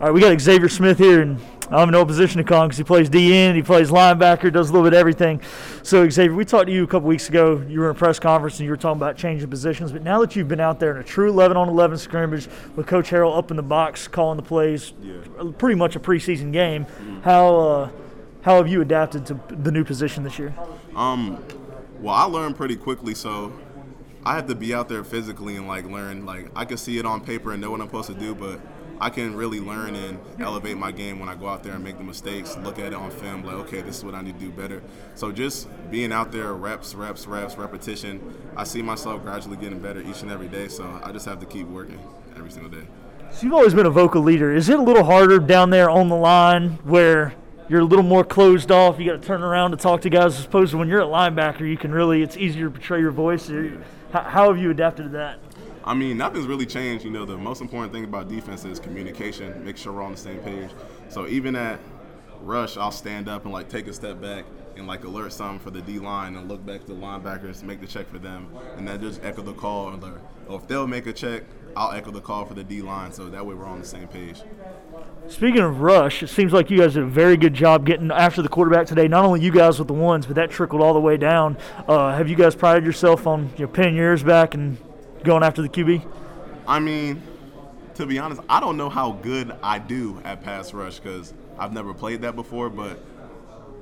All right, we got Xavier Smith here, and I'm in no position to call because he plays DN, he plays linebacker, does a little bit of everything. So, Xavier, we talked to you a couple weeks ago. You were in a press conference and you were talking about changing positions. But now that you've been out there in a true 11 on 11 scrimmage with Coach Harrell up in the box calling the plays, pretty much a preseason game, how uh, how have you adapted to the new position this year? Um, well, I learned pretty quickly, so I have to be out there physically and like learn. Like I can see it on paper and know what I'm supposed to do, but I can really learn and elevate my game when I go out there and make the mistakes. Look at it on film, like okay, this is what I need to do better. So just being out there, reps, reps, reps, repetition. I see myself gradually getting better each and every day. So I just have to keep working every single day. So you've always been a vocal leader. Is it a little harder down there on the line where you're a little more closed off? You got to turn around to talk to guys as opposed to when you're a linebacker, you can really, it's easier to portray your voice. How, how have you adapted to that? I mean, nothing's really changed. You know, the most important thing about defense is communication. Make sure we're on the same page. So even at rush, I'll stand up and like take a step back and like alert something for the D line and look back to the linebackers, make the check for them, and then just echo the call. Or, or if they'll make a check, I'll echo the call for the D line. So that way we're on the same page. Speaking of rush, it seems like you guys did a very good job getting after the quarterback today. Not only you guys with the ones, but that trickled all the way down. Uh, have you guys prided yourself on you know, pinning back and going after the QB? I mean, to be honest, I don't know how good I do at pass rush because I've never played that before. But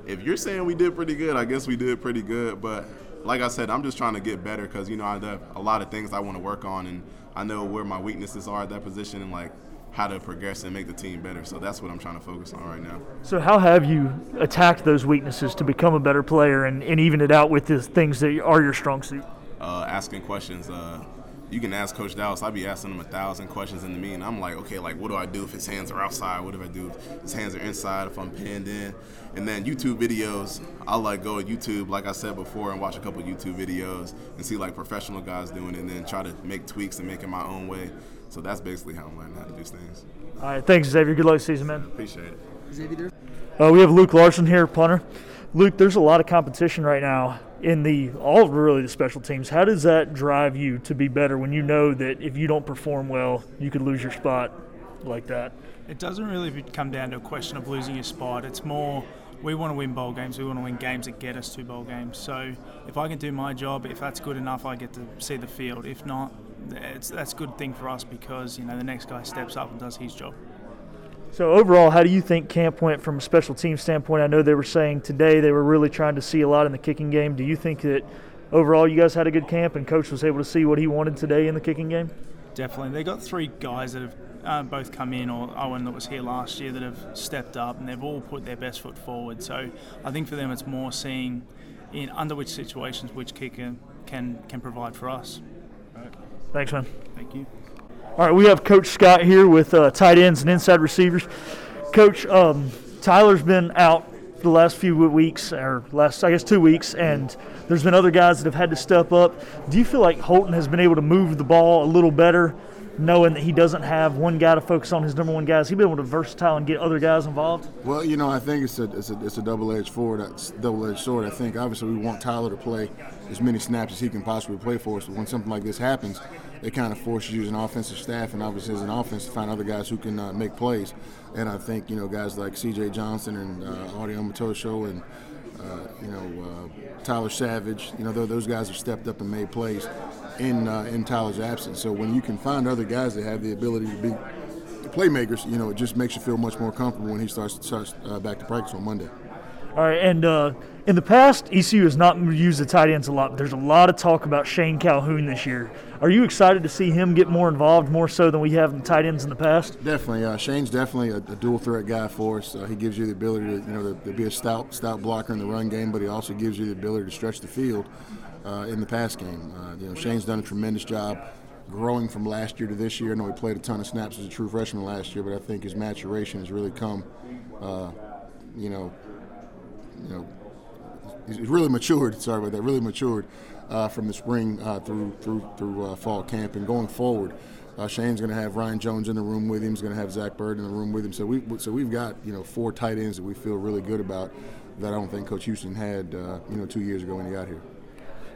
if you're saying we did pretty good, I guess we did pretty good. But like I said, I'm just trying to get better because you know I have a lot of things I want to work on, and I know where my weaknesses are at that position, and like how to progress and make the team better. So that's what I'm trying to focus on right now. So how have you attacked those weaknesses to become a better player and, and even it out with the things that are your strong suit? Uh, asking questions. Uh, you can ask Coach Dallas. I'd be asking him a thousand questions into me, and I'm like, okay, like what do I do if his hands are outside? What do I do if his hands are inside? If I'm pinned in? And then YouTube videos, I like go to YouTube, like I said before, and watch a couple YouTube videos and see like professional guys doing it, and then try to make tweaks and make it my own way. So that's basically how I'm learning how to do things. All right, thanks, Xavier. Good luck season, man. Appreciate it. Xavier. Uh, we have Luke Larson here, punter. Luke, there's a lot of competition right now in the all really the special teams. How does that drive you to be better when you know that if you don't perform well, you could lose your spot like that? It doesn't really come down to a question of losing your spot. It's more we want to win bowl games. We want to win games that get us to bowl games. So if I can do my job, if that's good enough, I get to see the field. If not, that's a good thing for us because you know the next guy steps up and does his job. So overall, how do you think camp went from a special team standpoint? I know they were saying today they were really trying to see a lot in the kicking game. Do you think that overall you guys had a good camp and coach was able to see what he wanted today in the kicking game? Definitely. They got three guys that have uh, both come in, or Owen that was here last year, that have stepped up, and they've all put their best foot forward. So I think for them, it's more seeing in under which situations which kicker can can provide for us. Thanks, man. Thank you. All right, we have Coach Scott here with uh, tight ends and inside receivers. Coach, um, Tyler's been out the last few weeks, or last, I guess, two weeks, and there's been other guys that have had to step up. Do you feel like Holton has been able to move the ball a little better, knowing that he doesn't have one guy to focus on his number one guys? He's been able to versatile and get other guys involved. Well, you know, I think it's a it's a, it's a double-edged sword. Double-edged sword. I think obviously we want Tyler to play as many snaps as he can possibly play for us. But when something like this happens, it kind of forces you as an offensive staff and obviously as an offense to find other guys who can uh, make plays. And I think you know guys like C.J. Johnson and uh, Audie Omotosho and uh, you know uh, Tyler Savage. You know those guys have stepped up and made plays in uh, in Tyler's absence. So when you can find other guys that have the ability to be playmakers, you know it just makes you feel much more comfortable when he starts starts uh, back to practice on Monday. All right, and uh, in the past, ECU has not used the tight ends a lot. But there's a lot of talk about Shane Calhoun this year. Are you excited to see him get more involved, more so than we have in tight ends in the past? Definitely. Uh, Shane's definitely a, a, dual threat guy for us. Uh, he gives you the ability to, you know, to, to, be a stout, stout blocker in the run game, but he also gives you the ability to stretch the field uh, in the pass game. Uh, you know, Shane's done a tremendous job growing from last year to this year. I know he played a ton of snaps as a true freshman last year, but I think his maturation has really come, uh, you know, you know, he's really matured. Sorry about that. Really matured uh, from the spring uh, through through through uh, fall camp and going forward. Uh, Shane's going to have Ryan Jones in the room with him. He's going to have Zach Bird in the room with him. So we so we've got you know four tight ends that we feel really good about that I don't think Coach Houston had you know two years ago when he got here.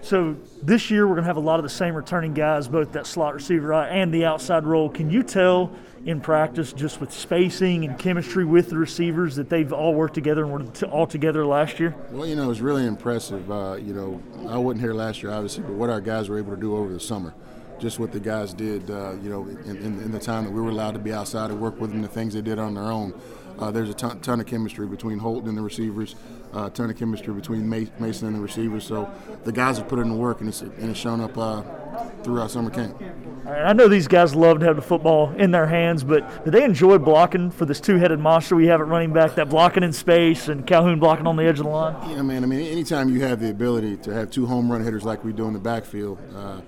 So this year we're going to have a lot of the same returning guys, both that slot receiver and the outside role. Can you tell in practice, just with spacing and chemistry with the receivers, that they've all worked together and were all together last year? Well, you know, it was really impressive. Uh, you know, I wasn't here last year, obviously, but what our guys were able to do over the summer just what the guys did, uh, you know, in, in, in, the time that we were allowed to be outside and work with them, the things they did on their own. Uh, there's a ton, ton, of chemistry between Holton and the receivers, uh, ton of chemistry between Mason and the receivers. So the guys have put in the work, and it's, and it's shown up uh, throughout summer camp. I know these guys love to have the football in their hands, but do they enjoy blocking for this two-headed monster we have at running back? That blocking in space and Calhoun blocking on the edge of the line. Yeah, man. I mean, anytime you have the ability to have two home run hitters like we do in the backfield uh,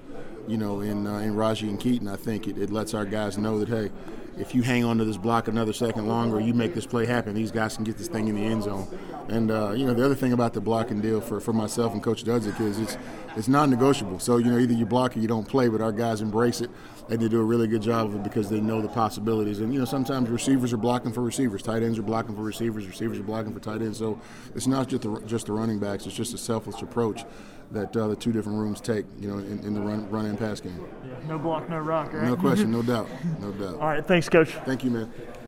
you know, in uh, in Rahjai and Keaton, I think it, it lets our guys know that hey, if you hang on to this block another second longer, you make this play happen. These guys can get this thing in the end zone. And uh, you know, the other thing about the blocking deal for, for myself and Coach Dudzik is it's it's non-negotiable. So you know, either you block or you don't play, but our guys embrace it and they do a really good job of it because they know the possibilities. And you know, sometimes receivers are blocking for receivers, tight ends are blocking for receivers, receivers are blocking for tight ends. So it's not just the just the running backs; it's just a selfless approach that uh, the two different rooms take, you know, in, in the run, run and pass game. Yeah, no block, no rock, right? No question, no (laughs) doubt, no doubt. All right, thanks, Coach. Thank you, man.